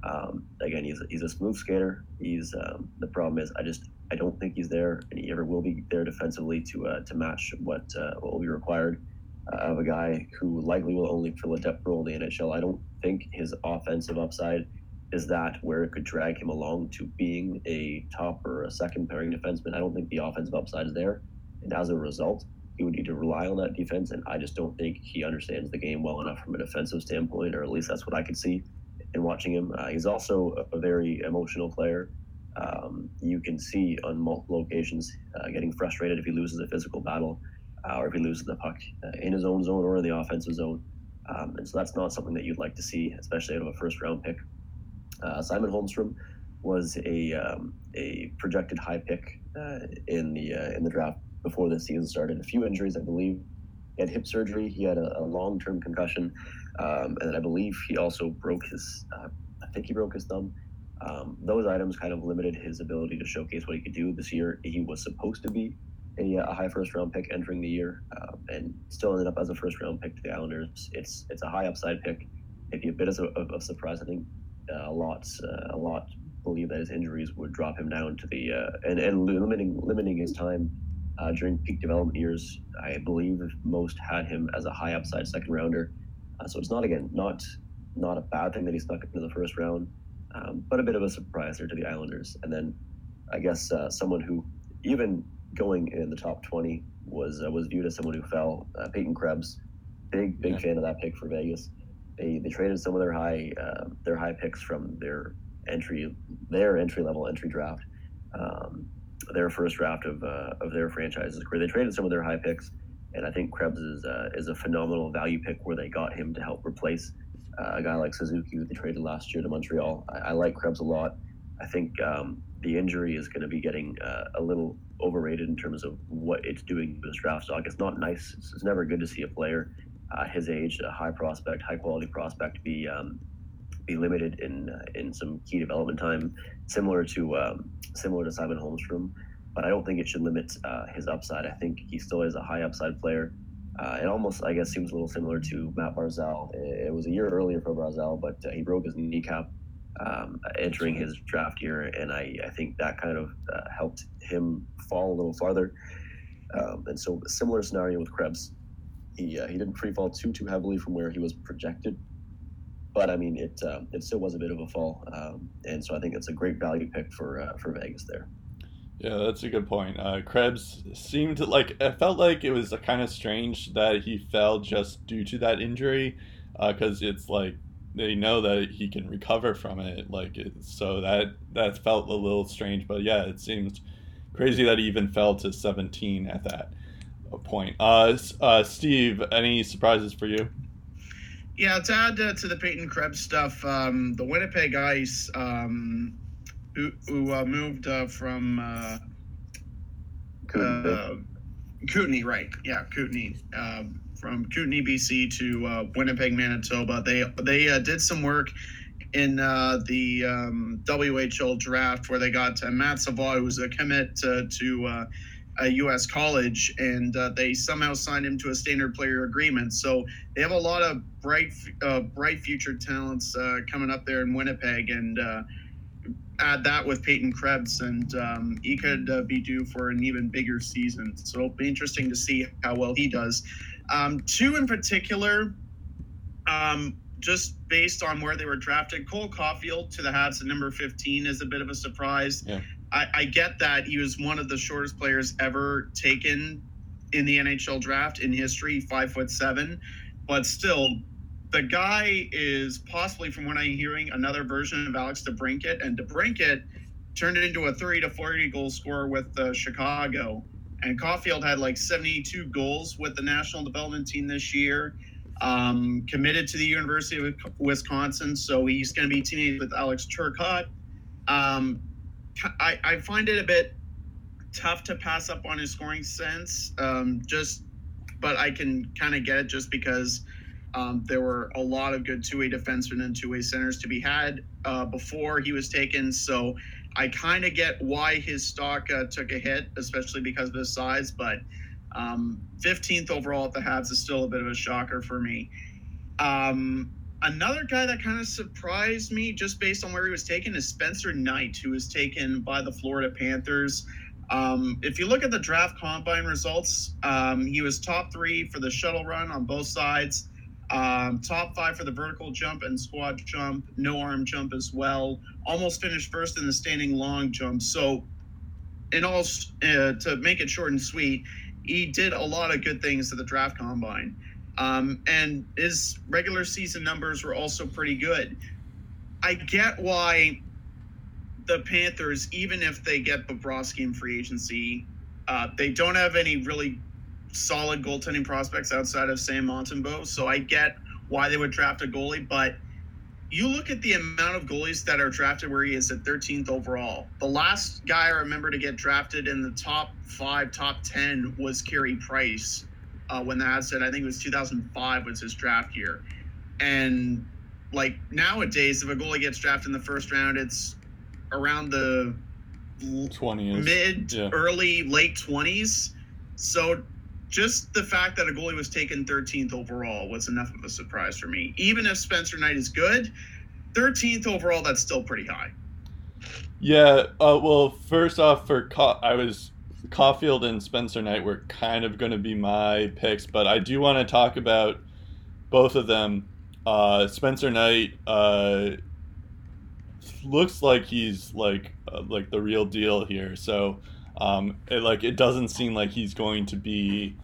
Um, again, he's a, he's a smooth skater. He's um, the problem is I just I don't think he's there, and he ever will be there defensively to uh, to match what uh, what will be required uh, of a guy who likely will only fill a depth role in the NHL. I don't think his offensive upside is that where it could drag him along to being a top or a second pairing defenseman. I don't think the offensive upside is there, and as a result, he would need to rely on that defense. And I just don't think he understands the game well enough from a defensive standpoint, or at least that's what I could see in watching him. Uh, he's also a very emotional player. Um, you can see on multiple occasions uh, getting frustrated if he loses a physical battle uh, or if he loses the puck uh, in his own zone or in the offensive zone. Um, and so that's not something that you'd like to see, especially out of a first round pick. Uh, Simon Holmstrom was a, um, a projected high pick uh, in the in the draft before the season started. A few injuries, I believe. He had hip surgery. He had a, a long term concussion. Um, and I believe he also broke his, I think he broke his thumb. Um, those items kind of limited his ability to showcase what he could do this year. He was supposed to be a, a high first round pick entering the year, uh, and still ended up as a first round pick to the Islanders. It's it's a high upside pick. Maybe a bit of a, surprise. I think uh, a lot uh, a lot believe that his injuries would drop him down to the uh, and and limiting limiting his time uh, during peak development years. I believe most had him as a high upside second rounder. Uh, so it's not again not not a bad thing that he snuck into the first round, um, but a bit of a surprise there to the Islanders. And then I guess uh, someone who even going in the top 20 was uh, was viewed as someone who fell. Uh, Peyton Krebs, big big yeah. fan of that pick for Vegas. They, they traded some of their high uh, their high picks from their entry their entry level entry draft. Um, their first draft of, uh, of their franchise's career. They traded some of their high picks and I think Krebs is uh, is a phenomenal value pick where they got him to help replace uh, a guy like Suzuki who they traded last year to Montreal. I, I like Krebs a lot. I think um, the injury is going to be getting uh, a little overrated in terms of what it's doing to his draft stock. It's not nice. It's, it's never good to see a player uh, his age, a high prospect, high quality prospect, be um, be limited in uh, in some key development time, similar to um, similar to Simon Holmstrom but I don't think it should limit uh, his upside. I think he still is a high upside player. Uh, it almost, I guess, seems a little similar to Mat Barzal. It was a year earlier for Barzal, but uh, he broke his kneecap um, entering his draft year, and I, I think that kind of uh, helped him fall a little farther. Um, and so, similar scenario with Krebs. He, uh, he didn't free fall too too heavily from where he was projected. but I mean, it uh, it still was a bit of a fall, um, and so I think it's a great value pick for uh, for Vegas there. Yeah, that's a good point. Uh, Krebs seemed like it felt like it was kind of strange that he fell just due to that injury, because uh, it's like they know that he can recover from it. Like it, so that that felt a little strange, but yeah, it seems crazy that he even fell to 17 at that point. Uh, uh, Steve, any surprises for you? Yeah, to add uh, to the Peyton Krebs stuff, um, the Winnipeg Ice, um, who, who uh, moved uh, from uh, Kootenay, right? Yeah, Kootenay. Um, from Kootenay, BC to uh, Winnipeg, Manitoba. They they uh, did some work in uh, the um, WHL draft where they got uh, Matt Savoie, who's a commit to, to uh, a U.S. college, and uh, they somehow signed him to a standard player agreement. So they have a lot of bright, bright future talents coming up there in Winnipeg, and add that with Peyton Krebs, and um, he could uh, be due for an even bigger season. So it'll be interesting to see how well he does. Um, two in particular, um, just based on where they were drafted, Cole Caufield to the Habs at number 15 is a bit of a surprise. Yeah. I, I get that he was one of the shortest players ever taken in the NHL draft in history, five foot seven, but still, the guy is possibly, from what I'm hearing, another version of Alex DeBrincat, and DeBrincat turned it into a 30 to 40 goal scorer with uh, Chicago. And Caufield had like 72 goals with the national development team this year. Um, committed to the University of Wisconsin, so he's going to be teammates with Alex Turcotte. Um, I, I, find it a bit tough to pass up on his scoring sense. Um, just, but I can kind of get it just because um, there were a lot of good two-way defensemen and two-way centers to be had uh, before he was taken. So I kind of get why his stock uh, took a hit, especially because of his size. But um, 15th overall at the Habs is still a bit of a shocker for me. Um, another guy that kind of surprised me, just based on where he was taken, is Spencer Knight, who was taken by the Florida Panthers. Um, if you look at the draft combine results, um, he was top three for the shuttle run on both sides. Um, top five for the vertical jump and squat jump, no arm jump as well. Almost finished first in the standing long jump. So, in all, uh, to make it short and sweet, he did a lot of good things to the draft combine. Um, and his regular season numbers were also pretty good. I get why the Panthers, even if they get Bobrovsky in free agency, uh, they don't have any really solid goaltending prospects outside of Sam Montembeault, so I get why they would draft a goalie. But you look at the amount of goalies that are drafted where he is at 13th overall. The last guy I remember to get drafted in the top five, top 10 was Carey Price uh, when that said, I think it was 2005 was his draft year. And like nowadays, if a goalie gets drafted in the first round, it's around the 20s. mid, yeah. early, late 20s. So just the fact that a goalie was taken 13th overall was enough of a surprise for me. Even if Spencer Knight is good, 13th overall, that's still pretty high. Yeah. Uh, well, first off, for I was Caufield and Spencer Knight were kind of going to be my picks, but I do want to talk about both of them. Uh, Spencer Knight uh, looks like he's like uh, like the real deal here. So um, it, like it doesn't seem like he's going to be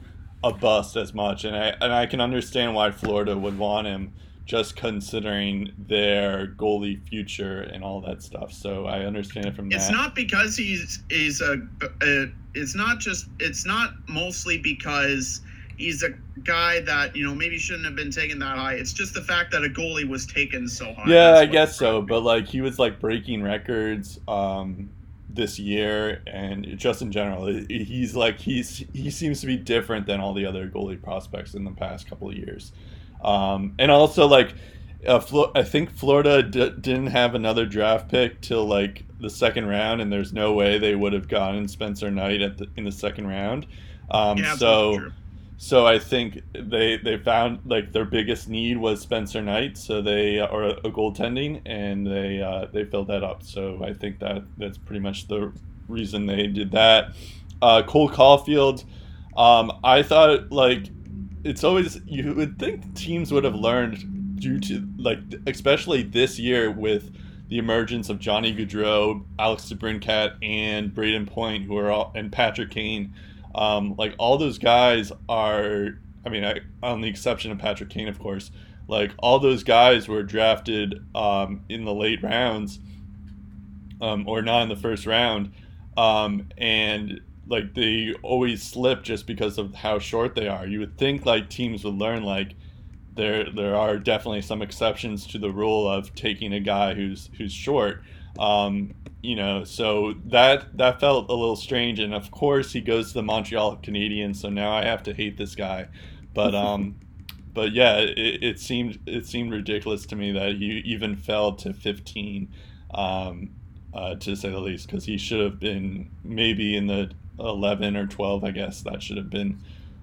a bust as much, and I and I can understand why Florida would want him, just considering their goalie future and all that stuff. So I understand it from It's that. not because he's is a, a. It's not just. It's not mostly because he's a guy that you know maybe shouldn't have been taken that high. It's just the fact that a goalie was taken so high. yeah, That's I guess so. But like he was like breaking records um, this year, and just in general, he's like he's he seems to be different than all the other goalie prospects in the past couple of years. Um, and also like. Uh, Flo- I think Florida d- didn't have another draft pick till like the second round, and there's no way they would have gotten Spencer Knight at the, in the second round. Um, yeah, so true. So I think they they found like their biggest need was Spencer Knight, so they are a goaltending, and they uh, they filled that up. So I think that that's pretty much the reason they did that. Uh, Cole Caufield, um, I thought like it's always you would think teams would have learned due to like especially this year with the emergence of Johnny Gaudreau, Alex DeBrincat, and Brayden Point, who are all and Patrick Kane. Um, like all those guys are. I mean, I, on the exception of Patrick Kane, of course. Like all those guys were drafted um, in the late rounds, um, or not in the first round, um, and like they always slip just because of how short they are. You would think like teams would learn like there there are definitely some exceptions to the rule of taking a guy who's who's short. Um, you know, so that that felt a little strange, and of course he goes to the Montreal Canadiens, so now I have to hate this guy. But um, but yeah, it, it seemed it seemed ridiculous to me that he even fell to 15, um, uh, to say the least, because he should have been maybe in the 11 or 12, I guess that should have been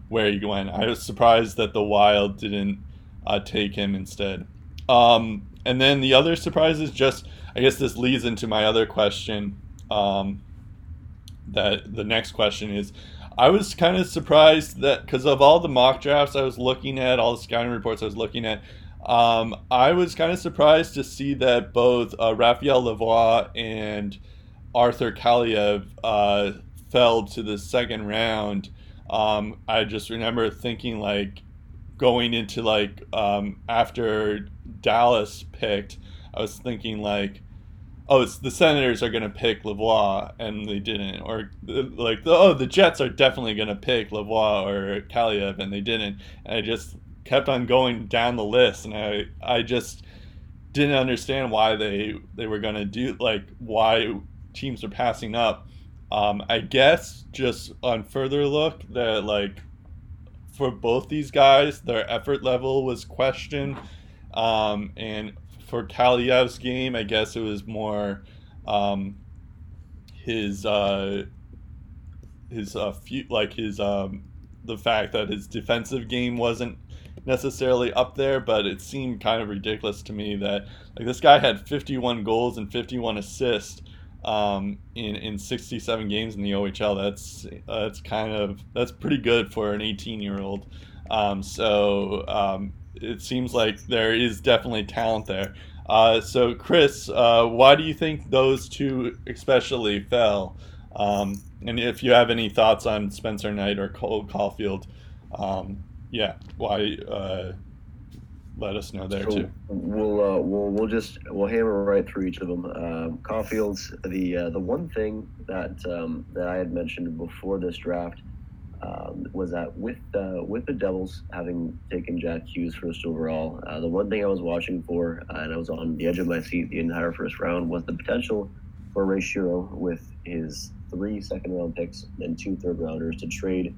where he went. I was surprised that the Wild didn't uh, take him instead. Um, and then the other surprise is just, I guess this leads into my other question. Um, that the next question is, I was kind of surprised that because of all the mock drafts I was looking at, all the scouting reports I was looking at, um, I was kind of surprised to see that both uh, Raphael Lavoie and Arthur Kaliyev uh, fell to the second round. Um, I just remember thinking like going into like um, after Dallas picked, I was thinking like, oh, it's the Senators are gonna pick Lavoie, and they didn't, or like, oh, the Jets are definitely gonna pick Lavoie or Kaliyev, and they didn't. And I just kept on going down the list, and I I just didn't understand why they they were gonna do like why teams are passing up. Um, I guess just on further look that like for both these guys, their effort level was questioned. Um, and for Kaliyev's game, I guess it was more um, his uh, his uh, few, like his um, the fact that his defensive game wasn't necessarily up there, but it seemed kind of ridiculous to me that like this guy had 51 goals and 51 assists um, in in 67 games in the OHL. That's that's kind of that's pretty good for an 18 year old. Um, so um, it seems like there is definitely talent there. Uh, so Chris, uh, why do you think those two especially fell? Um, and if you have any thoughts on Spencer Knight or Cole Caufield, um, yeah, why? Uh, let us know there so too. We'll uh, we'll we'll just we'll hammer right through each of them. Um, Caufield's the uh, the one thing that um, that I had mentioned before this draft um, was that with uh, with the Devils having taken Jack Hughes first overall, uh, the one thing I was watching for uh, and I was on the edge of my seat the entire first round was the potential for Ray Shero with his three second round picks and two third rounders to trade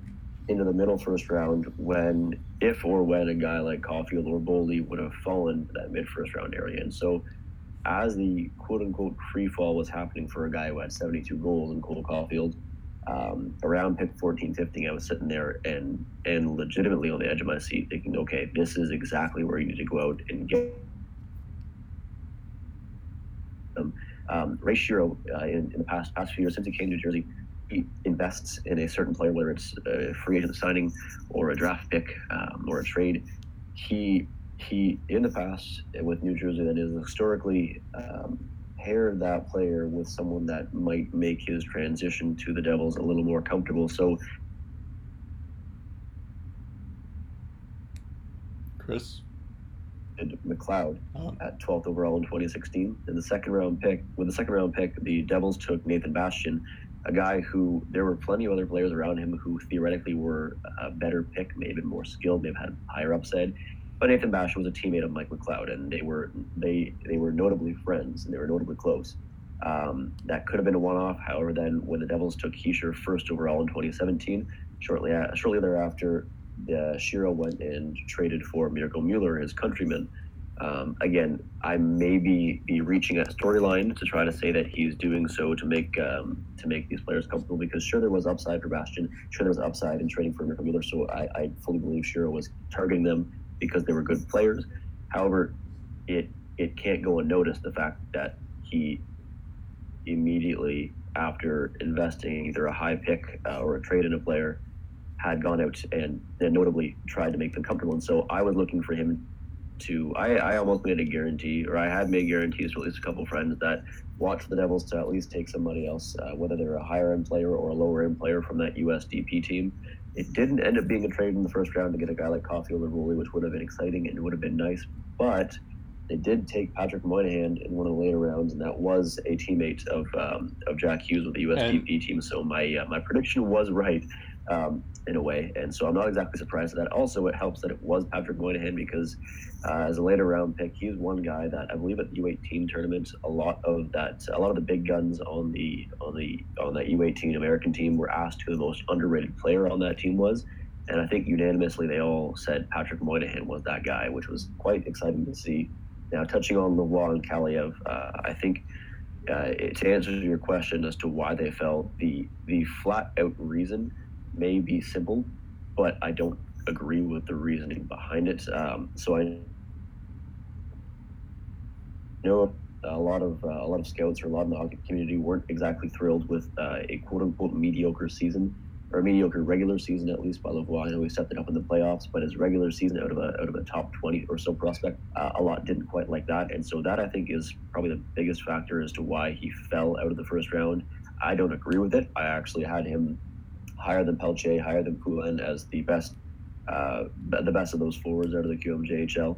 into the middle first round when, if or when a guy like Caufield or Boldy would have fallen to that mid first round area. And so, as the quote unquote free fall was happening for a guy who had 72 goals in Cole Caufield, um, around pick 14, 15, I was sitting there and and legitimately on the edge of my seat thinking, okay, this is exactly where you need to go out and get them. Um, Ray Shero, uh, in, in the past past few years since he came to Jersey, invests in a certain player, whether it's a free agent signing or a draft pick um, or a trade, he he in the past with New Jersey that is historically um, paired that player with someone that might make his transition to the Devils a little more comfortable. So, Chris. McLeod oh. at 12th overall in 2016. In the second round pick, with the second round pick, the Devils took Nathan Bastian, a guy who there were plenty of other players around him who theoretically were a better pick, maybe more skilled, they've had higher upside. But Nathan Bastian was a teammate of Mike McLeod, and they were they they were notably friends and they were notably close. Um, that could have been a one-off. However, then when the Devils took Hischier first overall in 2017, shortly shortly thereafter, the Shero went and traded for Mirco Mueller, his countryman, um, again, I may be, be reaching a storyline to try to say that he's doing so to make um, to make these players comfortable because sure there was upside for Bastian, sure there was upside in trading for Mirco Mueller, so I, I fully believe Shero was targeting them because they were good players. However, it it can't go unnoticed the fact that he immediately after investing either a high pick uh, or a trade in a player had gone out and, and notably tried to make them comfortable. And so I was looking for him to. I, I almost made a guarantee, or I had made guarantees to at least a couple friends that watch the Devils to at least take somebody else, uh, whether they're a higher end player or a lower end player from that USDP team. It didn't end up being a trade in the first round to get a guy like Caufield or Boldy, which would have been exciting and it would have been nice. But they did take Patrick Moynihan in one of the later rounds, and that was a teammate of um, of Jack Hughes with the USDP and, team. So my uh, my prediction was right um, in a way, and so I'm not exactly surprised at that. Also, it helps that it was Patrick Moynihan because uh, as a later round pick, he's one guy that I believe at the U18 tournament, a lot of that, a lot of the big guns on the on the on that U18 American team were asked who the most underrated player on that team was. And I think unanimously they all said Patrick Moynihan was that guy, which was quite exciting to see. Now, touching on Lavoie and Kaliyev, uh, I think uh, to answer your question as to why they fell, the the flat out reason may be simple, but I don't agree with the reasoning behind it. Um, so I know a lot of uh, a lot of scouts or a lot in the hockey community weren't exactly thrilled with uh, a quote unquote mediocre season or mediocre regular season at least by Lavoie. I know he stepped it up in the playoffs, but his regular season out of a out of a top twenty or so prospect, uh, a lot didn't quite like that, and so that I think is probably the biggest factor as to why he fell out of the first round. I don't agree with it. I actually had him higher than Pelletier, higher than Poulin as the best, uh, the best of those forwards out of the QMJHL.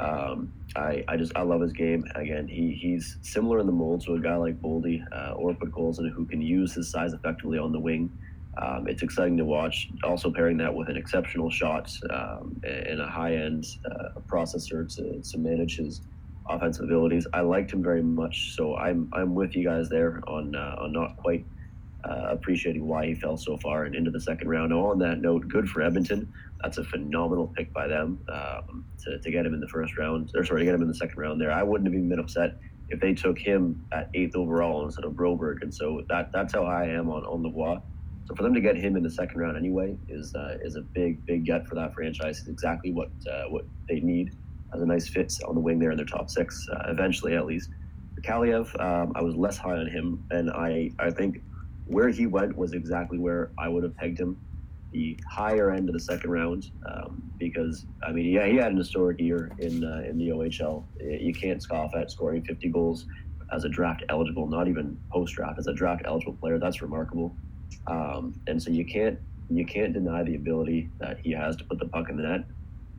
Um, I, I just I love his game. Again, he he's similar in the mold to a guy like Boldy uh, or Podkolzin who can use his size effectively on the wing. Um, it's exciting to watch. Also pairing that with an exceptional shot um, and a high-end uh, processor to, to manage his offensive abilities. I liked him very much, so I'm I'm with you guys there on uh, on not quite uh, appreciating why he fell so far and into the second round. Now, on that note, good for Edmonton. That's a phenomenal pick by them um, to, to get him in the first round, or sorry, to get him in the second round there. I wouldn't have even been upset if they took him at eighth overall instead of Broberg. And so that that's how I am on, on Lavoie. So for them to get him in the second round anyway is uh, is a big big get for that franchise. It's exactly what uh, what they need as a nice fit on the wing there in their top six uh, eventually at least. Kaliyev, um, I was less high on him, and I I think where he went was exactly where I would have pegged him, the higher end of the second round, um, because I mean yeah he had an historic year in uh, in the OHL. You can't scoff at scoring 50 goals as a draft eligible, not even post draft as a draft eligible player. That's remarkable. Um, and so you can't you can't deny the ability that he has to put the puck in the net,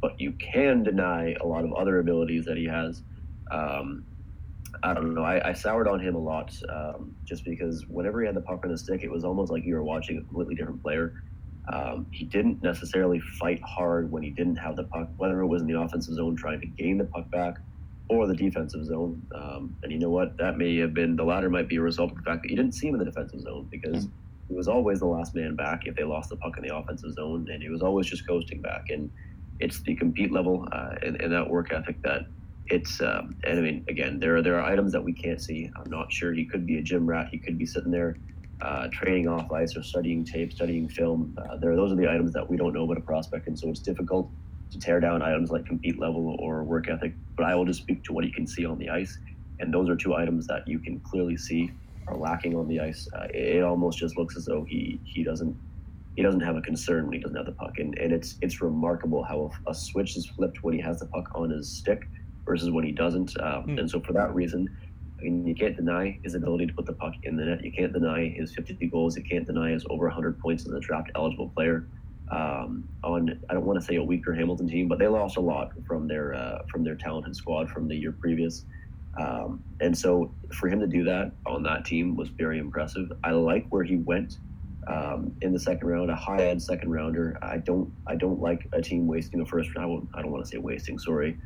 but you can deny a lot of other abilities that he has. Um, I don't know. I, I, soured on him a lot um, just because whenever he had the puck on the stick, it was almost like you were watching a completely different player. Um, he didn't necessarily fight hard when he didn't have the puck, whether it was in the offensive zone trying to gain the puck back or the defensive zone. Um, and you know what? That may have been the latter, might be a result of the fact that you didn't see him in the defensive zone because. Mm he was always the last man back if they lost the puck in the offensive zone, and he was always just coasting back. And it's the compete level uh, and, and, that work ethic that it's. Um, and I mean, again, there are there are items that we can't see. I'm not sure he could be a gym rat. He could be sitting there uh, training off ice or studying tape, studying film. Uh, there, those are the items that we don't know about a prospect, and so it's difficult to tear down items like compete level or work ethic. But I will just speak to what you can see on the ice, and those are two items that you can clearly see are lacking on the ice. Uh, it, almost just looks as though he he doesn't he doesn't have a concern when he doesn't have the puck, and, and it's it's remarkable how a, a switch is flipped when he has the puck on his stick versus when he doesn't. Um, mm. And so for that reason, I mean, you can't deny his ability to put the puck in the net. You can't deny his 50 goals. You can't deny his over 100 points as a draft eligible player. Um, on I don't want to say a weaker Hamilton team, but they lost a lot from their uh, from their talented squad from the year previous. Um, and so for him to do that on that team was very impressive. I like where he went um, in the second round, a high end second rounder. I don't I don't like a team wasting a first round. I don't want to say wasting. Sorry,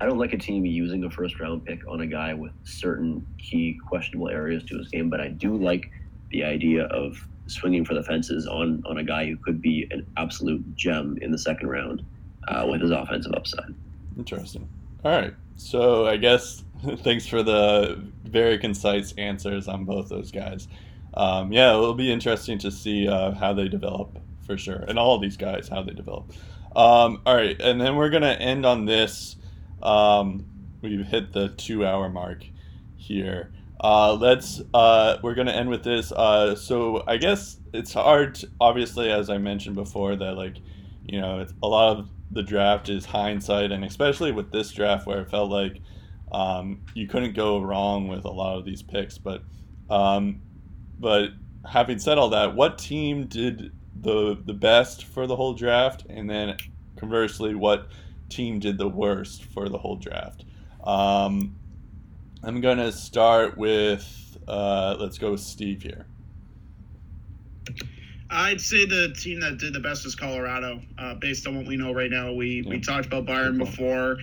I don't like a team using a first round pick on a guy with certain key questionable areas to his game. But I do like the idea of swinging for the fences on on a guy who could be an absolute gem in the second round uh, with his offensive upside. Interesting. All right, so I guess thanks for the very concise answers on both those guys. Um, yeah, it'll be interesting to see uh, how they develop for sure, and all these guys how they develop. Um, all right, and then we're gonna end on this. Um, we've hit the two-hour mark here. Uh, let's. Uh, we're gonna end with this. Uh, so I guess it's hard. obviously, as I mentioned before, that like, you know, a lot of the draft is hindsight, and especially with this draft where it felt like um, you couldn't go wrong with a lot of these picks. But um, but having said all that, what team did the the best for the whole draft, and then conversely, what team did the worst for the whole draft? Um, I'm gonna start with uh, let's go with Steve here. I'd say the team that did the best is Colorado, uh, based on what we know right now. We yeah. we talked about Byram before.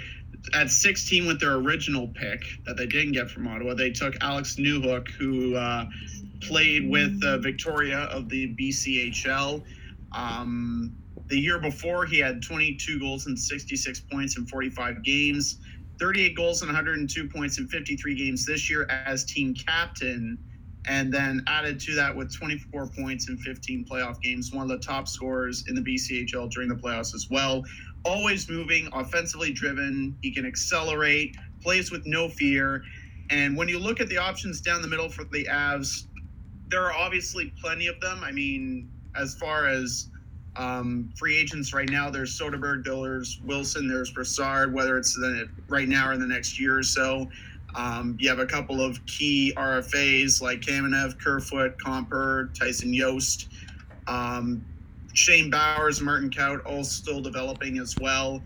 At 16 with their original pick that they didn't get from Ottawa, they took Alex Newhook, who uh, played with uh, Victoria of the BCHL. Um, the year before, he had 22 goals and 66 points in 45 games, 38 goals and 102 points in 53 games this year as team captain and then added to that with 24 points in 15 playoff games, one of the top scorers in the BCHL during the playoffs as well. Always moving, offensively driven. He can accelerate, plays with no fear. And when you look at the options down the middle for the Avs, there are obviously plenty of them. I mean, as far as um, free agents right now, there's Soderberg, Dillers, Wilson, there's Brassard, whether it's the, right now or in the next year or so. Um, you have a couple of key RFAs like Kamenev, Kerfoot, Compher, Tyson Jost, um, Shane Bowers, Martin Kaut, all still developing as well.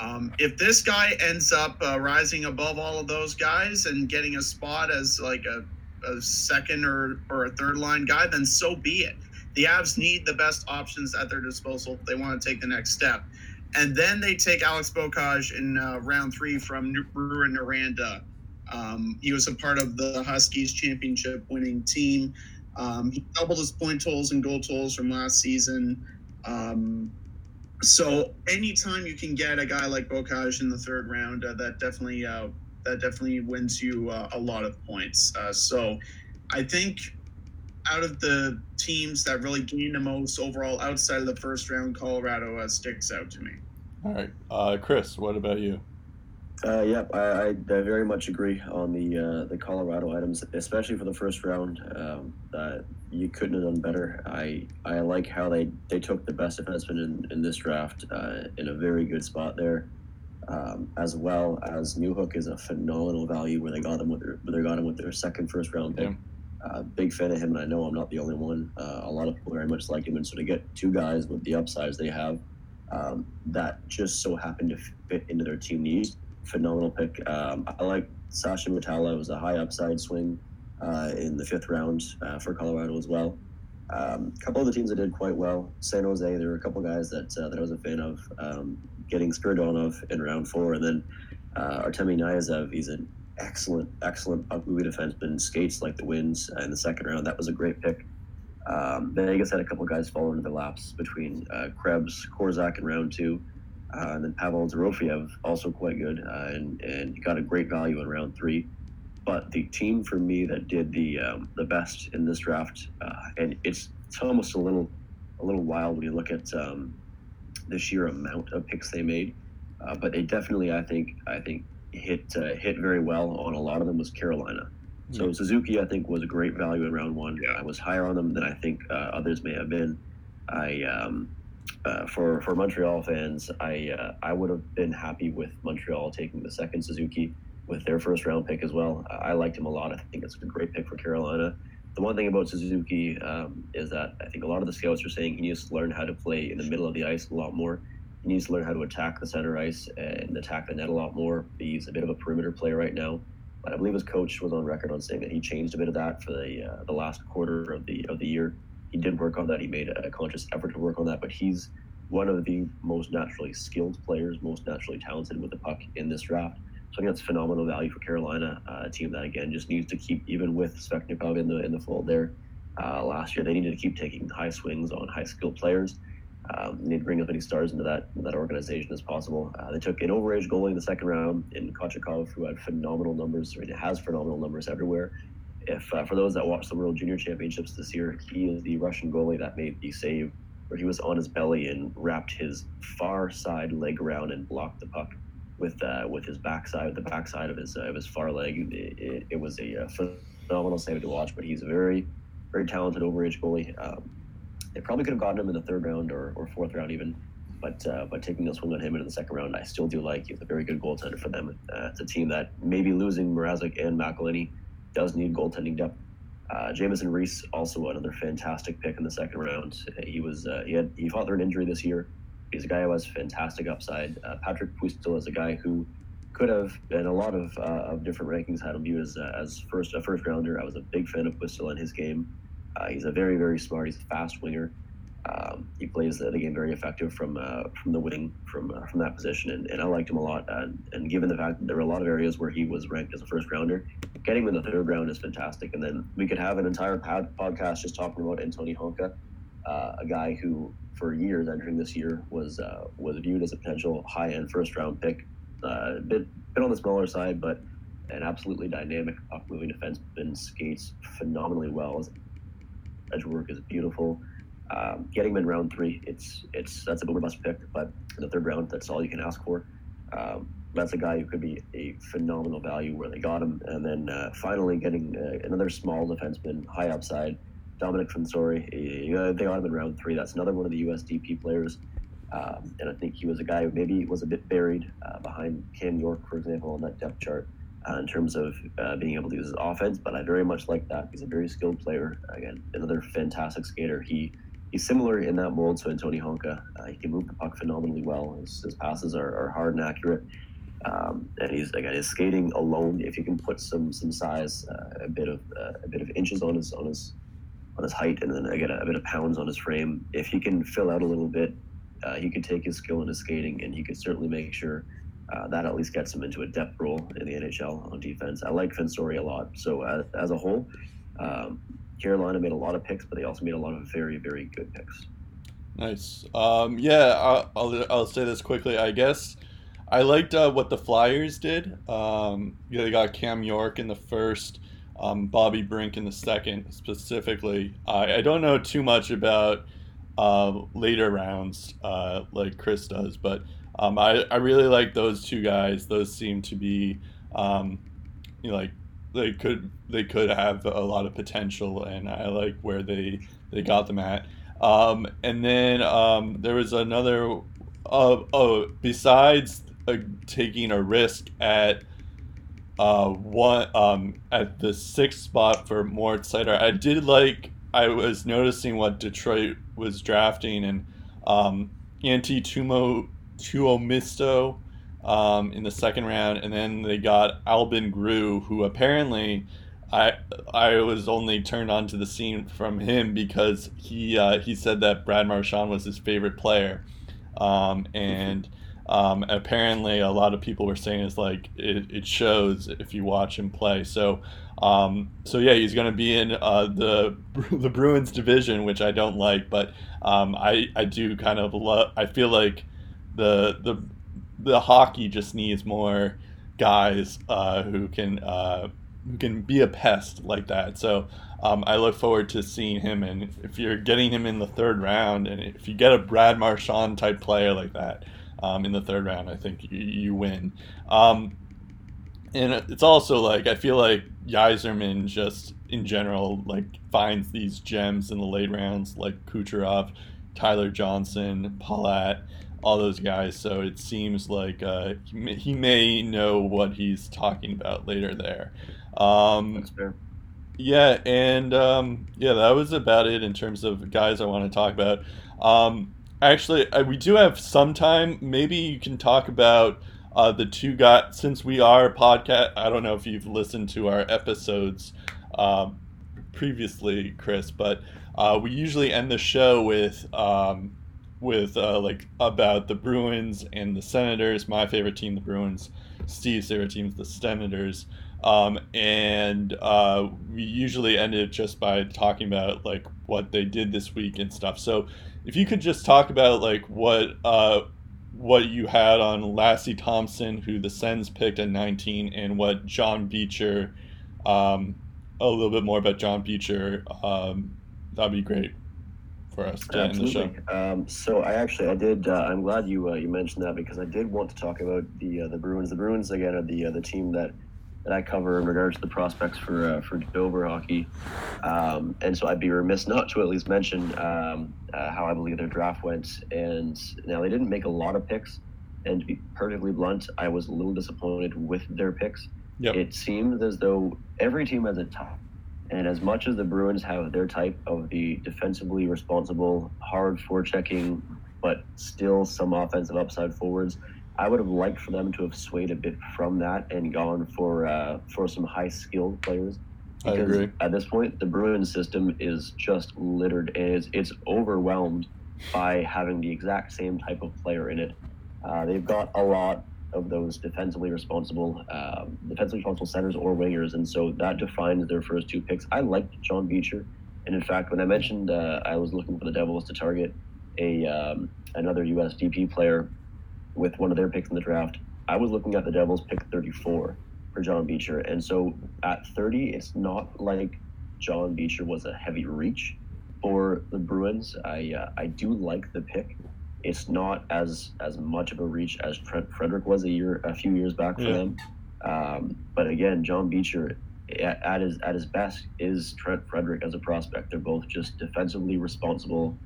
Um, if this guy ends up uh, rising above all of those guys and getting a spot as like a, a second or, or a third line guy, then so be it. The Avs need the best options at their disposal if they want to take the next step. And then they take Alex Beaucage in uh, round three from Rouyn-Noranda. Um, he was a part of the Huskies championship winning team. Um, he doubled his point totals and goal totals from last season. Um, so anytime you can get a guy like Beaucage in the third round, uh, that definitely uh, that definitely wins you uh, a lot of points. Uh, so I think out of the teams that really gained the most overall outside of the first round, Colorado uh, sticks out to me. All right, uh, Chris, what about you? Uh, yeah, I, I, very much agree on the uh, the Colorado items, especially for the first round. Um, you couldn't have done better. I I like how they, they took the best defenseman in, in this draft uh, in a very good spot there, um, as well as Newhook is a phenomenal value where they got him with their where they got him with their second first round pick. Yeah. Uh, big fan of him, and I know I'm not the only one. Uh, a lot of people very much like him, and so to get two guys with the upsides they have, um, that just so happened to fit into their team needs phenomenal pick. Um, I like Sasha Mutala. It was a high upside swing uh, in the fifth round uh, for Colorado as well. Um, a couple of the teams that did quite well. San Jose, there were a couple guys that uh, that I was a fan of. Um, getting Spiridonov in round four, and then uh, Artemi Kniazev. He's an excellent, excellent moving defenseman. Skates like the winds in the second round. That was a great pick. Um, Vegas had a couple guys fall into the laps between uh, Krebs, Korczak in round two. Uh, and then Pavel Dorofeyev, also quite good, uh, and and got a great value in round three. But the team for me that did the um, the best in this draft, uh, and it's it's almost a little a little wild when you look at um, the sheer amount of picks they made. Uh, but they definitely, I think, I think hit uh, hit very well on a lot of them was Carolina. So yeah. Suzuki, I think, was a great value in round one. Yeah. I was higher on them than I think uh, others may have been. I um, uh, for for Montreal fans, I uh, I would have been happy with Montreal taking the second Suzuki with their first round pick as well. I liked him a lot. I think it's a great pick for Carolina. The one thing about Suzuki um, is that I think a lot of the scouts are saying he needs to learn how to play in the middle of the ice a lot more. He needs to learn how to attack the center ice and attack the net a lot more. He's a bit of a perimeter player right now, but I believe his coach was on record on saying that he changed a bit of that for the uh, the last quarter of the of the year he did work on that. He made a conscious effort to work on that, but he's one of the most naturally skilled players, most naturally talented with the puck in this draft. So I think that's phenomenal value for Carolina, uh, a team that again just needs to keep even with Svechnikov in the in the fold there. Uh, last year they needed to keep taking high swings on high skilled players. Um, need to bring as many stars into that that organization as possible. Uh, they took an overage goalie in the second round in Kochetkov, who had phenomenal numbers. I mean, has phenomenal numbers everywhere if uh, for those that watched the World Junior Championships this year, he is the Russian goalie that made the save where he was on his belly and wrapped his far side leg around and blocked the puck with uh, with his backside, the backside of his uh, of his far leg. It, it, it was a uh, phenomenal save to watch. But he's a very very talented overage goalie. Um, they probably could have gotten him in the third round or, or fourth round even. but uh, but taking a swing on him in the second round, I still do like. He's a very good goaltender for them. Uh, it's a team that maybe losing Mrazek and McElhinney does need goaltending depth. Uh, Jamieson Rees also another fantastic pick in the second round. He was uh, he had he fought through an injury this year. He's a guy who has fantastic upside. Uh, Patrick Puistola is a guy who could have, and a lot of, uh, of different rankings had him viewed as, uh, as first a first rounder. I was a big fan of Puistola and his game. Uh, he's a very very smart. He's a fast winger. Um, he plays the, the, game very effective from uh, from the wing from uh, from that position, and, and I liked him a lot. And, and given the fact that there were a lot of areas where he was ranked as a first rounder, getting him in the third round is fantastic. And then we could have an entire pod- podcast just talking about Anttoni Honka, uh, a guy who for years entering this year was uh, was viewed as a potential high end first round pick. Uh, bit bit on the smaller side, but an absolutely dynamic puck moving defenseman skates phenomenally well. Edge work is beautiful. Um, getting him in round three, it's it's that's a boomer bust pick, but in the third round, that's all you can ask for. Um, that's a guy who could be a phenomenal value where they got him, and then uh, finally getting uh, another small defenseman, high upside, Dominic Fensore. Uh, they got him in round three. That's another one of the USDP players, um, and I think he was a guy who maybe was a bit buried uh, behind Cam York, for example, on that depth chart. Uh, in terms of uh, being able to use his offense, but I very much like that. He's a very skilled player. Again, another fantastic skater. He he's similar in that mold to Anttoni Honka. Uh, he can move the puck phenomenally well. His, his passes are, are, hard and accurate. Um, and he's again his skating alone. If you can put some some size, uh, a bit of uh, a bit of inches on his on his on his height, and then again a, bit of pounds on his frame. If he can fill out a little bit, uh, he could take his skill in his skating, and he could certainly make sure. Uh, that at least gets him into a depth role in the NHL on defense. I like Fensore a lot. So as, as a whole, um, Carolina made a lot of picks, but they also made a lot of very, very good picks. Nice. Um, yeah, I'll, I'll say this quickly. I guess I liked uh, what the Flyers did. Um, they got Cam York in the first, um, Bobby Brink in the second, specifically. I, I don't know too much about uh, later rounds uh, like Chris does, but um, I, I really like those two guys. Those seem to be um, you know, like they could they could have a lot of potential, and I like where they they got them at. Um, and then um, there was another. Uh, oh, besides uh, taking a risk at uh, one um, at the sixth spot for Moritz Seider, I did like. I was noticing what Detroit was drafting, and um, Antti Tumo Tuomisto um, in the second round, and then they got Albin Grewe, who apparently I I was only turned on to the scene from him because he uh, he said that Brad Marchand was his favorite player, um, and um, apparently a lot of people were saying it's like it, it shows if you watch him play. So um, so yeah, he's going to be in uh, the the Bruins division, which I don't like, but um, I I do kind of love. I feel like the the the hockey just needs more guys uh, who can uh, who can be a pest like that. So um, I look forward to seeing him. And if you're getting him in the third round, and if you get a Brad Marchand type player like that um, in the third round, I think you, you win. Um, and it's also like I feel like Yzerman just in general like finds these gems in the late rounds, like Kucherov, Tyler Johnson, Palat all those guys. So it seems like uh, he, may, he, may, know what he's talking about later there. Um, That's fair. Yeah, and um, yeah, that was about it in terms of guys I want to talk about. Um, actually, uh, we do have some time. Maybe you can talk about uh, the two guys since we are podcast. I don't know if you've listened to our episodes um, previously, Chris, but uh, we usually end the show with um, with uh, like about the Bruins and the Senators. My favorite team, the Bruins. Steve's favorite team, the Senators. Um, and uh, we usually end just by talking about like what they did this week and stuff. So if you could just talk about like what uh, what you had on Lassi Thomson, who the Sens picked at 19, and what John Beecher, um, a little bit more about John Beecher, um, that'd be great for us to Absolutely. end the show. Um, so I actually I did. Uh, I'm glad you uh, you mentioned that because I did want to talk about the uh, the Bruins. The Bruins again are the uh, the team that that I cover in regards to the prospects for uh, for DobberHockey, um, and so I'd be remiss not to at least mention um, uh, how I believe their draft went. And now they didn't make a lot of picks, and to be perfectly blunt, I was a little disappointed with their picks. Yep. It seems as though every team has a type, and as much as the Bruins have their type of the defensively responsible, hard forechecking, but still some offensive upside forwards. I would have liked for them to have swayed a bit from that and gone for uh, for some high skilled players. I agree. At this point, the Bruins system is just littered and it's, it's overwhelmed by having the exact same type of player in it. Uh, they've got a lot of those defensively responsible, um, defensively responsible centers or wingers, and so that defines their first two picks. I liked John Beecher, and in fact, when I mentioned uh, I was looking for the Devils to target a um, another USDP player with one of their picks in the draft, I was looking at the Devils pick 34 for John Beecher. And so at 30, it's not like John Beecher was a heavy reach for the Bruins. I uh, I do like the pick. It's not as as much of a reach as Trent Frederic was a year a few years back for Yeah. them. Um, but again, John Beecher at, at his at his best is Trent Frederic as a prospect. They're both just defensively responsible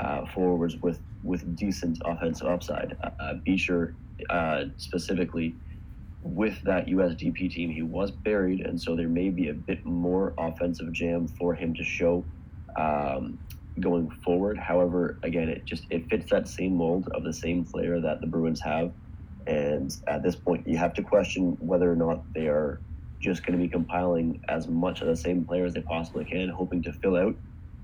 uh, forwards with with decent offensive upside. Uh, Uh, Beecher uh, specifically with that USDP team, he was buried, and so there may be a bit more offensive jam for him to show um, going forward. However, again, it just it fits that same mold of the same player that the Bruins have, and at this point, you have to question whether or not they are just going to be compiling as much of the same player as they possibly can, hoping to fill out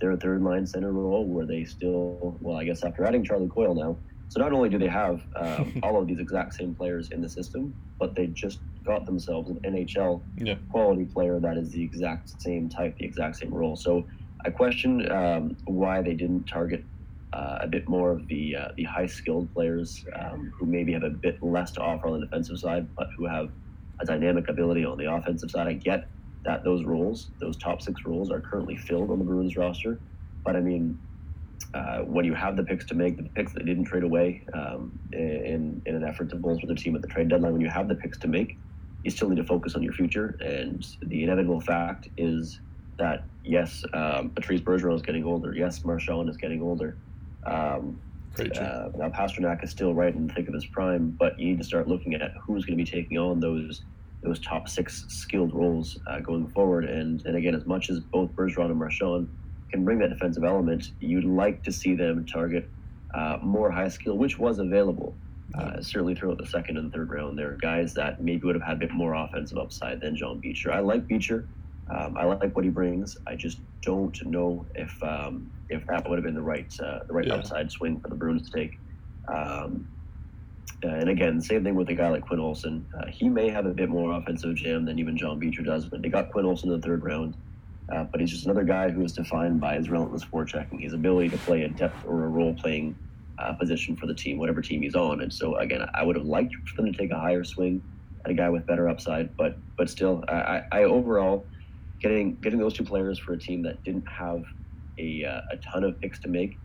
their third line center role, where they still, well, I guess after adding Charlie Coyle now. So not only do they have um, all of these exact same players in the system, but they just got themselves an NHL Yeah. quality player that is the exact same type, the exact same role. So I question um, why they didn't target uh, a bit more of the uh, the high skilled players um, who maybe have a bit less to offer on the defensive side, but who have a dynamic ability on the offensive side. I get that those roles, those top six roles, are currently filled on the Bruins roster, but I mean. Uh, when you have the picks to make, the picks that didn't trade away um, in in an effort to bolster the team at the trade deadline, when you have the picks to make, you still need to focus on your future. And the inevitable fact is that yes, um, Patrice Bergeron is getting older. Yes, Marchand is getting older. Um, uh, now Pastrnak is still right in the thick of his prime, but you need to start looking at who's going to be taking on those those top six skilled roles uh, going forward. And and again, as much as both Bergeron and Marchand can bring that defensive element, you'd like to see them target uh, more high skill, which was available. Uh, certainly throughout the second and third round, there are guys that maybe would have had a bit more offensive upside than John Beecher. I like Beecher. Um, I like what he brings. I just don't know if um, if that would have been the right uh, the right Yeah. upside swing for the Bruins to take. Um, and again, same thing with a guy like Quinn Olson. Uh, he may have a bit more offensive jam than even John Beecher does, but they got Quinn Olson in the third round. Uh, but he's just another guy who is defined by his relentless forechecking, his ability to play a depth or a role playing uh, position for the team, whatever team he's on. And so, again, I would have liked for them to take a higher swing at a guy with better upside, but but still, I, I overall getting getting those two players for a team that didn't have a, uh, a ton of picks to make,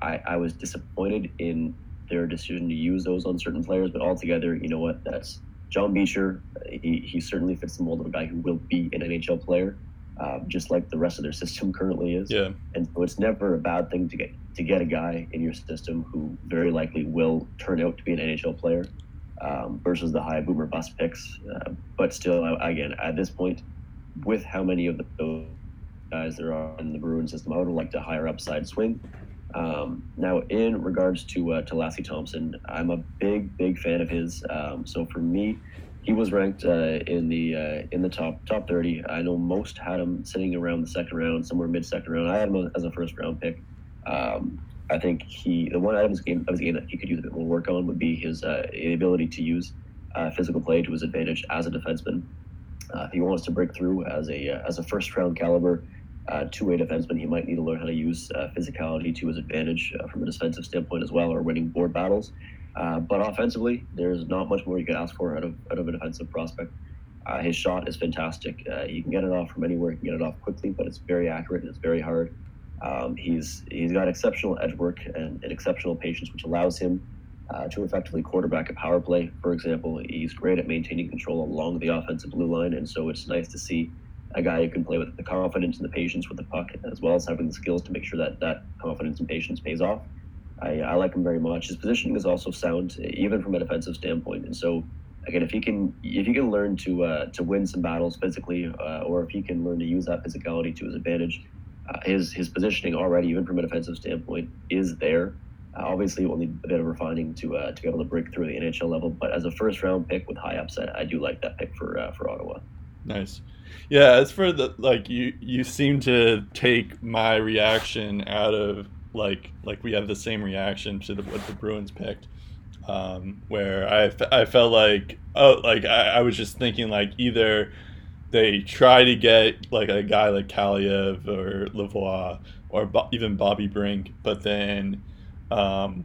I, I was disappointed in their decision to use those on certain players. But altogether, you know what? That's John Beecher. He, he certainly fits the mold of a guy who will be an NHL player, uh, just like the rest of their system currently is. Yeah. And so it's never a bad thing to get to get a guy in your system who very likely will turn out to be an NHL player um, versus the high boomer bust picks. Uh, but still, I- again, at this point, with how many of those guys there are in the Bruin system, I would like to higher upside swing. Um, now, in regards to uh, to Lassi Thomson, I'm a big, big fan of his. Um, so for me, he was ranked uh, in the uh, in the top top 30. I know most had him sitting around the second round, somewhere mid second round. I had him as a first round pick. Um, I think he the one item of his game that he could use a bit more work on would be his uh, ability to use uh, physical play to his advantage as a defenseman. Uh, if he wants to break through as a uh, as a first round caliber uh, two way defenseman, he might need to learn how to use physicality to his advantage from a defensive standpoint as well, or winning board battles. But offensively, there's not much more you can ask for out of out of a defensive prospect. Uh, his shot is fantastic. Uh, he can get it off from anywhere. He can get it off quickly, but it's very accurate and it's very hard. Um, he's he's got exceptional edge work and, and exceptional patience, which allows him uh, to effectively quarterback a power play. For example, he's great at maintaining control along the offensive blue line, and so it's nice to see a guy who can play with the confidence and the patience with the puck, as well as having the skills to make sure that that confidence and patience pays off. I, I like him very much. His positioning is also sound, even from a defensive standpoint, and so again, if he can if he can learn to uh, to win some battles physically, uh, or if he can learn to use that physicality to his advantage, uh, his his positioning already, even from a defensive standpoint, is there. Uh, obviously, it will need a bit of refining to uh, to be able to break through the NHL level. But as a first round pick with high upside, I do like that pick for uh, for Ottawa. Nice. Yeah, as for the like you you seem to take my reaction out of like like we have the same reaction to the, what the Bruins picked um, where I, I felt like oh like I, I was just thinking like either they try to get like a guy like Kaliyev or Lavoie or Bo- even Bobby Brink, but then um,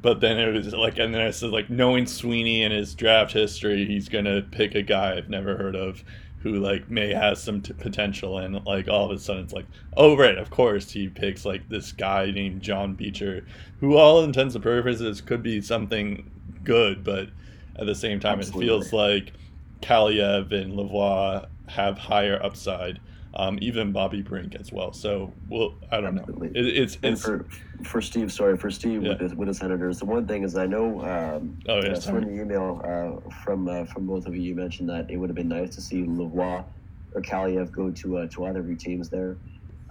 but then it was like and then I said like knowing Sweeney and his draft history, he's gonna pick a guy I've never heard of who like may have some t- potential and like all of a sudden it's like oh right of course he picks like this guy named john beecher who all intents and purposes could be something good but at the same time Absolutely. it feels like Kaliyev and Lavoie have higher upside um, even Bobby Brink as well. So, well, I don't Absolutely. know. It, it's it's for, for Steve. Sorry for Steve yeah. with the, with the Senators. The one thing is, I know. Um, oh yeah. Uh, in the email uh, from uh, from both of you, you mentioned that it would have been nice to see Lavoie or Kaliyev go to uh, to either of your teams there.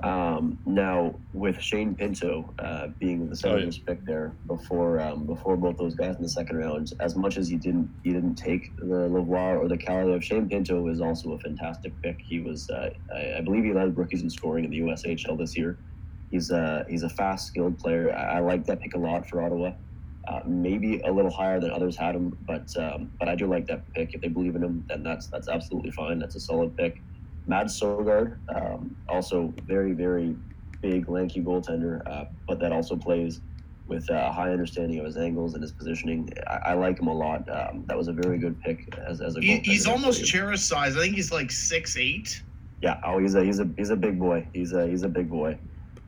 Um, now with Shane Pinto uh, being the Senators oh, yeah. pick there before um, before both those guys in the second round, as much as you didn't you didn't take the Lavoie or the Kaliyev, Shane Pinto is also a fantastic pick. He was uh, I, I, believe he led rookies in scoring in the USHL this year. He's a he's a fast, skilled player. I, I like that pick a lot for Ottawa. Uh, maybe a little higher than others had him, but um, but I do like that pick. If they believe in him, then that's that's absolutely fine. That's a solid pick. Mads Sogaard, um, also very, very big, lanky goaltender, uh, but that also plays with a high understanding of his angles and his positioning. I, I like him a lot. Um, that was a very good pick as, as a he, He's almost Chara's size. I think he's like six eight. Yeah. Oh, he's a he's a he's a big boy. He's a he's a big boy.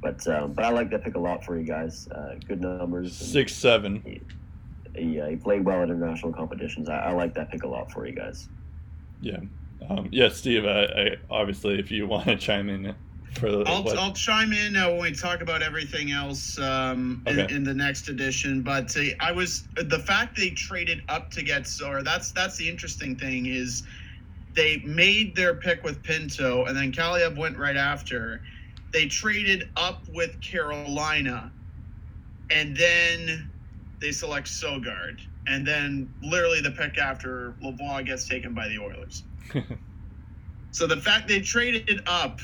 But um, but I like that pick a lot for you guys. Uh, good numbers. Six seven. He, he, uh, he, played well at international competitions. I, I like that pick a lot for you guys. Yeah. Um, yeah, Steve. I, I, obviously, if you want to chime in for the, I'll, I'll chime in uh, when we talk about everything else um, okay. in, in, the next edition. But uh, I was the fact they traded up to get Sor. That's that's the interesting thing is they made their pick with Pinto, and then Kaliyev went right after. They traded up with Carolina, and then they select Sogaard, and then literally the pick after Lavoie gets taken by the Oilers. so the fact they traded up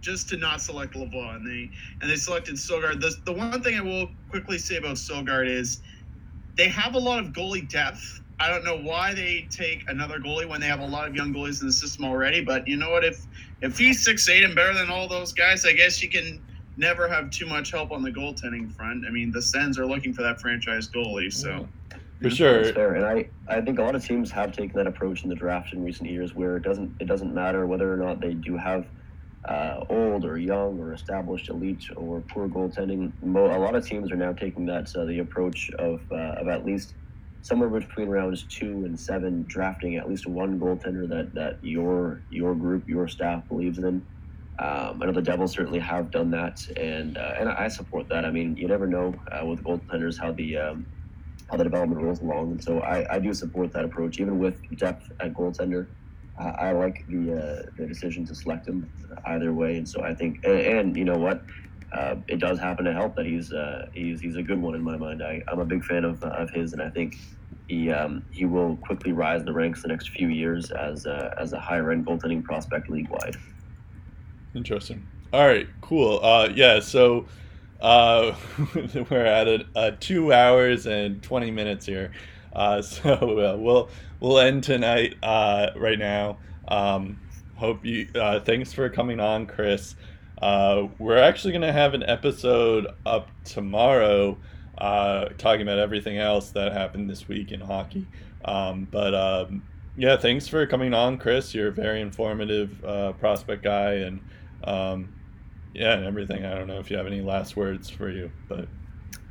just to not select Lavoie and they and they selected Sogaard. The, the one thing I will quickly say about Sogaard is they have a lot of goalie depth. I don't know why they take another goalie when they have a lot of young goalies in the system already. But you know what? If if he's six eight and better than all those guys, I guess you can never have too much help on the goaltending front. I mean, the Sens are looking for that franchise goalie, so. For sure. fair. And I, I think a lot of teams have taken that approach in the draft in recent years where it doesn't it doesn't matter whether or not they do have uh, old or young or established elite or poor goaltending. Mo- a lot of teams are now taking that uh, the approach of uh, of at least somewhere between rounds two and seven, drafting at least one goaltender that that your your group your staff believes in. Um, I know the Devils certainly have done that, and uh, and I support that. I mean, you never know uh, with goaltenders how the um, how the development rolls along. And so I, I do support that approach, even with depth at goaltender. Uh, I like the uh, the decision to select him either way, and so I think, and, and you know what, uh, it does happen to help that he's uh, he's he's a good one in my mind. I, I'm a big fan of, of his, and I think he um, he will quickly rise in the ranks the next few years as a, as a higher end goaltending prospect league wide. Interesting. All right, cool. Uh, yeah, so uh, we're at a, a, two hours and twenty minutes here, uh, so uh, we'll we'll end tonight uh, right now. Um, hope you. Uh, thanks for coming on, Chris. We're actually gonna have an episode up tomorrow, talking about everything else that happened this week in hockey. Um, but um, yeah, thanks for coming on, Chris. You're a very informative prospect guy, and um, yeah, and everything. I don't know if you have any last words for you, but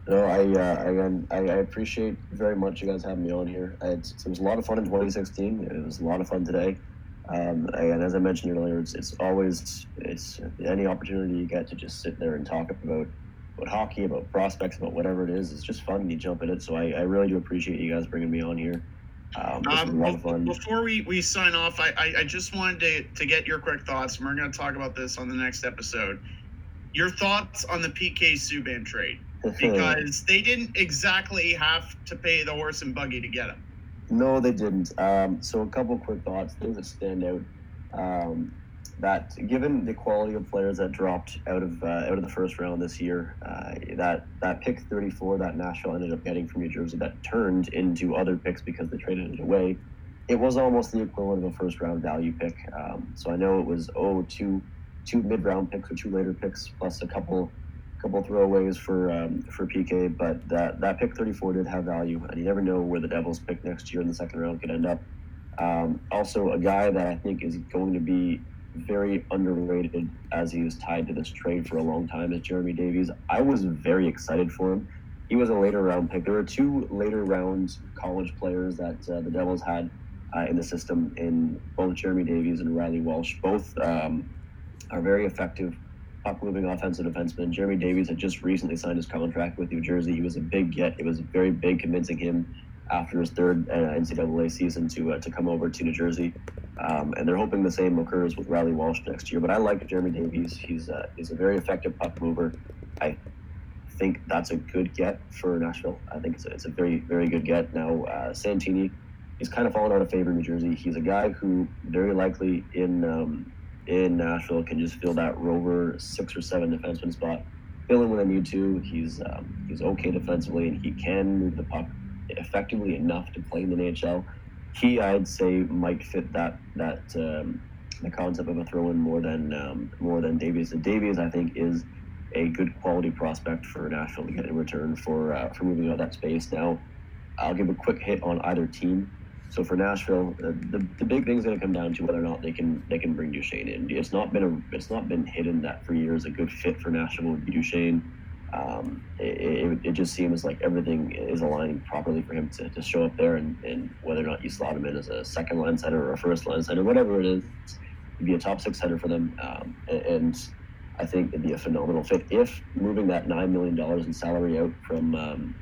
No, I, uh, I, I appreciate very much you guys having me on here. It's, it was a lot of fun in 2016. It was a lot of fun today. Um, and as I mentioned earlier, it's, it's always it's any opportunity you get to just sit there and talk about about hockey, about prospects, about whatever it is. It's just fun. You jump in it. So I, I really do appreciate you guys bringing me on here. Um, um, a lot of fun. Before we, we sign off, I, I, I just wanted to, to get your quick thoughts. And we're going to talk about this on the next episode. Your thoughts on the PK Subban trade because they didn't exactly have to pay the horse and buggy to get him. No, they didn't. Um, so a couple quick thoughts, things that stand out. Um, that given the quality of players that dropped out of uh, out of the first round this year, uh, that that pick 34 that Nashville ended up getting from New Jersey that turned into other picks because they traded it away, it was almost the equivalent of a first round value pick. Um, so I know it was oh two two mid round picks or two later picks plus a couple couple throwaways for um, for PK, but that that pick 34 did have value, and you never know where the Devils pick next year in the second round could end up. Um, also, a guy that I think is going to be very underrated as he was tied to this trade for a long time is Jeremy Davies. I was very excited for him. He was a later round pick. There were two later round college players that uh, the Devils had uh, in the system in both Jeremy Davies and Riley Walsh. Both um, are very effective puck moving offensive defenseman. Jeremy Davies had just recently signed his contract with New Jersey. He was a big get. It was very big convincing him after his third uh, NCAA season to uh, to come over to New Jersey. Um, and they're hoping the same occurs with Riley Walsh next year. But I like Jeremy Davies. He's uh, he's a very effective puck mover. I think that's a good get for Nashville. I think it's a, it's a very very good get. Now uh, Santini, he's kind of fallen out of favor in New Jersey. He's a guy who very likely in um, in Nashville can just fill that rover six or seven defenseman spot, fill in when they need to. He's um, he's okay defensively and he can move the puck effectively enough to play in the NHL. He, I'd say, might fit that that um, the concept of a throw-in more than um, more than Davies. And Davies, I think, is a good quality prospect for Nashville to get in return for uh, for moving out that space. Now, I'll give a quick hit on either team. So for Nashville, uh, the, the big thing is going to come down to whether or not they can they can bring Duchene in. It's not been a it's not been hidden that for years a good fit for Nashville would be Duchene. Um, it, it, just seems like everything is aligning properly for him to, to show up there, and, and whether or not you slot him in as a second line center or a first line center, whatever it is, he'd be a top six center for them. Um, and, I think it'd be a phenomenal fit if moving that nine million dollars in salary out from um,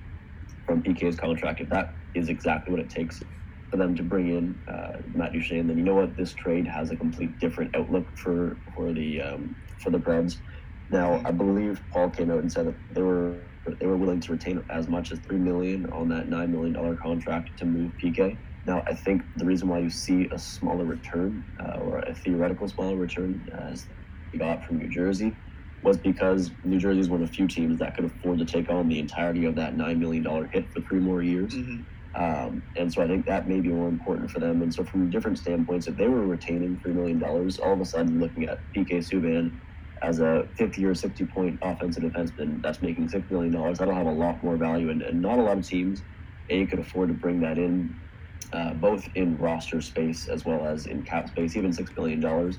from PK's contract, if that is exactly what it takes for them to bring in uh, Matt Duchene, then you know what? This trade has a complete different outlook for for the um, for the Preds. Now, I believe Poile came out and said that they were they were willing to retain as much as three million on that nine million dollar contract to move PK. Now, I think the reason why you see a smaller return uh, or a theoretical smaller return as he got from New Jersey was because New Jersey is one of the few teams that could afford to take on the entirety of that nine million dollar hit for three more years. Mm-hmm. Um, and so I think that may be more important for them. And so from different standpoints, if they were retaining $3 million, all of a sudden looking at PK Subban as a 50 or 60 point offensive defenseman that's making $6 million, that'll have a lot more value. And, and not a lot of teams, A, could afford to bring that in, uh, both in roster space as well as in cap space, even $6 million.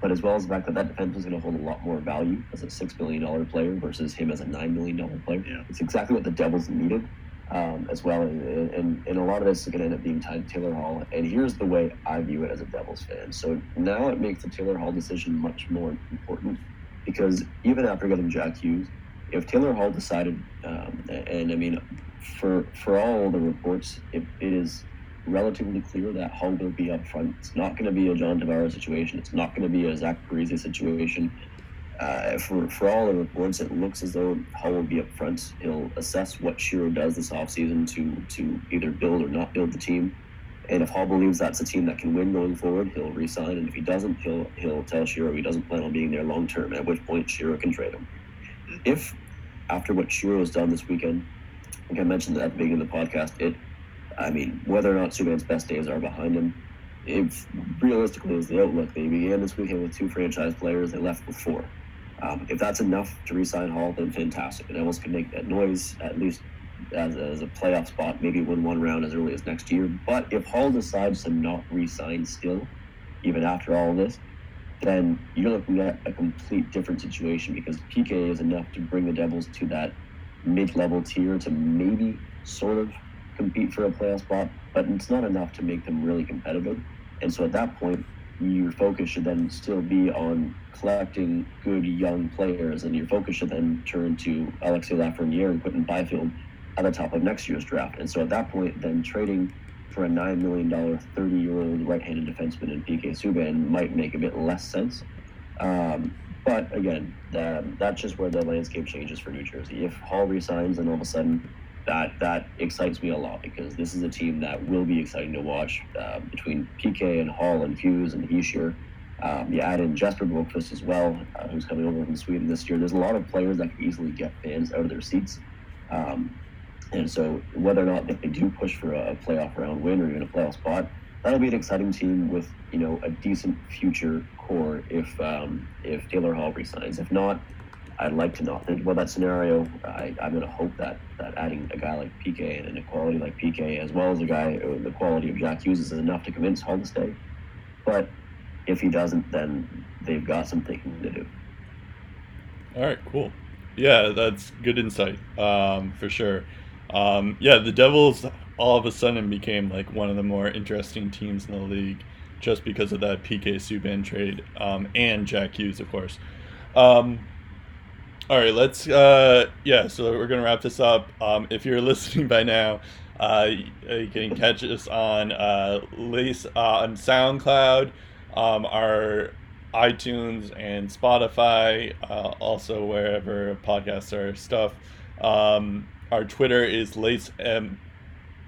But as well as the fact that that defenseman is going to hold a lot more value as a $6 million player versus him as a $9 million player. Yeah. It's exactly what the Devils needed um, as well. And, and, and, a lot of this is going to end up being tied to Taylor Hall. And here's the way I view it as a Devils fan. So now it makes the Taylor Hall decision much more important because even after getting Jack Hughes, if Taylor Hall decided, um, and I mean, for for all the reports, it, it is relatively clear that Hall will be up front. It's not going to be a John Tavares situation. It's not going to be a Zach Parise situation uh, for, for all the reports, it looks as though Hall will be up front. He'll assess what Shero does this offseason to to either build or not build the team. And if Hall believes that's a team that can win going forward, he'll resign. And if he doesn't, he'll he'll tell Shero he doesn't plan on being there long term. At which point Shero can trade him. If after what Shero has done this weekend, like I mentioned that at the beginning of the podcast, it, I mean, whether or not Subban's best days are behind him, if realistically is the outlook. They began this weekend with two franchise players. They left with four. Um, if that's enough to re-sign Hall, then fantastic. The Devils can make that noise at least as, as a playoff spot, maybe win one round as early as next year. But if Hall decides to not re-sign still, even after all this, then you're looking at a complete different situation because PK is enough to bring the Devils to that mid-level tier to maybe sort of compete for a playoff spot, but it's not enough to make them really competitive. And so at that point, your focus should then still be on collecting good young players, and your focus should then turn to Alexis Lafreniere and Quinton Byfield at the top of next year's draft. And so at that point, then trading for a $9 million 30 year old right handed defenseman in PK Subban might make a bit less sense. Um, but again, that, that's just where the landscape changes for New Jersey. If Hall resigns, then all of a sudden that that excites me a lot because this is a team that will be exciting to watch uh, between PK and Hall and Hughes and Hischier. Um, you add in Jesper Boqvist as well, uh, who's coming over from Sweden this year. There's a lot of players that can easily get fans out of their seats. Um, and so, whether or not they do push for a playoff round win or even a playoff spot, that'll be an exciting team with you know a decent future core if um, if Taylor Hall resigns. If not, I'd like to not think about that scenario. I, I'm going to hope that that adding a guy like PK and an equality like PK, as well as a guy uh, the quality of Jack Hughes, is enough to convince Hall to stay. But if he doesn't, then they've got some thinking to do. All right, cool. Yeah, that's good insight um, for sure. Um, yeah, the Devils all of a sudden became like one of the more interesting teams in the league just because of that PK Subban trade um, and Jack Hughes, of course. Um, all right, let's. Uh, yeah, so we're gonna wrap this up. Um, if you're listening by now, uh, you can catch us on uh, Lace uh, on SoundCloud, um, our iTunes and Spotify, uh, also wherever podcasts are stuff. Um, our Twitter is Lace M,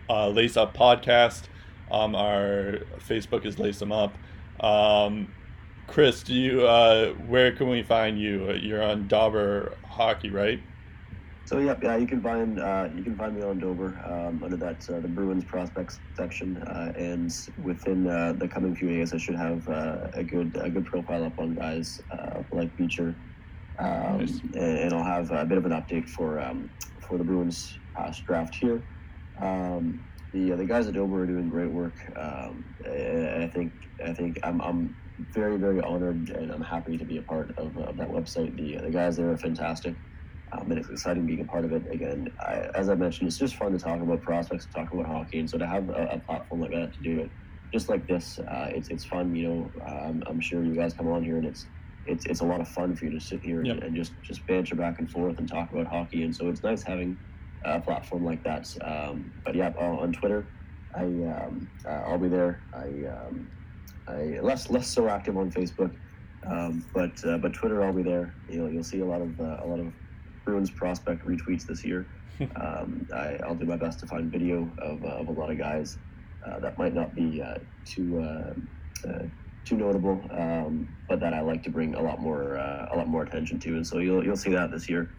uh, Lace Up Podcast. Um, our Facebook is Lace Them Up. Um, Chris, do you uh, where can we find you? You're on Dobber Hockey, right? So yeah, yeah, you can find uh, you can find me on Dobber um, under that uh, the Bruins prospects section, uh, and within uh, the coming few days, I should have uh, a good a good profile up on guys uh, like Beecher, um, Nice. and, and I'll have a bit of an update for um, for the Bruins past draft here. Um, the the guys at Dobber are doing great work. Um, I think I think I'm I'm very very honored and I'm happy to be a part of, of that website. The the guys there are fantastic. Um, and it's exciting being a part of it. Again, I, as I mentioned, it's just fun to talk about prospects, to talk about hockey, and so to have a, a platform like that to do it, just like this, uh, it's it's fun. You know, um, I'm sure you guys come on here and it's it's it's a lot of fun for you to sit here Yep. and, and just just banter back and forth and talk about hockey, and so it's nice having a platform like that. Um, but yeah, on Twitter, I um, uh, I'll be there. I um, I less less so active on Facebook, um, but uh, but Twitter I'll be there. You'll you'll see a lot of uh, a lot of Bruins prospect retweets this year. um, I, I'll do my best to find video of, uh, of a lot of guys uh, that might not be uh, too too notable, um, but that I like to bring a lot more uh, a lot more attention to, and so you'll you'll see that this year.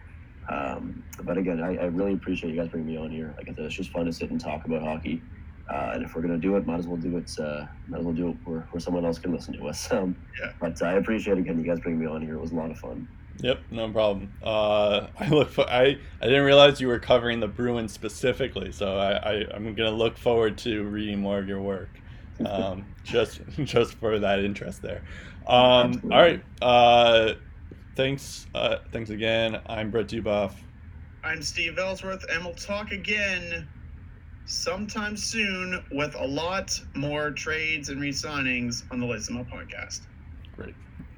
Um, but again, I, I really appreciate you guys bringing me on here. Like I said, it's just fun to sit and talk about hockey. Uh, and if we're gonna do it, might as well do it. Uh, might as well do it where, where someone else can listen to us. Um, Yeah. But I appreciate again you guys bringing me on here. It was a lot of fun. Yep, no problem. Uh, I look for, I I didn't realize you were covering the Bruins specifically, so I, I I'm gonna look forward to reading more of your work, um, just just for that interest there. Um, all right, uh, thanks uh, thanks again. I'm Brett Duboff. I'm Steve Ellsworth, and we'll talk again sometime soon with a lot more trades and re-signings on the Listen Up podcast. Great.